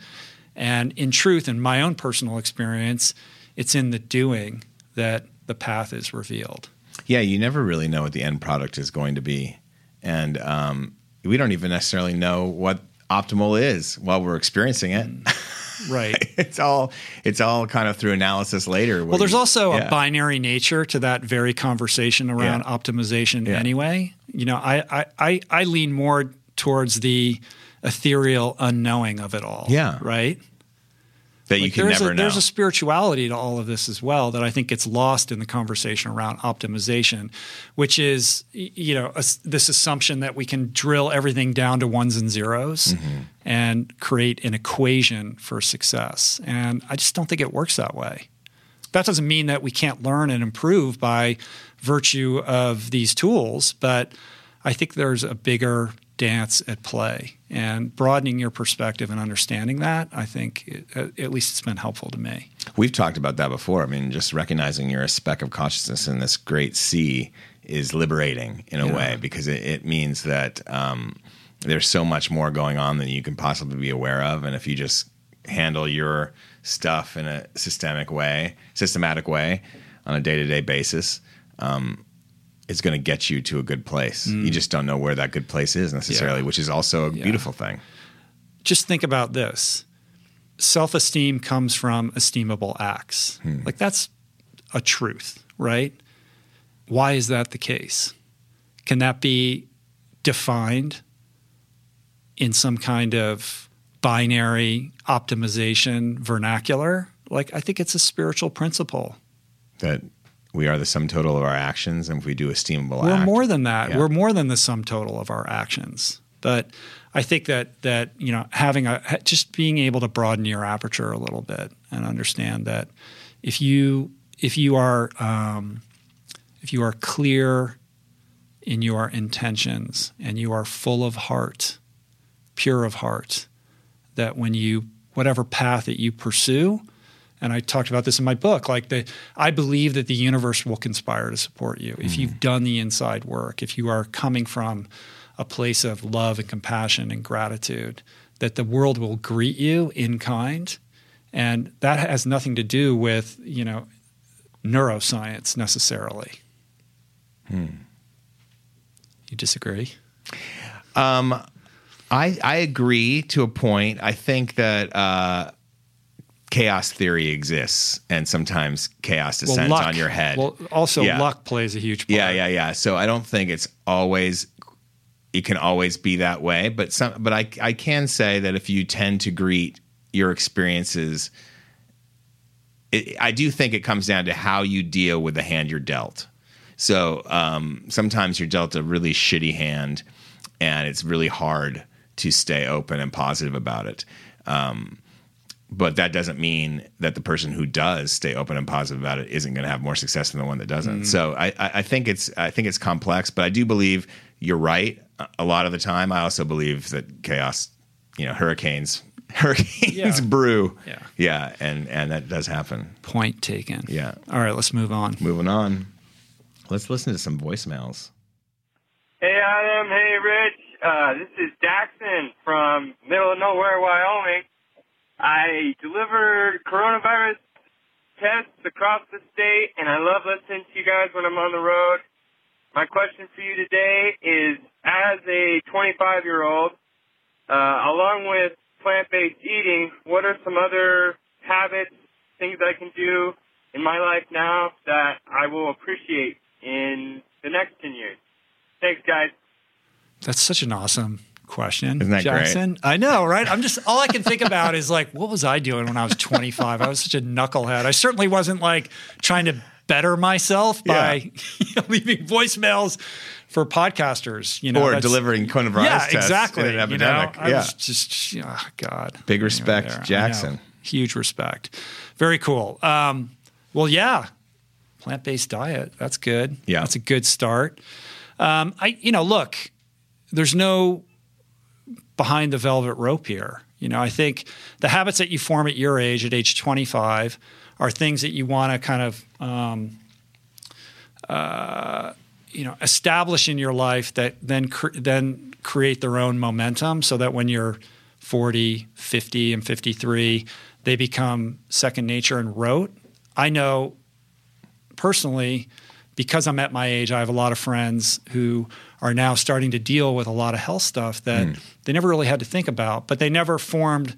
And in truth, in my own personal experience, it's in the doing that the path is revealed. Yeah, you never really know what the end product is going to be. And um, we don't even necessarily know what optimal is while we're experiencing it. Mm. Right. it's all it's all kind of through analysis later. Well, there's you, also yeah. a binary nature to that very conversation around yeah. optimization yeah. anyway. You know, I, I I lean more towards the ethereal unknowing of it all. Yeah. Right. that you can there's never a, know. There's a spirituality to all of this as well that I think gets lost in the conversation around optimization, which is you know a, this assumption that we can drill everything down to ones and zeros Mm-hmm. And create an equation for success. And I just don't think it works that way. That doesn't mean that we can't learn and improve by virtue of these tools, but I think there's a bigger dance at play. And broadening your perspective and understanding that, I think, it, at least it's been helpful to me. We've talked about that before. I mean, just recognizing you're a speck of consciousness in this great sea is liberating in a Yeah. way because it, it means that um, there's so much more going on than you can possibly be aware of. And if you just handle your stuff in a systemic way, systematic way, on a day to day basis, um, it's going to get you to a good place. You just don't know where that good place is necessarily, Mm. Yeah. which is also a Yeah. beautiful thing. Just think about this self esteem comes from esteemable acts. Like, that's a truth, right? Why is that the case? Can that be defined in some kind of binary optimization vernacular? Like, I think it's a spiritual principle. That we are the sum total of our actions, and if we do esteemable We're act, more than that. Yeah. We're more than the sum total of our actions. But I think that that you know having a just being able to broaden your aperture a little bit and understand that if you if you are um, if you are clear in your intentions and you are full of heart, pure of heart, that when you whatever path that you pursue, and I talked about this in my book, like the I believe that the universe will conspire to support you if you've done the inside work, if you are coming from a place of love and compassion and gratitude, that the world will greet you in kind. And that has nothing to do with, you know, neuroscience necessarily. Hmm. You disagree? Um, I I agree to a point. I think that uh, chaos theory exists, and sometimes chaos descends luck. on your head. Well, also Yeah. luck plays a huge part. yeah, yeah, yeah. So I don't think it's always. It can always be that way, but some. But I I can say that if you tend to greet your experiences. It, I do think it comes down to how you deal with the hand you're dealt. So um, sometimes you're dealt a really shitty hand, and it's really hard to stay open and positive about it. Um, but that doesn't mean that the person who does stay open and positive about it isn't going to have more success than the one that doesn't. So I, I I think it's I think it's complex, but I do believe you're right a- a lot of the time. I also believe that chaos, you know, hurricanes hurricanes Yeah. brew. Yeah. yeah, and and that does happen. Point taken. Yeah. All right, let's move on. Moving on, let's listen to some voicemails. Hey Adam, hey Rich. Uh, this is Daxon from middle of nowhere, Wyoming. I delivered coronavirus tests across the state, and I love listening to you guys when I'm on the road. My question for you today is, as a 25 year old, uh, along with plant-based eating, what are some other habits, things I can do in my life now that I will appreciate in the next 10 years? Thanks, guys. That's such an awesome question, Isn't that great? Jackson. I know, right? I'm just all I can think about is like, what was I doing when I was 25? I was such a knucklehead. I certainly wasn't like trying to better myself by know, leaving voicemails for podcasters, you know, or delivering coronavirus Yeah, tests exactly. in an you know, epidemic. Yeah. just, oh God. Big respect, there. Jackson. Huge respect. Very cool. Um, well, yeah, plant based diet. That's good. Yeah. that's a good start. Um, I, you know, look, there's no behind the velvet rope here. You know, I think the habits that you form at your age, at age 25, are things that you want to kind of, um, uh, you know, establish in your life that then cr- then create their own momentum, so that when you're 40, 50, and 53, they become second nature and rote. I know personally, because I'm at my age, I have a lot of friends who are now starting to deal with a lot of health stuff that hmm. they never really had to think about, but they never formed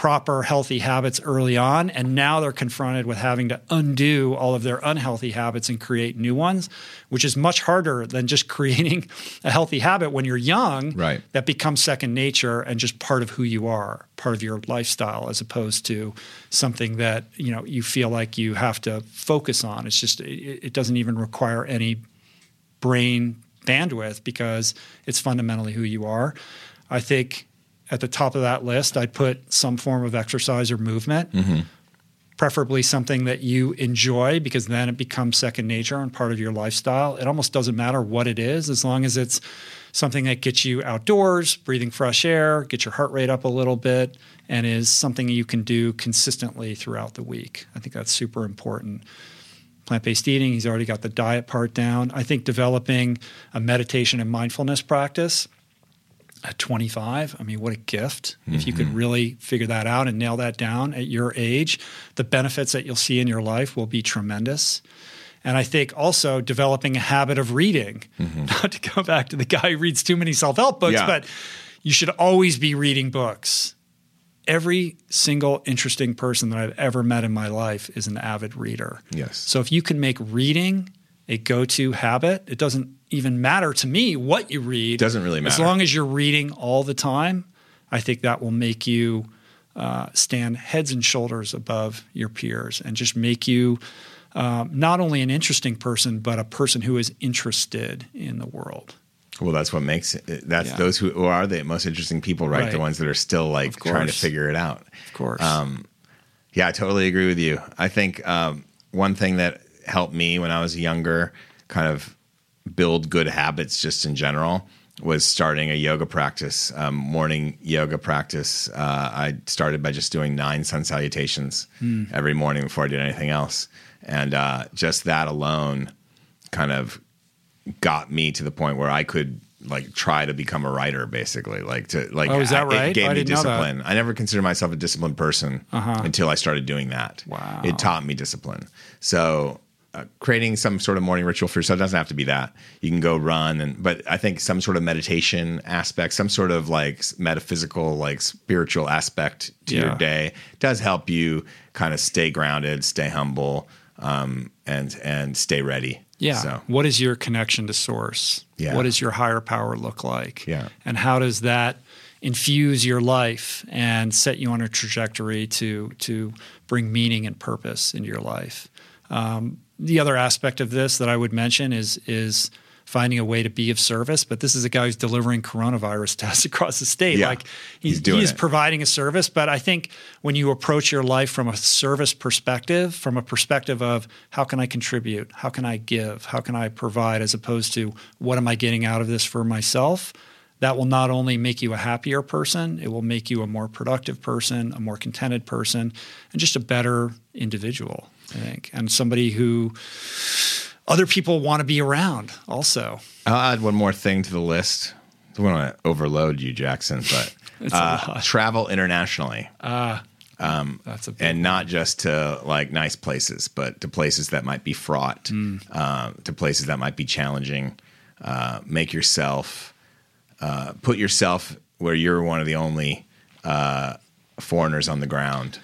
proper healthy habits early on and now they're confronted with having to undo all of their unhealthy habits and create new ones which is much harder than just creating a healthy habit when you're young Right. that becomes second nature and just part of who you are part of your lifestyle as opposed to something that you know you feel like you have to focus on it's just it, it doesn't even require any brain bandwidth because it's fundamentally who you are i think at the top of that list, I'd put some form of exercise or movement, mm-hmm. preferably something that you enjoy because then it becomes second nature and part of your lifestyle. It almost doesn't matter what it is as long as it's something that gets you outdoors, breathing fresh air, get your heart rate up a little bit, and is something you can do consistently throughout the week. I think that's super important plant based eating. He's already got the diet part down. I think developing a meditation and mindfulness practice at 25, I mean, what a gift. If you could mm-hmm. really figure that out and nail that down at your age, the benefits that you'll see in your life will be tremendous. And I think also developing a habit of reading, mm-hmm. not to go back to the guy who reads too many self help books, Yeah. but you should always be reading books. Every single interesting person that I've ever met in my life is an avid reader. Yes. So if you can make reading a go-to habit, it doesn't even matter to me what you read. Doesn't really matter. As long as you're reading all the time, I think that will make you uh, stand heads and shoulders above your peers and just make you um, not only an interesting person, but a person who is interested in the world. Well, that's what makes it. That's Yeah. those who, who are the most interesting people, right? Right. The ones that are still like trying to figure it out. Of course. Um, Yeah, I totally agree with you. I think um, one thing that helped me when I was younger, kind of build good habits just in general, was starting a yoga practice, um, morning yoga practice. Uh, I started by just doing nine sun salutations every morning before I did anything else, and uh, just that alone, kind of got me to the point where I could like try to become a writer basically like to like Oh, is that I- right? it gave me didn't know that. discipline I never considered myself a disciplined person until I started doing that Wow. it taught me discipline so uh, creating some sort of morning ritual for yourself doesn't have to be that you can go run and but I think some sort of meditation aspect some sort of like metaphysical like spiritual aspect to Yeah. your day does help you kind of stay grounded stay humble um, and and stay ready Yeah. so What is your connection to source? Yeah. What does your higher power look like? Yeah. And how does that infuse your life and set you on a trajectory to to bring meaning and purpose into your life? Um, the other aspect of this that I would mention is is finding a way to be of service. But this is a guy who's delivering coronavirus tests across the state. Yeah. Like He's he's, doing providing a service. But I think when you approach your life from a service perspective, from a perspective of how can I contribute, how can I give, how can I provide, as opposed to what am I getting out of this for myself, that will not only make you a happier person, it will make you a more productive person, a more contented person, and just a better individual, I think, and somebody who other people want to be around also. I'll add one more thing to the list. I don't want to overload you, Jackson, but uh, travel internationally That's a and not just to like nice places, but to places that might be fraught, Mm. uh, to places that might be challenging. Uh, make yourself, uh, put yourself where you're one of the only uh, foreigners on the ground,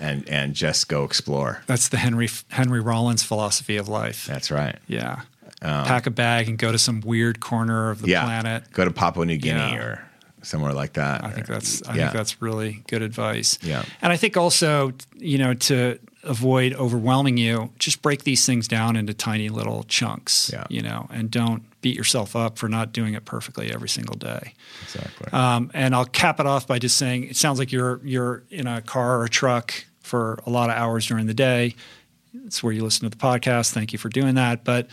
and and just go explore. That's the Henry Henry Rollins philosophy of life. That's right. Yeah. Pack a bag and go to some weird corner of the yeah, planet. go to Papua New Guinea Yeah. or somewhere like that. I think that's I Yeah. think that's really good advice. Yeah. And I think also, you know, to avoid overwhelming you, just break these things down into tiny little chunks. Yeah. You know, and don't beat yourself up for not doing it perfectly every single day. exactly. Um, and I'll cap it off by just saying it sounds like you're you're in a car or a truck for a lot of hours during the day. It's where you listen to the podcast. Thank you for doing that. But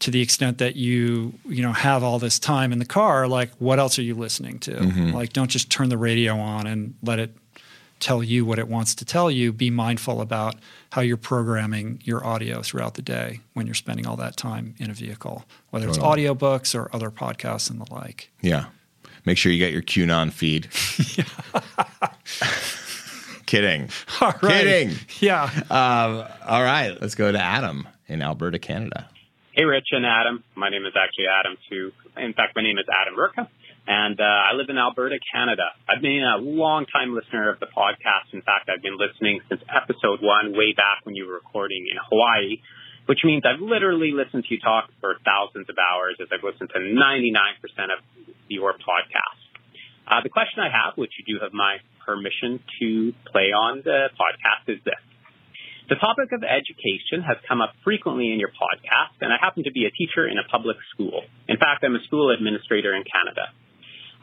to the extent that you you know have all this time in the car, like what else are you listening to? Mm-hmm. Like don't just turn the radio on and let it tell you what it wants to tell you. Be mindful about how you're programming your audio throughout the day when you're spending all that time in a vehicle, whether it's audiobooks or other podcasts and the like. Yeah. Make sure you get your QAnon feed. Kidding. All right. Kidding. Yeah. Um, all right. Let's go to Adam in Alberta, Canada. Hey, Rich and Adam. My name is actually Adam too. In fact, my name is Adam Burka. And uh, I live in Alberta, Canada. I've been a long-time listener of the podcast. In fact, I've been listening since episode one, way back when you were recording in Hawaii, which means I've literally listened to you talk for thousands of hours as I've listened to 99% of your podcast. Uh, the question I have, which you do have my permission to play on the podcast, is this. The topic of education has come up frequently in your podcast, and I happen to be a teacher in a public school. In fact, I'm a school administrator in Canada.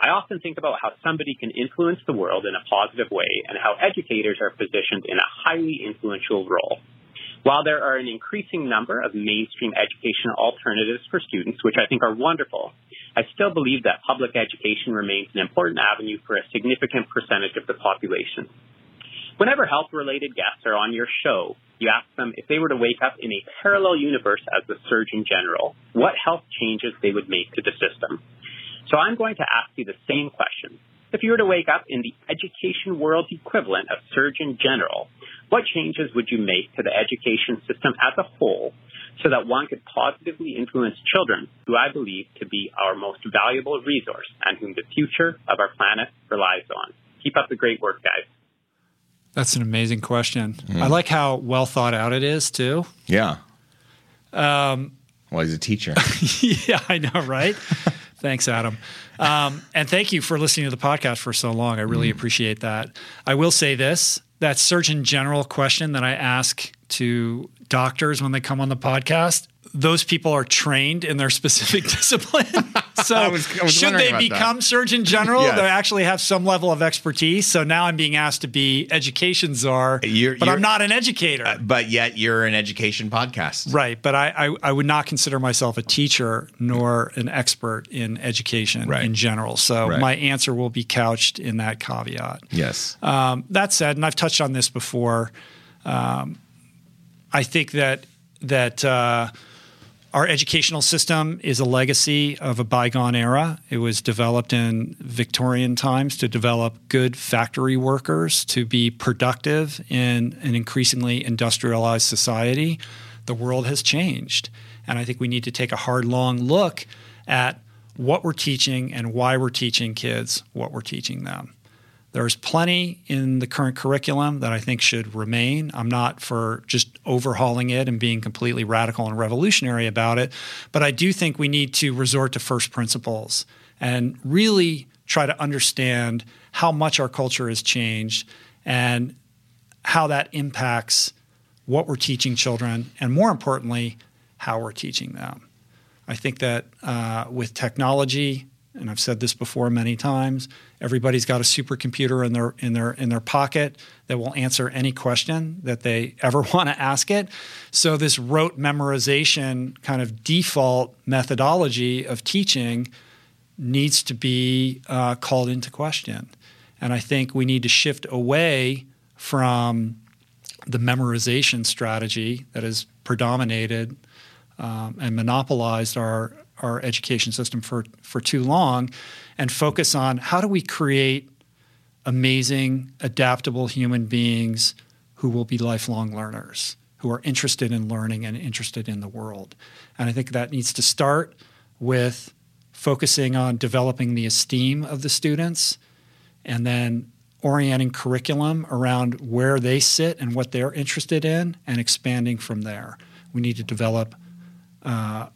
I often think about how somebody can influence the world in a positive way and how educators are positioned in a highly influential role. While there are an increasing number of mainstream education alternatives for students, which I think are wonderful, I still believe that public education remains an important avenue for a significant percentage of the population. Whenever health related guests are on your show, you ask them if they were to wake up in a parallel universe as the Surgeon General, what health changes they would make to the system. So I'm going to ask you the same question. If you were to wake up in the education world equivalent of Surgeon General, what changes would you make to the education system as a whole so that one could positively influence children who I believe to be our most valuable resource and whom the future of our planet relies on? Keep up the great work, guys. That's an amazing question. Mm. I like how well thought out it is too. Yeah. Um, well, he's a teacher. yeah, I know, right? Thanks, Adam. Um, and thank you for listening to the podcast for so long. I really mm. appreciate that. I will say this that Surgeon General question that I ask to doctors when they come on the podcast those people are trained in their specific discipline. so I was, I was should they become that. surgeon general, yes. they actually have some level of expertise. So now I'm being asked to be education czar, you're, but you're, I'm not an educator. Uh, but yet you're an education podcast, right? But I, I, I would not consider myself a teacher nor an expert in education right. in general. So right. my answer will be couched in that caveat. Yes. Um, that said, and I've touched on this before. Um, I think that that. Uh, our educational system is a legacy of a bygone era. It was developed in Victorian times to develop good factory workers to be productive in an increasingly industrialized society. The world has changed. And I think we need to take a hard, long look at what we're teaching and why we're teaching kids what we're teaching them. There's plenty in the current curriculum that I think should remain. I'm not for just overhauling it and being completely radical and revolutionary about it, but I do think we need to resort to first principles and really try to understand how much our culture has changed and how that impacts what we're teaching children, and more importantly, how we're teaching them. I think that uh, with technology, and I've said this before many times, everybody's got a supercomputer in their in their in their pocket that will answer any question that they ever want to ask it. So this rote memorization kind of default methodology of teaching needs to be uh, called into question. And I think we need to shift away from the memorization strategy that has predominated um, and monopolized our our education system for, for too long and focus on how do we create amazing, adaptable human beings who will be lifelong learners, who are interested in learning and interested in the world. And I think that needs to start with focusing on developing the esteem of the students and then orienting curriculum around where they sit and what they're interested in and expanding from there. We need to develop uh,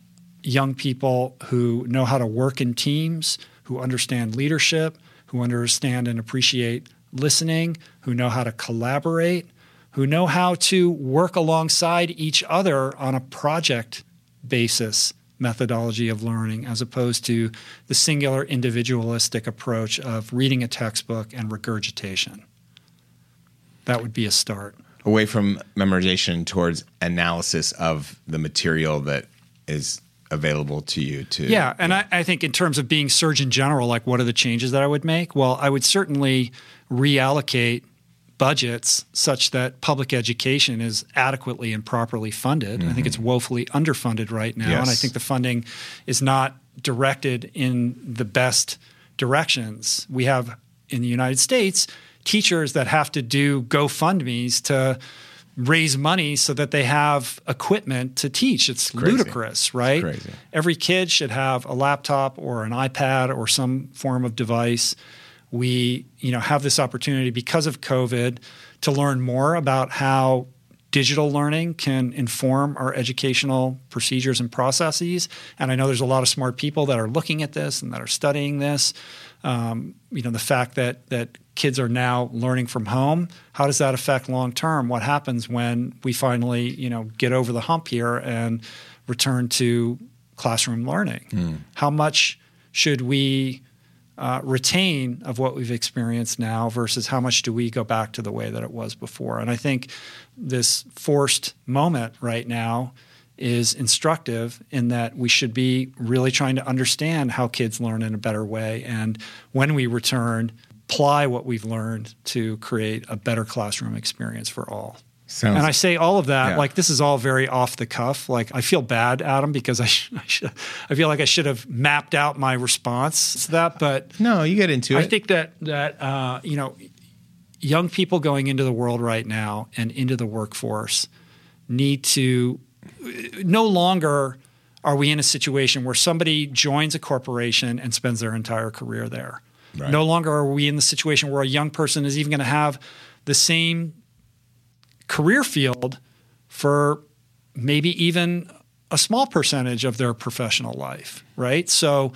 young people who know how to work in teams, who understand leadership, who understand and appreciate listening, who know how to collaborate, who know how to work alongside each other on a project basis methodology of learning as opposed to the singular individualistic approach of reading a textbook and regurgitation. That would be a start. Away from memorization towards analysis of the material that is available to you to yeah and I, I, think in terms of being surgeon general like what are the changes that i would make well i would certainly reallocate budgets such that public education is adequately and properly funded mm-hmm. i think it's mm-hmm. woefully underfunded right now yes. and i think the funding is not directed in the best directions we have in the united states teachers that have to do gofundme's to raise money so that they have equipment to teach. It's crazy. ludicrous, right? crazy. Every kid should have a laptop or an iPad or some form of device. We, you know, have this opportunity because of COVID to learn more about how digital learning can inform our educational procedures and processes. And I know there's a lot of smart people that are looking at this and that are studying this. Um, you know, the fact that that kids are now learning from home, how does that affect long term? What happens when we finally, you know, get over the hump here and return to classroom learning? How much should we uh, retain of what we've experienced now versus how much do we go back to the way that it was before? And I think this forced moment right now is instructive in that we should be really trying to understand how kids learn in a better way. And when we return, apply what we've learned to create a better classroom experience for all. Sounds And I say all of that Yeah. like this is all very off the cuff. Like I feel bad, Adam, because I, sh- I, should, I feel like I should have mapped out my response to that. But no, you get into it. I think that that uh, you know, young people going into the world right now and into the workforce need to no longer are we in a situation where somebody joins a corporation and spends their entire career there. Right. No longer are we in the situation where a young person is even going to have the same career field for maybe even a small percentage of their professional life, right? So,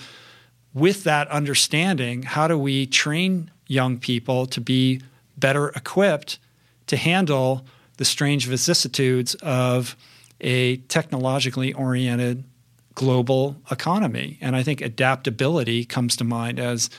with that understanding, how do we train young people to be better equipped to handle the strange vicissitudes of a technologically oriented global economy? And I think adaptability comes to mind as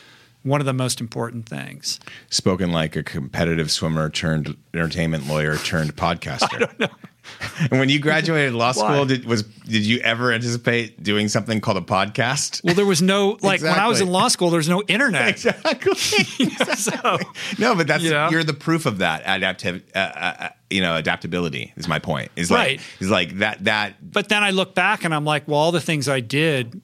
one of the most important things. Spoken like a competitive swimmer turned entertainment lawyer turned podcaster. I don't know. and when you graduated law school, did was did you ever anticipate doing something called a podcast? Well, there was no like when I was in law school. There's no internet. Exactly. so, no, but that's Yeah. you're the proof of that adaptive. Uh, uh, uh, you know, adaptability is my point. Is like Right. is like that that but then I look back and I'm like, well, all the things I did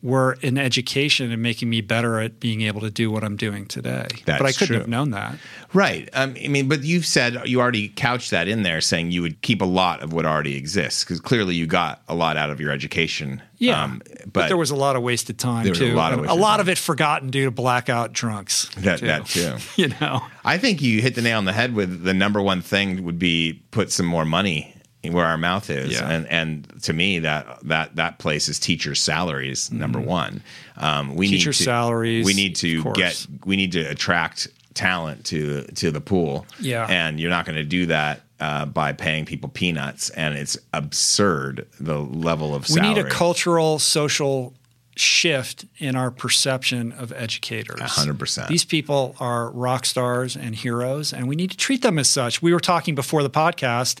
were in education and making me better at being able to do what I'm doing today. That's but I couldn't true. have known that. Right. Um, I mean, but you've said you already couched that in there, saying you would keep a lot of what already exists because clearly you got a lot out of your education. Yeah, Um, but, but, there was a lot of wasted time There was a too. lot of a lot of it forgotten due to blackout drunks. That- that too. You know, I think you hit the nail on the head with the number one thing would be put some more money where our mouth is, Yeah. and and to me that that that place is teachers' salaries number one. Um, we Mm-hmm. Teacher need to, salaries, We need to get we need to attract talent to to the pool. Yeah. and you're not going to do that. Uh, by paying people peanuts, and it's absurd the level of we need a cultural, social shift in our perception of educators. 100%. These people are rock stars and heroes, and we need to treat them as such. We were talking before the podcast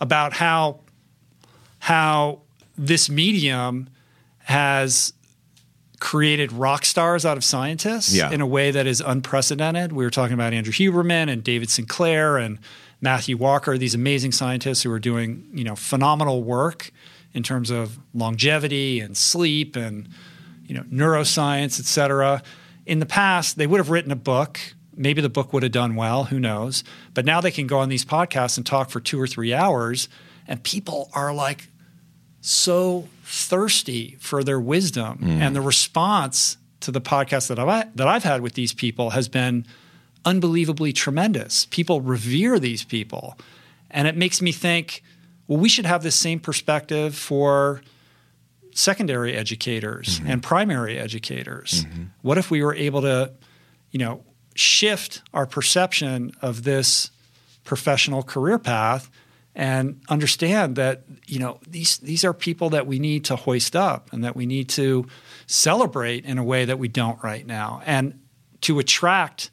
about how how this medium has created rock stars out of scientists Yeah. in a way that is unprecedented. We were talking about Andrew Huberman and David Sinclair and Matthew Walker, these amazing scientists who are doing, you know, phenomenal work in terms of longevity and sleep and you know neuroscience, et cetera. In the past, they would have written a book. Maybe the book would have done well. Who knows? But now they can go on these podcasts and talk for two or three hours, and people are like so thirsty for their wisdom, mm. and the response to the podcast that I've that I've had with these people has been unbelievably tremendous. People revere these people, and it makes me think. Well, we should have this same perspective for secondary educators mm-hmm. and primary educators. Mm-hmm. What if we were able to, you know, shift our perception of this professional career path and understand that, you know, these these are people that we need to hoist up and that we need to celebrate in a way that we don't right now and to attract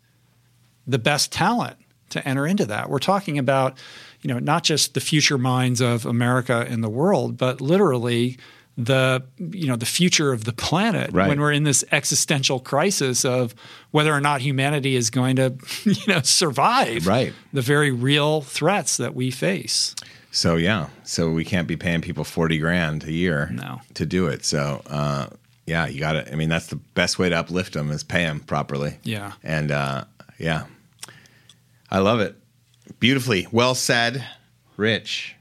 the best talent to enter into that. We're talking about, you know, not just the future minds of America and the world, but literally the you know the future of the planet Right. when we're in this existential crisis of whether or not humanity is going to you know survive Right. the very real threats that we face. So yeah, so we can't be paying people forty grand a year No. to do it. So uh, yeah, you got to. I mean, that's the best way to uplift them is pay them properly. Yeah. and uh, yeah, I love it. Beautifully. Well said, Rich.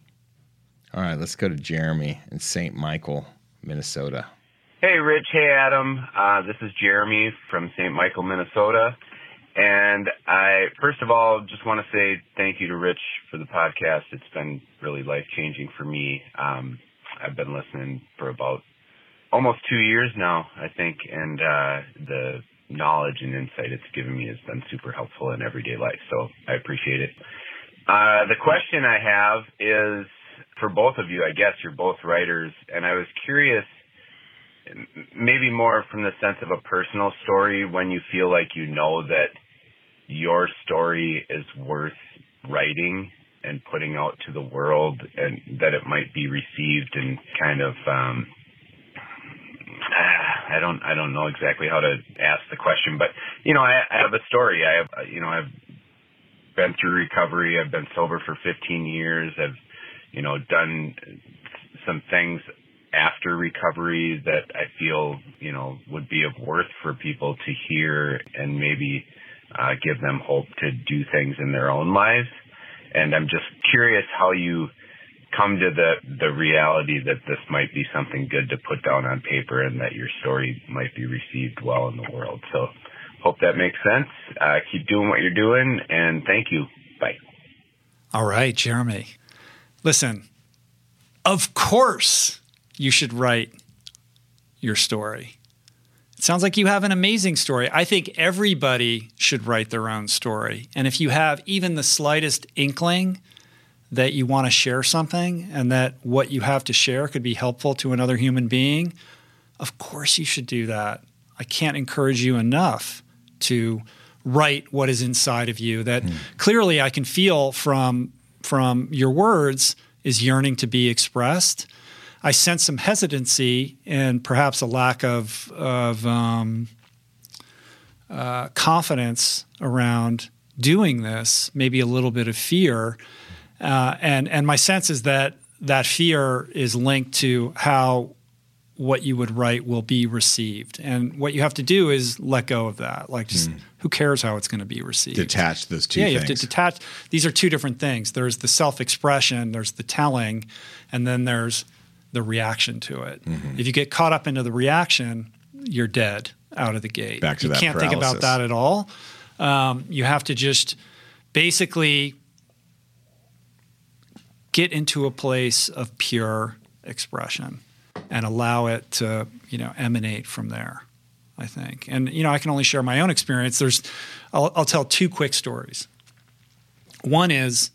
All right, let's go to Jeremy in St. Michael, Minnesota. Hey, Rich. Hey, Adam. Uh, this is Jeremy from St. Michael, Minnesota. And I, first of all, just want to say thank you to Rich for the podcast. It's been really life changing for me. Um, I've been listening for about almost two years now, I think, and uh, the knowledge and insight it's given me has been super helpful in everyday life. So I appreciate it. Uh, the question I have is for both of you. I guess you're both writers, and I was curious, maybe more from the sense of a personal story, when you feel like you know that your story is worth writing and putting out to the world and that it might be received and kind of um I don't I don't know exactly how to ask the question, but you know I, I have a story. I have you know I've been through recovery. I've been sober for 15 years. I've you know done some things after recovery that I feel you know would be of worth for people to hear and maybe uh, give them hope to do things in their own lives. And I'm just curious how you come to the the reality that this might be something good to put down on paper and that your story might be received well in the world. So hope that makes sense. Uh, keep doing what you're doing and thank you. Bye. All right, Jeremy. Listen, of course you should write your story. It sounds like you have an amazing story. I think everybody should write their own story. And if you have even the slightest inkling that you want to share something and that what you have to share could be helpful to another human being, of course you should do that. I can't encourage you enough to write what is inside of you that mm. clearly I can feel from from your words is yearning to be expressed. I sense some hesitancy and perhaps a lack of of um, uh, confidence around doing this, maybe a little bit of fear. Uh, and and my sense is that that fear is linked to how what you would write will be received. And what you have to do is let go of that. Like just mm. Who cares how it's going to be received? Detach those two yeah, things. you have to detach these are two different things. There's the self-expression, there's the telling, and then there's the reaction to it. Mm-hmm. If you get caught up into the reaction, you're dead out of the gate. Back to you that can't paralysis. think about that at all. Um, you have to just basically get into a place of pure expression and allow it to you know emanate from there i think. And you know i can only share my own experience. There's i'll, I'll tell two quick stories. One is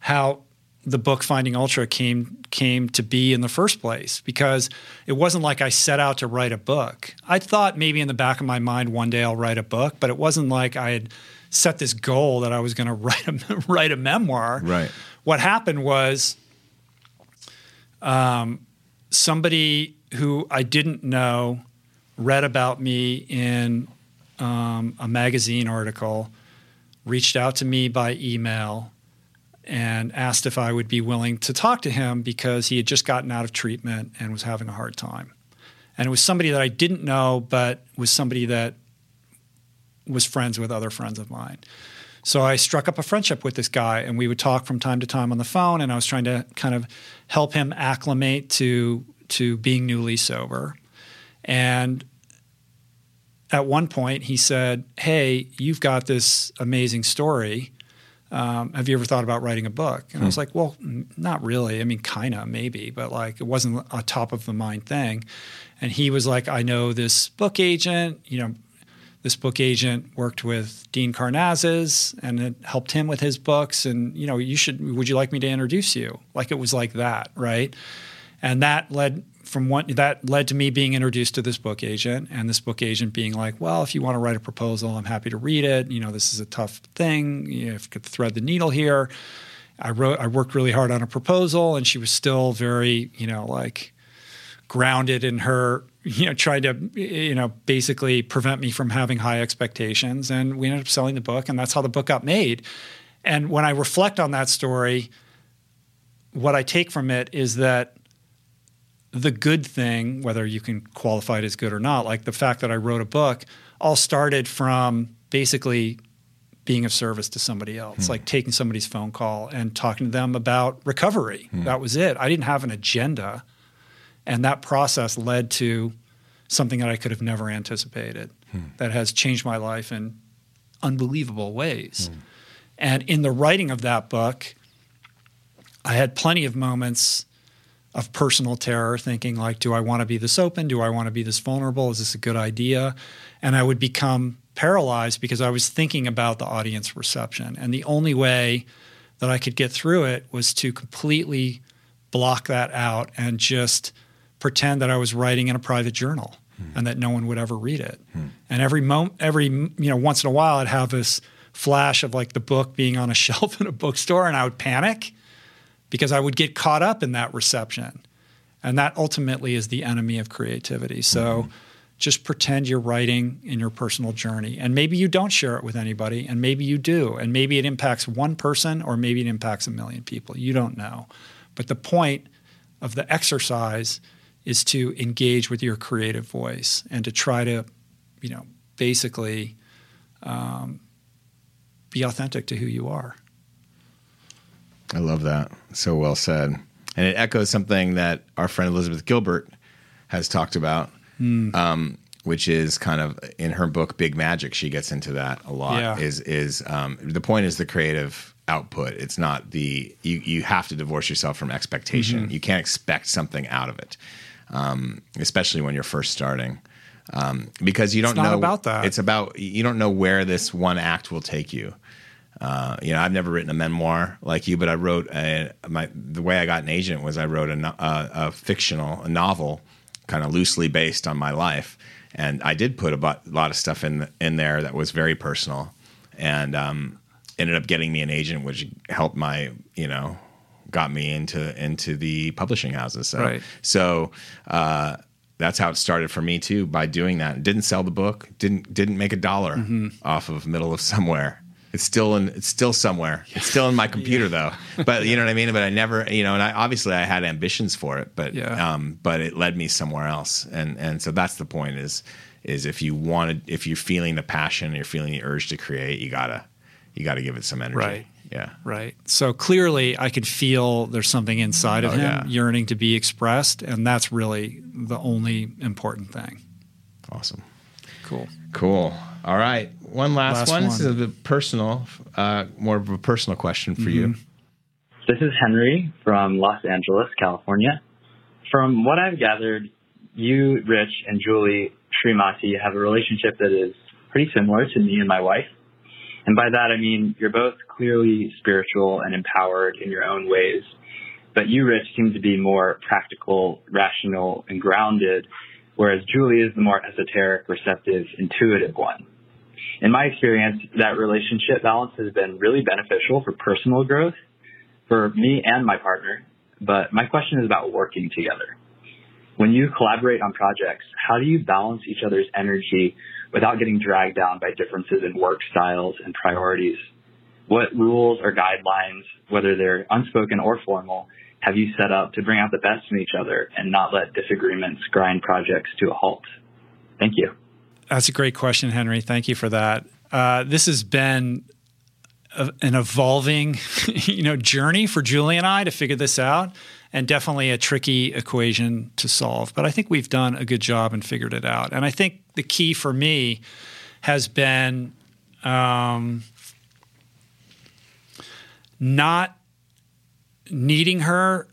how the book finding ultra came came to be in the first place because it wasn't like i set out to write a book. I thought maybe in the back of my mind one day i'll write a book but it wasn't like i had set this goal that i was going to write a write a memoir. Right. What happened was um, somebody who I didn't know read about me in um, a magazine article, reached out to me by email, and asked if I would be willing to talk to him because he had just gotten out of treatment and was having a hard time. And it was somebody that I didn't know, but was somebody that was friends with other friends of mine. So I struck up a friendship with this guy, and we would talk from time to time on the phone. And I was trying to kind of help him acclimate to to being newly sober. And at one point, he said, "Hey, you've got this amazing story. Um, have you ever thought about writing a book?" And hmm. I was hmm. like, "Well, not really. I mean, kind of, maybe, but like it wasn't a top of the mind thing." And he was like, "I know this book agent. You know, this book agent worked with Dean Karnazes and it helped him with his books. And, you know, you should, would you like me to introduce you? Like it was like that, right? And that led from one, that led to me being introduced to this book agent and this book agent being like, well, if you want to write a proposal, I'm happy to read it. You know, this is a tough thing. You have to thread the needle here. I wrote, I worked really hard on a proposal and she was still very, you know, like grounded in her you know, tried to, you know, basically prevent me from having high expectations. And we ended up selling the book, and that's how the book got made. And when I reflect on that story, what I take from it is that the good thing, whether you can qualify it as good or not, like the fact that I wrote a book, all started from basically being of service to somebody else, hmm. like taking somebody's phone call and talking to them about recovery. Hmm. That was it. I didn't have an agenda. And that process led to something that I could have never anticipated hmm. that has changed my life in unbelievable ways. And in the writing of that book, I had plenty of moments of personal terror, thinking like, do I want to be this open? Do I want to be this vulnerable? Is this a good idea? And I would become paralyzed because I was thinking about the audience reception. And the only way that I could get through it was to completely block that out and just pretend that I was writing in a private journal hmm. and that no one would ever read it. Hmm. And every moment, every you know, once in a while, I'd have this flash of like the book being on a shelf in a bookstore, and I would panic because I would get caught up in that reception. And that ultimately is the enemy of creativity. So just pretend you're writing in your personal journey. And maybe you don't share it with anybody, and maybe you do. And maybe it impacts one person, or maybe it impacts a million people. You don't know. But the point of the exercise is to engage with your creative voice and to try to, you know, basically um, be authentic to who you are. I love that. So well said. And it echoes something that our friend Elizabeth Gilbert has talked about, um, which is kind of in her book Big Magic. She gets into that a lot. Yeah. Is is um, the point is the creative output. It's not the you you have to divorce yourself from expectation. You can't expect something out of it, um, especially when you're first starting. Um, because you don't not know about that. It's about you don't know where this one act will take you. Uh, you know, I've never written a memoir like you, but I wrote a, my the way I got an agent was I wrote a, no- a, a fictional a novel, kind of loosely based on my life, and I did put a bu- lot of stuff in in there that was very personal, and um, ended up getting me an agent, which helped my you know got me into into the publishing houses. So, Right. so uh, that's how it started for me too. By doing that, didn't sell the book, didn't didn't make a dollar Mm-hmm. off of middle of somewhere. It's still in it's still somewhere. It's still in my computer though. But you know what I mean. But I never you know, and I obviously I had ambitions for it, but Yeah. um, but it led me somewhere else. And and so that's the point is is if you wanted if you're feeling the passion, you're feeling the urge to create, you gotta you gotta give it some energy. Right. Yeah. Right. So clearly, I could feel there's something inside of Oh, him yeah. yearning to be expressed, and that's really the only important thing. Awesome. Cool. Cool. All right. One last, Last one. This is a bit personal, uh, more of a personal question for you. This is Henry from Los Angeles, California. From what I've gathered, you, Rich, and Julie Srimati have a relationship that is pretty similar to me and my wife. And by that I mean you're both clearly spiritual and empowered in your own ways. But you, Rich, seem to be more practical, rational, and grounded, whereas Julie is the more esoteric, receptive, intuitive one. In my experience, that relationship balance has been really beneficial for personal growth for me and my partner. But my question is about working together. When you collaborate on projects, how do you balance each other's energy without getting dragged down by differences in work styles and priorities? What rules or guidelines, whether they're unspoken or formal, have you set up to bring out the best in each other and not let disagreements grind projects to a halt? Thank you. That's a great question, Henry. Thank you for that. Uh, this has been a, an evolving, you know, journey for Julie and I to figure this out, and definitely a tricky equation to solve. But I think we've done a good job and figured it out. And I think the key for me has been um, not needing her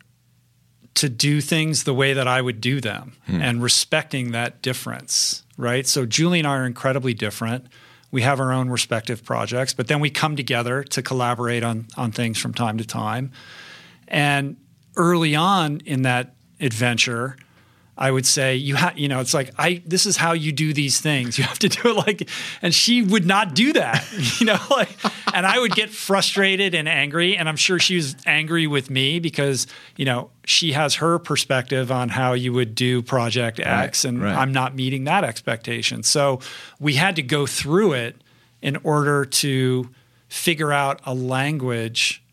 to do things the way that I would do them hmm. and respecting that difference, right? So Julie and I are incredibly different. We have our own respective projects, but then we come together to collaborate on on things from time to time. And early on in that adventure, I would say you have, you know, it's like I this is how you do these things. You have to do it like, and she would not do that, you know, like, and I would get frustrated and angry, and I'm sure she was angry with me because you know she has her perspective on how you would do project X, and right. I'm not meeting that expectation. So we had to go through it in order to figure out a language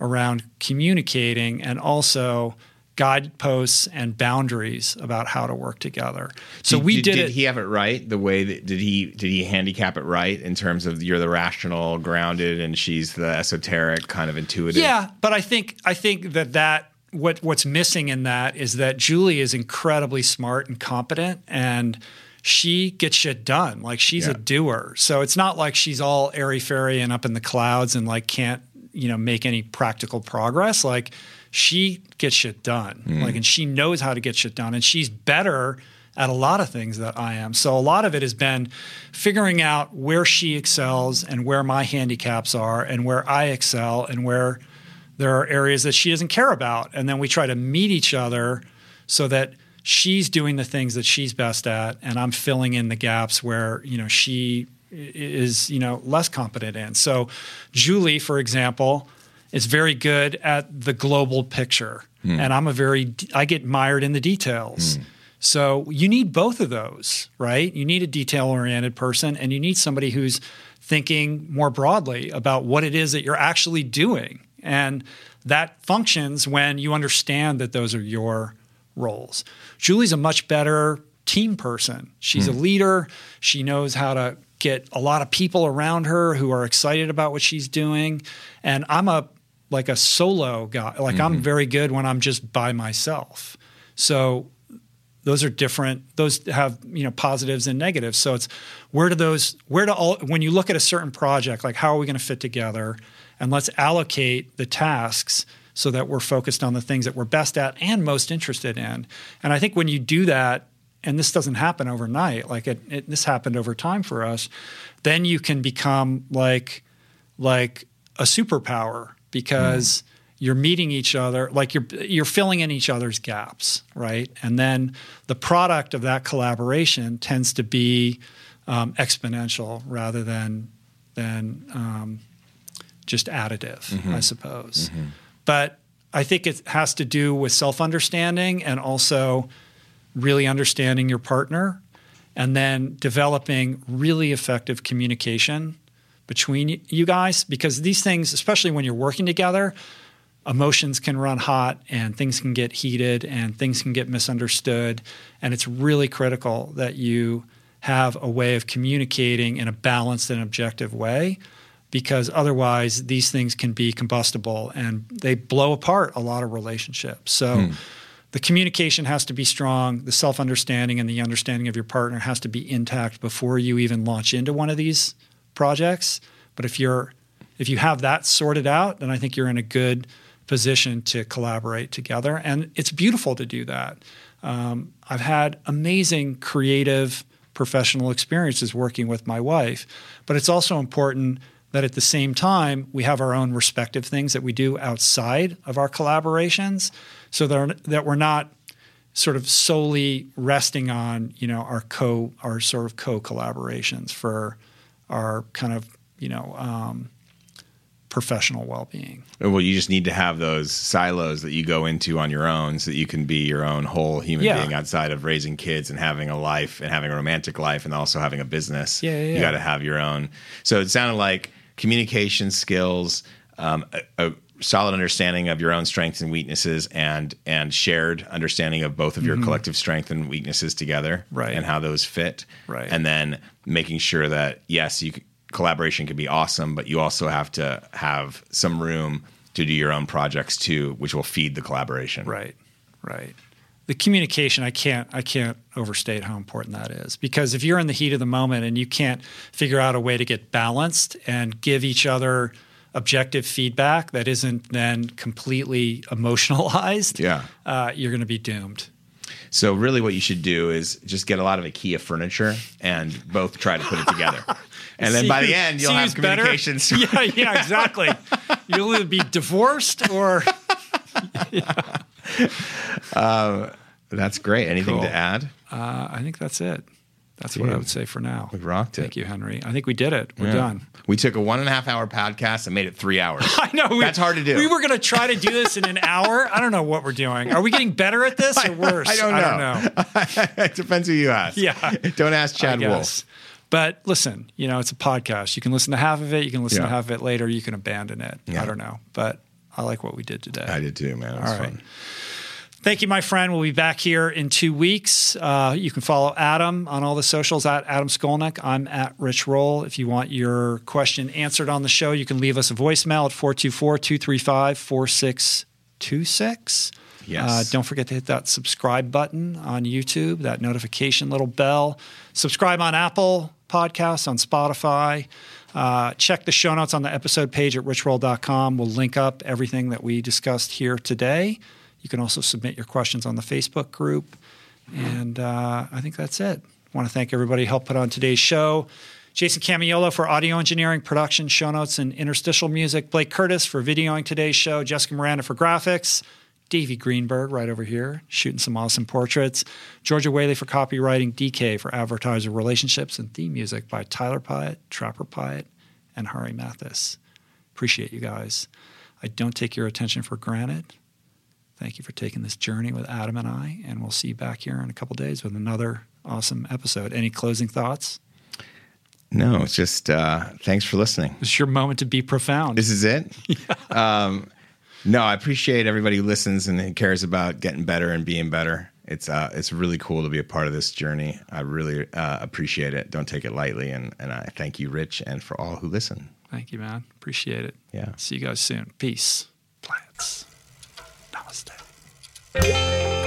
around communicating and also guideposts and boundaries about how to work together. So did, we did, did, it. he have it right? The way that did he did he handicap it right in terms of you're the rational, grounded, and she's the esoteric, kind of intuitive. Yeah, but I think I think that that what what's missing in that is that Julie is incredibly smart and competent and she gets shit done. Like she's Yeah. a doer. So it's not like she's all airy fairy and up in the clouds and like can't, you know, make any practical progress. Like she gets shit done. Hmm. Like and she knows how to get shit done and she's better at a lot of things that I am. So a lot of it has been figuring out where she excels and where my handicaps are and where I excel and where there are areas that she doesn't care about and then we try to meet each other so that she's doing the things that she's best at and I'm filling in the gaps where you know she is you know less competent in so Julie for example is very good at the global picture hmm. and I'm a very I get mired in the details hmm. so you need both of those right you need a detail oriented person and you need somebody who's thinking more broadly about what it is that you're actually doing and that functions when you understand that those are your roles. Julie's a much better team person. She's a hmm. leader. She knows how to get a lot of people around her who are excited about what she's doing. And I'm a like a solo guy. Like I'm mm-hmm. very good when I'm just by myself. So those are different those have you know positives and negatives. So it's where do those where do all when you look at a certain project like how are we going to fit together? And let's allocate the tasks so that we're focused on the things that we're best at and most interested in. And i think when you do that and this doesn't happen overnight like it, it this happened over time for us then you can become like like a superpower because you're meeting each other like you're you're filling in each other's gaps right? And then the product of that collaboration tends to be um, exponential rather than than um, just additive i suppose. But i think it has to do with self-understanding and also really understanding your partner and then developing really effective communication between you guys because these things especially when you're working together emotions can run hot and things can get heated and things can get misunderstood. And it's really critical that you have a way of communicating in a balanced and objective way because otherwise these things can be combustible and they blow apart a lot of relationships. So hmm. the communication has to be strong. The self-understanding and the understanding of your partner has to be intact before you even launch into one of these projects but if you're if you have that sorted out then i think you're in a good position to collaborate together. And it's beautiful to do that. Um, i've had amazing creative professional experiences working with my wife but it's also important that at the same time we have our own respective things that we do outside of our collaborations so that, that we're not sort of solely resting on you know our co our sort of co collaborations for our kind of you know um, professional well being. Well, you just need to have those silos that you go into on your own so that you can be your own whole human Yeah. being outside of raising kids and having a life and having a romantic life and also having a business. Yeah, yeah, You got to have your own. So it sounded like communication skills, um, a, a solid understanding of your own strengths and weaknesses and and shared understanding of both of your collective strength and weaknesses together Mm-hmm. Right. and how those fit. Right. And then making sure that yes, you collaboration can be awesome, but you also have to have some room to do your own projects too, which will feed the collaboration. Right, right. The communication, I can't, I can't overstate how important that is because if you're in the heat of the moment and you can't figure out a way to get balanced and give each other objective feedback that isn't then completely emotionalized, Yeah. uh, you're going to be doomed. So really, what you should do is just get a lot of IKEA furniture and both try to put it together, and then See by the end you'll have who's better? communication. Yeah, yeah, exactly. You'll either be divorced or That's great. Anything Cool. to add? uh, I think that's it. That's what I would say for now. we rocked it. Thank you, Henry. I think we did it. We're Yeah. done. We took a one and a half hour podcast and made it three hours. I know we, That's hard to do. We were going to try to do this in an hour. I don't know what we're doing. Are we getting better at this or worse? I don't know. I don't know. it depends who you ask. Yeah. Don't ask Chad. Wolf. But listen, you know, it's a podcast. You can listen to half of it. You can listen to half of it later. You can abandon it. Yeah. I don't know. But I like what we did today. I did too, man. It was All right. fun. Thank you, my friend. We'll be back here in two weeks. Uh, you can follow Adam on all the socials at Adam Skolnick. I'm at Rich Roll. If you want your question answered on the show, you can leave us a voicemail at 424 235 4626. Yes. Uh, don't forget to hit that subscribe button on YouTube, that notification little bell. Subscribe on Apple Podcasts, on Spotify. Uh, check the show notes on the episode page at richroll.com. We'll link up everything that we discussed here today. You can also submit your questions on the Facebook group. And uh, I think that's it. I want to thank everybody who helped put on today's show. Jason Camiolo for audio engineering, production, show notes, and interstitial music. Blake Curtis for videoing today's show. Jessica Miranda for graphics. Davey Greenberg right over here shooting some awesome portraits. Georgia Whaley for copywriting. DK for advertiser relationships and theme music by Tyler Piatt, Trapper Piatt, and Harry Mathis. Appreciate you guys. I don't take your attention for granted. Thank you for taking this journey with Adam and I, and we'll see you back here in a couple days with another awesome episode. Any closing thoughts? No, it's just uh, thanks for listening. It's your moment to be profound. This is it. um, no, I appreciate everybody who listens and cares about getting better and being better. It's uh, it's really cool to be a part of this journey. I really uh, appreciate it. Don't take it lightly, and and I thank you, Rich, and for all who listen. Thank you, man. Appreciate it. Yeah. See you guys soon. Peace. Plants. Thank.